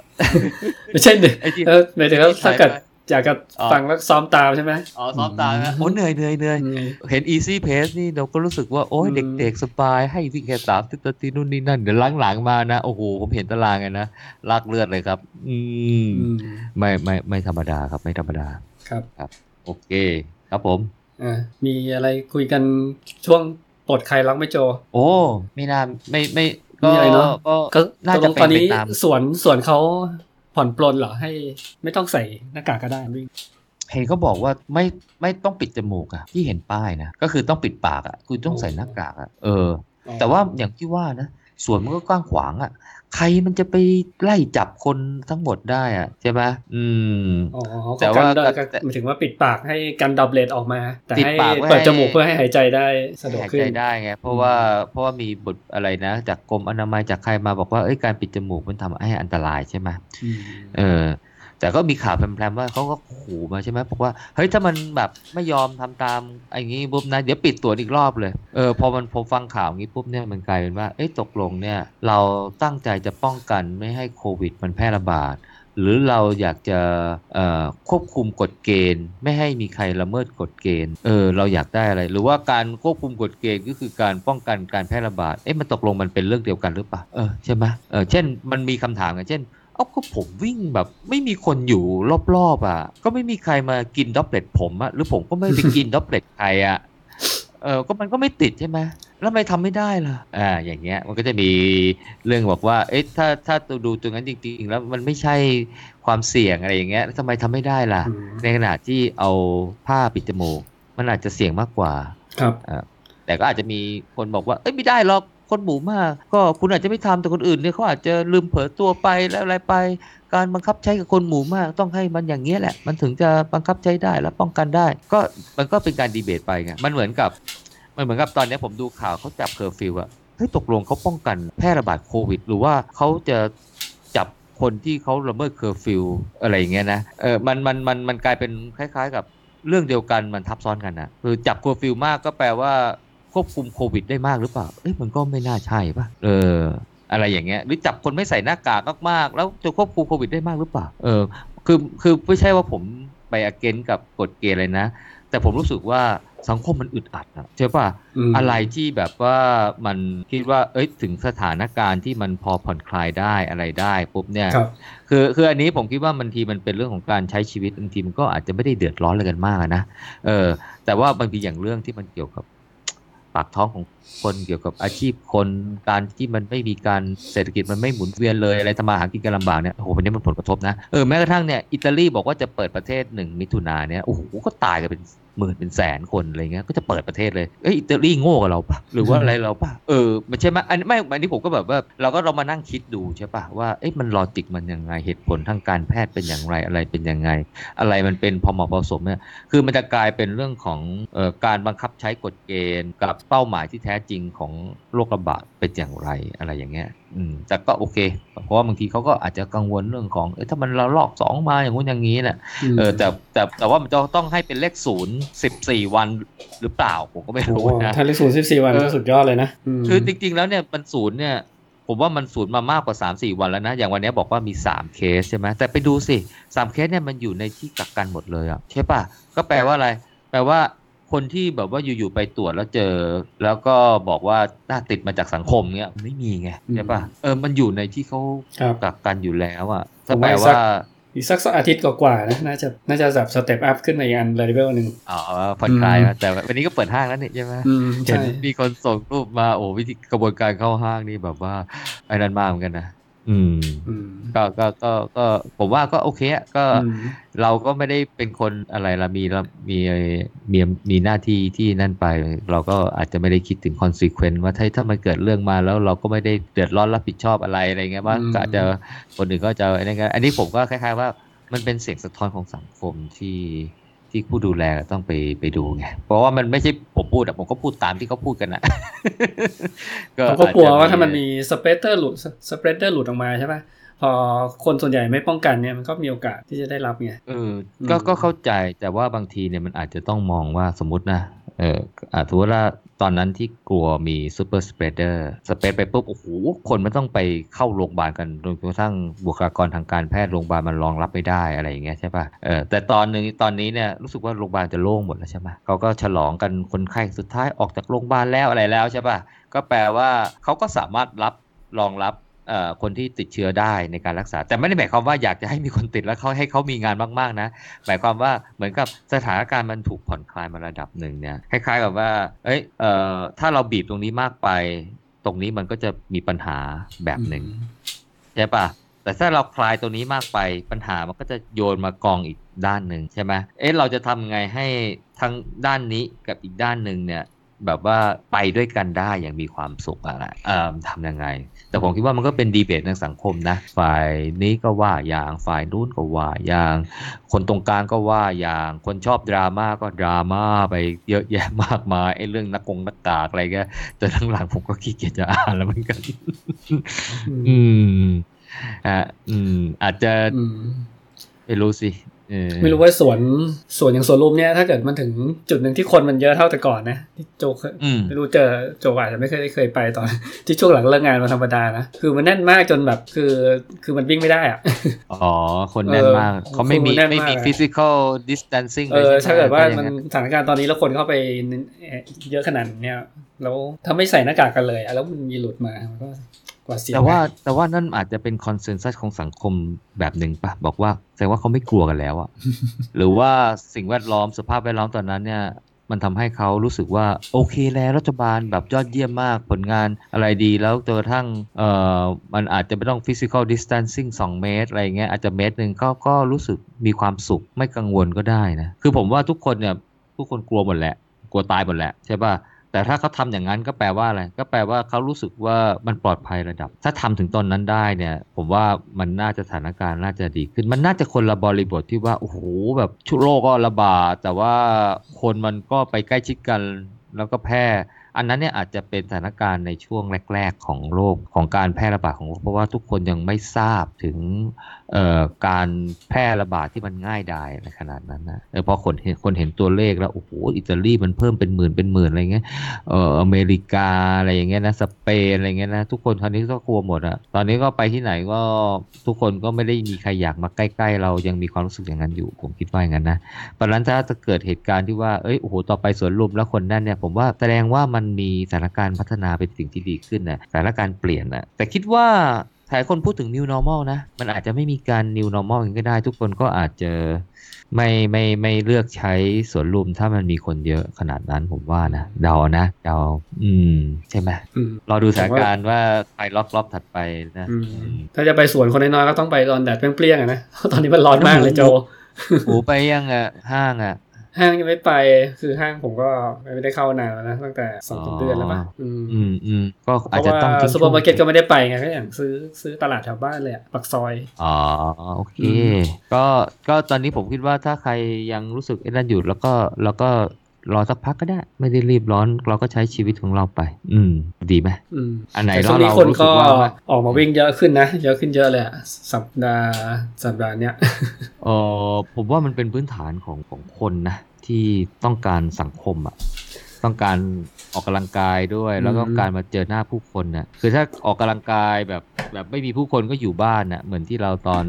S1: ไม่ใช่เหนื่อย
S2: ไอ้ที่
S1: เออหมายถึงว่าถ้าเกิด
S2: ใช่ไหม
S1: อยากจะ
S2: อ๋อ
S1: ฟังแล้วซ้อมตามใช่ไหม
S2: อ๋อซ้อมตามนะโอ้เหนื่อยเหนื่อยเหนื่อย
S1: อืม
S2: เห็น easy pace นี่เราก็รู้สึกว่า โอ้ย
S1: อืม
S2: เด็กๆ สบาย ให้วิ่งแค่สามสิบนาทีนู่นนี่นั่น เดี๋ยวหลังๆมานะ โอ้โห ผมเห็นตารางไงนะ ลากเลือดเลยครับ อืม
S1: อืม
S2: ไม่ไม่ไม่ธรรมดาครับ ไม่ธรรมดา
S1: ครับ
S2: โอเค ครับผม
S1: อ่ามีอะไรคุยกันช่วงปลดใครรักไม่โจ
S2: โอ้ไม่น่าไม่ไม่ก็
S1: มีอะไรเนอะ
S2: ก็
S1: ก็
S2: น่า
S1: ตกล
S2: จะ
S1: ง
S2: เป็
S1: ตอนน
S2: ไป
S1: นี้
S2: ตาม
S1: สวนสวนเขา ผ่อนปลนเหรอให้ไม่ต้องใส่หน้ากากก็ได้วิ่ง
S2: เห็นเขาบอกว่าไม่ไม่ต้องปิดจมูกอะที่เห็นป้ายนะก็คือต้องปิดปากอะคือต้องใส่หน้ากากอะเออ แต่ว่าอย่างที่ว่านะสวนมันก็กว้างขวางอะ ใครมันจะไปไล่จับคนทั้งหมดได้อะใช่ไหมอืม
S1: อ๋อ
S2: แต่
S1: แต่ว่า
S2: ว่า
S1: ก็หมายถึงว่าปิดปากให้กันดับเลดออกมา แต่
S2: ปิด
S1: ให้
S2: ปากไว้
S1: เปิดจมูกเพื่อให้หายใจได้สะดวก
S2: หาย
S1: ขึ้
S2: ใจ
S1: น
S2: ได้ไงเพราะว่าเพราะว่ามีบทอะไรนะ จากกรมอนามัยจากใครมาบอกว่าเอ้ยการปิดจมูกมันทำให้อันตรายใช่ไหม
S1: อืม
S2: เออ แต่ก็มีข่าวแพร่ๆว่าเขาก็ขู่มาใช่ไหมบอกว่าเฮ้ยถ้ามันแบบไม่ยอมทำตามไอ้งี้ปุ๊บนะเดี๋ยวปิดตัวอีกรอบเลยเออพอมันพอฟังข่าวงี้ปุ๊บเนี่ยมันกลายเป็นว่าเอ้ยตกลงเนี่ยเราตั้งใจจะป้องกันไม่ให้โควิด มันแพร่ระบาดหรือเราอยากจะควบคุมกฎเกณฑ์ ไม่ให้มีใครละเมิดกฎเกณฑ์เออเราอยากได้อะไร หรือว่าการควบคุมกฎเกณฑ์ก็คือการป้องกันการแพร่ระบาดเอ๊ะมันตกลงมันเป็นเรื่องเดียวกันหรือเปล่าเออใช่ไหมเออเช่นมันมีคำถามกันเช่น เอ้าก็ผมวิ่งแบบ ไม่มีคนอยู่รอบๆอะ ก็ไม่มีใครมากิน droplet ผมอะหรือผมก็ไม่ไปกิน droplet ใครอะเออก็มันก็ไม่ติดใช่ไหมแล้วทำไมทำไม่ได้ล่ะ อ่า อย่างเงี้ย มันก็จะมีเรื่องบอกว่า เอ๊ะ ถ้า ถ้าดูตรงนั้นจริง ๆ แล้วมันไม่ใช่ความเสี่ยงอะไรอย่างเงี้ยแล้วทำไมทำไม่ได้ล่ะ
S1: อืม
S2: ในขณะที่เอาผ้าปิดจมูก มันอาจจะเสี่ยงมากกว่า
S1: ครับ
S2: แต่ก็อาจจะมีคนบอกว่า เอ้ย ไม่ได้หรอก คนหมู่มาก ก็คุณอาจจะไม่ทำแต่คนอื่นเนี่ยเขาอาจจะลืมเผลอตัวไปแล้วอะไรไป การบังคับใช้กับคนหมู่มาก ต้องให้มันอย่างเงี้ยแหละ มันถึงจะบังคับใช้ได้และป้องกันได้ ก็มันก็เป็นการดีเบตไปไงมันเหมือนกับมันเหมือนกับตอนนี้ผมดูข่าวเขาจับเคอร์ฟิวอะเฮ้ยตกลงเขาป้องกันแพร่ระบาดโควิด หรือว่าเขาจะจับคนที่เขาละเมิดเคอร์ฟิวอะไรอย่างเงี้ยนะเออมันมันมันมันกลายเป็นคล้าย ๆ กับเรื่องเดียวกันมันทับซ้อนกันนะคือจับเคอร์ฟิวมากก็แปลว่า ควบคุมโควิดได้มากหรือเปล่า เอ้ยมันก็ไม่น่าใช่ป่ะ เออ อะไรอย่างเงี้ย หรือจับคนไม่ใส่หน้ากากมากๆ แล้วจะควบคุมโควิดได้มากหรือเปล่า เออ คือ คือไม่ใช่ว่าผมไป against กับกฎเกณฑ์เลยนะ แต่ผมรู้สึกว่าสังคมมันอึดอัดอะใช่ป่ะ
S1: ม
S2: อะไรที่แบบว่ามันคิดว่า เอ้ย ถึงสถานการณ์ที่มันพอผ่อนคลายได้อะไรได้ปุ๊บเนี่ย
S1: ครับ
S2: คือ คืออันนี้ผมคิดว่าบางทีมันเป็นเรื่องของการใช้ชีวิตบางทีมันก็อาจจะไม่ได้เดือดร้อนอะไรกันมากอะนะ เออ แต่ว่าบางทีอย่างเรื่องที่มันเกี่ยวกับ ปากท้องของคนเกี่ยวกับอาชีพคนการที่มันไม่มีการเศรษฐกิจมันไม่หมุนเวียนเลยอะไรทำมาหากินกันลำบากเนี่ยโอ้โหวันนี้มันผลกระทบนะเออแม้กระทั่งเนี่ยอิตาลีบอกว่าจะเปิดประเทศหนึ่งมิถุนาเนี่ยโอ้โหก็ตายกันเป็น หมื่นเป็นแสนคนอะไรเงี้ยก็จะเปิดประเทศเลยเอ้ยอิตาลีโง่กับเราปะหรือว่าอะไรเราปะเออมันใช่ไหมอันนี้ไม่อันนี้ผมก็แบบว่าเราก็เรามานั่งคิดดูใช่ปะว่าเอ๊ะมันลอจิกมันยังไงเหตุผลทางการแพทย์เป็นอย่างไรอะไรเป็นยังไง อะไรมันเป็นพอเหมาะพอสมเนี่ยคือมันจะกลายเป็นเรื่องของเออการบังคับใช้กฎเกณฑ์กับเป้าหมายที่แท้จริงของโรคระบาดเป็นอย่างไรอะไรอย่างเงี้ยอืมแต่ก็โอเค เพราะว่าบางทีเขาก็อาจจะกังวลเรื่องของเอ้ยถ้ามันเราลอกสองมาอย่างงู้นอย่างนี้แหละเออแต่แต่แต่ว่ามันจะต้องให้เป็นเลขศูนย์สิบสี่วันหรือเปล่าผมก็ไม่
S1: โอ้
S2: รู้
S1: โห
S2: นะ
S1: ถ้าเลขศูนย์สิบสี่วัน
S2: เออ
S1: ก็สุดยอดเลยนะม
S2: คือจริง ๆ แล้วเนี่ยมันศูนย์เนี่ย ผมว่ามันศูนย์มามากกว่า3 4วันแล้วนะ อย่างวันนี้บอกว่ามี3เคสใช่ไหมแต่ไปดูสิ3เคสเนี่ยมันอยู่ในที่กักกันหมดเลยอะใช่ป่ะก็แปลว่าอะไร แปลว่า คนที่แบบว่าอยู่ๆไปตรวจแล้วเจอ แล้วก็บอกว่าน่าติดมาจากสังคมเนี้ยไม่มีไงใช่ป่ะเออมันอยู่ในที่เขา
S1: ครับ
S2: กักกันอยู่แล้วอะ
S1: ผ
S2: ก็แปล
S1: ว่าสัก
S2: ว่า
S1: อีกสักสักอาทิตย์กว่าๆนะน่าจะน่าจะแบบ step up ขึ้นมาอีกอัน level หนึ่ง
S2: อ๋อผ่อนคลาย
S1: อืม
S2: นะแต่วันนี้ก็เปิดห้างแล้วนี่ใช่ไหม
S1: อืมใช่
S2: เห็
S1: ใช่
S2: นมีคนส่งรูปมาโอ้วิธีกระบวนการเข้าห้างนี่แบบว่าไอ้นั่นมากเหมือนกันนะ อืม
S1: อืม
S2: ก็ก็ก็ก็ผมว่าก็โอเคอะก็
S1: อืม
S2: เราก็ไม่ได้เป็นคนอะไรละมีละมีมีมีหน้าที่ที่นั่นไป เราก็อาจจะไม่ได้คิดถึง consequence ว่าถ้าถ้ามันเกิดเรื่องมาแล้วเราก็ไม่ได้เดือดร้อนรับผิดชอบอะไรอะไรเงี้ยว่า
S1: อืม
S2: ก็อาจจะคนอื่นก็จะอันนี้ก็อันนี้ผมก็คล้ายๆว่ามันเป็นเสียงสะท้อนของสังคมที่ ที่ผู้ดูแลต้องไปไปดูไงเพราะว่ามันไม่ใช่ผมพูดอะผมก็พูดตามที่เขาพูดกันอะ
S1: เขาก็กลัว
S2: อาจจะ
S1: ว่าถ้ามันมี spreader หลุด spreader หลุดออกมาใช่ปะพอคนส่วนใหญ่ไม่ป้องกันเนี่ยมันก็มีโอกาสที่จะได้รับไง
S2: เออก็
S1: อืม
S2: ก็เข้าใจแต่ว่าบางทีเนี่ยมันอาจจะต้องมองว่าสมมตินะเอออ่าถือว่า ตอนนั้นที่กลัวมี super spreader spread ไปปุ๊บโอ้โหคนมันต้องไปเข้าโรงพยาบาลกันจนกระทั่งบุคลากรทางการแพทย์โรงพยาบาลมันรองรับไม่ได้อะไรอย่างเงี้ยใช่ป่ะเออแต่ตอนนึงตอนนี้เนี่ยรู้สึกว่าโรงพยาบาลจะโล่งหมดแล้วใช่ไหมเขาก็ฉลองกันคนไข้สุดท้ายออกจากโรงพยาบาลแล้วอะไรแล้วใช่ป่ะก็แปลว่าเขาก็สามารถรับรองรับ คนที่ติดเชื้อได้ในการรักษา แต่ไม่ได้หมายความว่าอยากจะให้มีคนติดแล้วเขาให้เขามีงานมากๆนะ หมายความว่าเหมือนกับสถานการณ์มันถูกผ่อนคลายมาระดับหนึ่งเนี่ยคล้ายๆกับว่าเอ้ยเอ่อถ้าเราบีบตรงนี้มากไป ตรงนี้มันก็จะมีปัญหาแบบหนึ่งใช่ปะแต่ถ้าเราคลายตรงนี้มากไปปัญหามันก็จะโยนมากองอีกด้านหนึ่งใช่ไหมเอ๊ะเราจะทำไงให้ทั้งด้านนี้กับอีกด้านหนึ่งเนี่ย แบบว่าไปด้วยกันได้อย่างมีความสุขอะไรเอ่อทำยังไง แต่ผมคิดว่ามันก็เป็นดีเบตในสังคมนะ ฝ่ายนี้ก็ว่าอย่างฝ่ายนู้นก็ว่าอย่าง คนตรงกลางก็ว่าอย่าง คนชอบดราม่าก็ดราม่าไปเยอะแยะมากมายไอ้เรื่องนักกงนักกากอะไรก็จนหลังๆผมก็ขี้เกียจจะอ่านแล้วเหมือนกัน อืมอะอืม อาจจะ
S1: อืม
S2: ไม่รู้สิเออ
S1: ไม่รู้ว่าสวนสวนอย่างสวนลุมเนี่ยถ้าเกิดมันถึงจุดหนึ่งที่คนมันเยอะเท่าแต่ก่อนนะที่โจเคย
S2: อืม
S1: ไม่รู้เจอโจอาจจะไม่เคยได้เคยไปตอน ที่ช่วงหลังเลิกงานมาธรรมดานะคือมันแน่นมากจนแบบคือคือมันวิ่งไม่ได้อะ
S2: อ๋อคนแน่นมาก
S1: เออ
S2: เขาไม่มี
S1: คนแน่น
S2: ไม่มี
S1: มากอะ
S2: physical distancing
S1: เอ
S2: เลย
S1: อ
S2: ใช่ไหม
S1: ถ้าเกิดว่า
S2: ถ้อย่
S1: มัน
S2: ง
S1: สถานการณ์ตอนนี้แล้วคนเข้าไปเยอะขนาดเนี้ยแล้วถ้าไม่ใส่หน้ากากกันเลยอะแล้วมันมีหลุดมามันก็ กว่าเสีย
S2: แต่ว่าแต่ว่านั่นอาจจะเป็นคอนเซนแซสของสังคมแบบหนึ่งปะบอกว่าแสดงว่าเขาไม่กลัวกันแล้วอะหรือว่าสิ่งแวดล้อมสภาพแวดล้อมตอนนั้นเนี่ย มันทำให้เขารู้สึกว่าโอเคแล้วรัฐบาลแบบยอดเยี่ยมมากผลงานอะไรดีแล้วจนกระทั่งเอ่อมันอาจจะไม่ต้อง physical distancing 2 เมตร อะไรเงี้ยอาจจะเมตรหนึ่งก็ก็รู้สึกมีความสุขไม่กังวลก็ได้นะคือผมว่าทุกคนเนี่ยทุกคนกลัวหมดแหละกลัวตายหมดแหละใช่ป่ะ แต่ถ้าเขาทำอย่างนั้นก็แปลว่าอะไร ก็แปลว่าเขารู้สึกว่ามันปลอดภัยระดับ ถ้าทำถึงตอนนั้นได้เนี่ย ผมว่ามันน่าจะสถานการณ์น่าจะดีขึ้น มันน่าจะคนละบริบทที่ว่า โอ้โห แบบชุโรคก็ระบาด แต่ว่าคนมันก็ไปใกล้ชิดกัน แล้วก็แพร่อันนั้นเนี่ยอาจจะเป็นสถานการณ์ในช่วงแรก ๆ ของโรคของการแพร่ระบาดของโรคเพราะว่าทุกคนยังไม่ทราบถึง การแพร่ระบาดที่มันง่ายดายในขนาดนั้นนะเออพอคนเห็นคนเห็นตัวเลขแล้วโอ้โหอิตาลีมันเพิ่มเป็นหมื่นเป็นหมื่นอะไรเงี้ยเอออเมริกาอะไรอย่างเงี้ยนะสเปนอะไรเงี้ยนะทุกคนคราวนี้ก็กลัวหมดอะตอนนี้ก็ไปที่ไหนก็ทุกคนก็ไม่ได้มีใครอยากมาใกล้ ๆ เรายังมีความรู้สึกอย่างนั้นอยู่ผมคิดว่าอย่างนั้นนะเพราะนั้นถ้าจะเกิดเหตุการณ์ที่ว่าเอ้ยโอ้โหต่อไปสวนลุมแล้วคนนั่นเนี่ยผมว่าแสดงว่ามันมีสถานการณ์พัฒนาเป็นสิ่งที่ดีขึ้นนะสถานการณ์เปลี่ยนนะแต่คิดว่า หลายคนพูดถึง new normal นะ มันอาจจะไม่มีการ new normal อย่างนี้ก็ได้ ทุกคนก็อาจจะไม่ไม่ไม่เลือกใช้สวนลุมถ้ามันมีคนเยอะขนาดนั้นผมว่านะ เดานะ เดา อืม ใช่ไหม
S1: อืม
S2: รอดูสถานการณ์ว่าไปล็อกรอบถัดไปนะ
S1: อืม
S2: อืม
S1: ถ้าจะไปสวนคนน้อยๆก็ต้องไปตอนแดดเปรี้ยงๆอะนะเพราะตอนนี้มันร้อนมากเลยโจ
S2: โอ้ไปยังอะห้างอะ
S1: ห้างยังไม่ไป คือห้างผมก็ไม่ได้เข้านานแล้วนะตั้งแต่สองสามเดือนแล้วป่ะอืม
S2: อืมอืมก็อาจ
S1: ราะ
S2: จะ
S1: ว่า
S2: ต้องทิ้ง
S1: ซูเปอร์มาร์เก็ตก็ไม่ได้ไปไงก็อย่างซื้อซื้อตลาดแถวบ้านเลยอะปากซอย
S2: อ๋อโอเค
S1: อืม
S2: ก็ก็ตอนนี้ผมคิดว่าถ้าใครยังรู้สึกไอ้นั่นอยู่แล้วก็แล้วก็ รอสักพักก็ได้ ไม่ได้รีบร้อนเราก็ใช้ชีวิตของเราไป อืม ดีไหม
S1: อืม
S2: อันไหน
S1: แต่ช่วงนี้
S2: เรา
S1: คน
S2: รู้สึ
S1: ก็
S2: กว่าว่า
S1: ออกมาวิ่งเยอะขึ้นนะเยอะขึ้นเยอะเลยอะสัปดาห์สัปดาห์เนี้ย
S2: เออผมว่ามันเป็นพื้นฐานของของคนนะที่ต้องการสังคมอะต้องการออกกำลังกายด้วย แล้วก็
S1: อืม
S2: การมาเจอหน้าผู้คนน่ะคือถ้าออกกำลังกายแบบแบบไม่มีผู้คนก็อยู่บ้านน่ะเหมือนที่เราตอน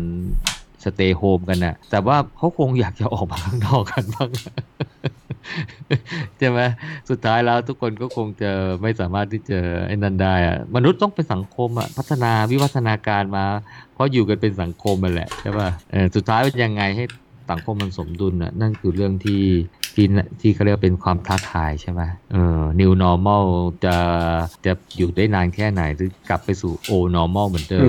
S2: สเตย์โฮมกันน่ะแต่ว่าเขาคงอยากจะออกมาข้างนอกกันบ้างใช่ไหมสุดท้ายแล้วทุกคนก็คงจะไม่สามารถที่จะไอ้นั่นได้อะมนุษย์ต้องเป็นสังคมอะพัฒนาวิวัฒนาการมา เพราะอยู่กันเป็นสังคมมาแหละใช่ป่ะสุดท้ายเป็นยังไงให้สังคมมันสมดุลน่ะนั่นคือเรื่องที่ที่ที่เขาเรียกว่าเป็นความท้าทายใช่ไหมเออ new normal จะจะอยู่ได้นานแค่ไหนหรือกลับไปสู่ old normal เหมือนเดิม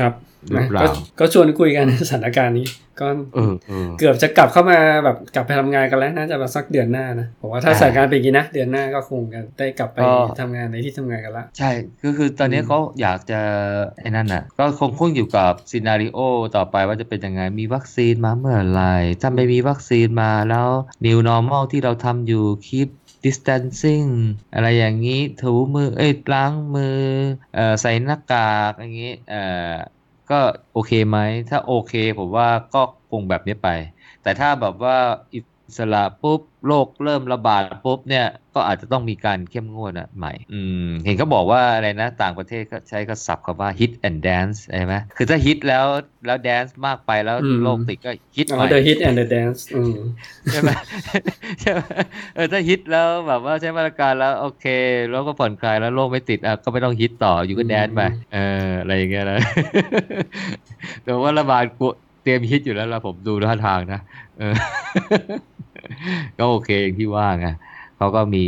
S1: ครับ
S2: หรือเปล่า
S1: ก็ก็ชวนคุยกันในสถานการณ์นี้ก็
S2: เออเออ
S1: เกือบจะกลับเข้ามาแบบกลับไปทำงานกันแล้วน่าจะมาสักเดือนหน้านะผมว่าถ้า
S2: อ่า
S1: สถานการณ์เป็นอย่างนี้นะเดือนหน้าก็คงกันได้กลับไป
S2: ก็
S1: ทำงานในที่ทำงานกันละ
S2: ใช่ก็คือตอนนี้
S1: อืม
S2: เขาอยากจะไอ้นั่นน่ะก็คงคงอยู่กับซีนารีโอต่อไปว่าจะเป็นยังไงมีวัคซีนมาเมื่อไหร่ถ้าไม่มีวัคซีนมาแล้ว new normal ที่เราทำอยู่ keep distancing อะไรอย่างนี้ถูมือเอ้ยล้างมือเอ่อใส่หน้ากากอย่างนี้เอ่อ ก็โอเคไหม ถ้าโอเคผมว่าก็คงแบบนี้ไป แต่ถ้าแบบว่า อิสระปุ๊บโรคเริ่มระบาดปุ๊บเนี่ยก็อาจจะต้องมีการเข้มงวดอะใหม่ อืมเห็นเขาบอกว่าอะไรนะต่างประเทศก็ใช้ก็ศัพท์คำว่า hit and dance ใช่ไหมคือถ้า hit แล้วแล้ว dance มากไปแล้ว
S1: อืม
S2: โรคติดก็ hit
S1: อ๋
S2: ให
S1: อ
S2: ม่
S1: The Hit and the Dance อืม
S2: ใช่ไหมใช่ไหมเออถ้าฮิตแล้วแบบว่าใช้มาตรการแล้วโอเค แล้วก็ผ่อนคลายแล้วโรคไม่ติดอะก็ไม่ต้องฮิตต่ออยู่ก็แดนไปเอออะไรอย่างเงี้ยนะแต่ว่ารัฐบาลกลัวเตรียมฮิตอยู่แล้วละผมดูท่าทางนะเออ ก็โอเคอย่างที่ว่าไงเขาก็มี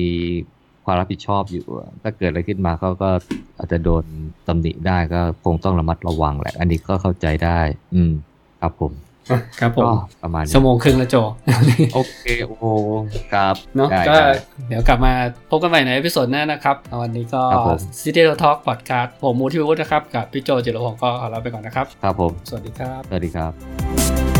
S2: ความรับผิดชอบอยู่อะถ้าเกิดอะไรขึ้นมาเขาก็อาจจะโดนตำหนิได้ก็คงต้องระมัดระวังแหละ อันนี้ก็เข้าใจได้ อืม ครับผม
S1: อะครับผม
S2: ก็ประมาณนี้
S1: ชั่วโมงครึ่งแล้วโจ
S2: โอเค โอ้โหครับ
S1: เนาะ
S2: ได้
S1: ก็
S2: ได้
S1: เดี๋ยวกลับมาพบกันใหม่ใน episode หน้านะครับ วันนี้ก็
S2: ครับผม
S1: City Talk Podcast ผมมูทิวุฒินะครับ กับพี่โจจิรพงศ์ก็ขอลาไปก่อนนะครับ
S2: ครับผม
S1: สวัสดีครับ
S2: สวัสดีครับ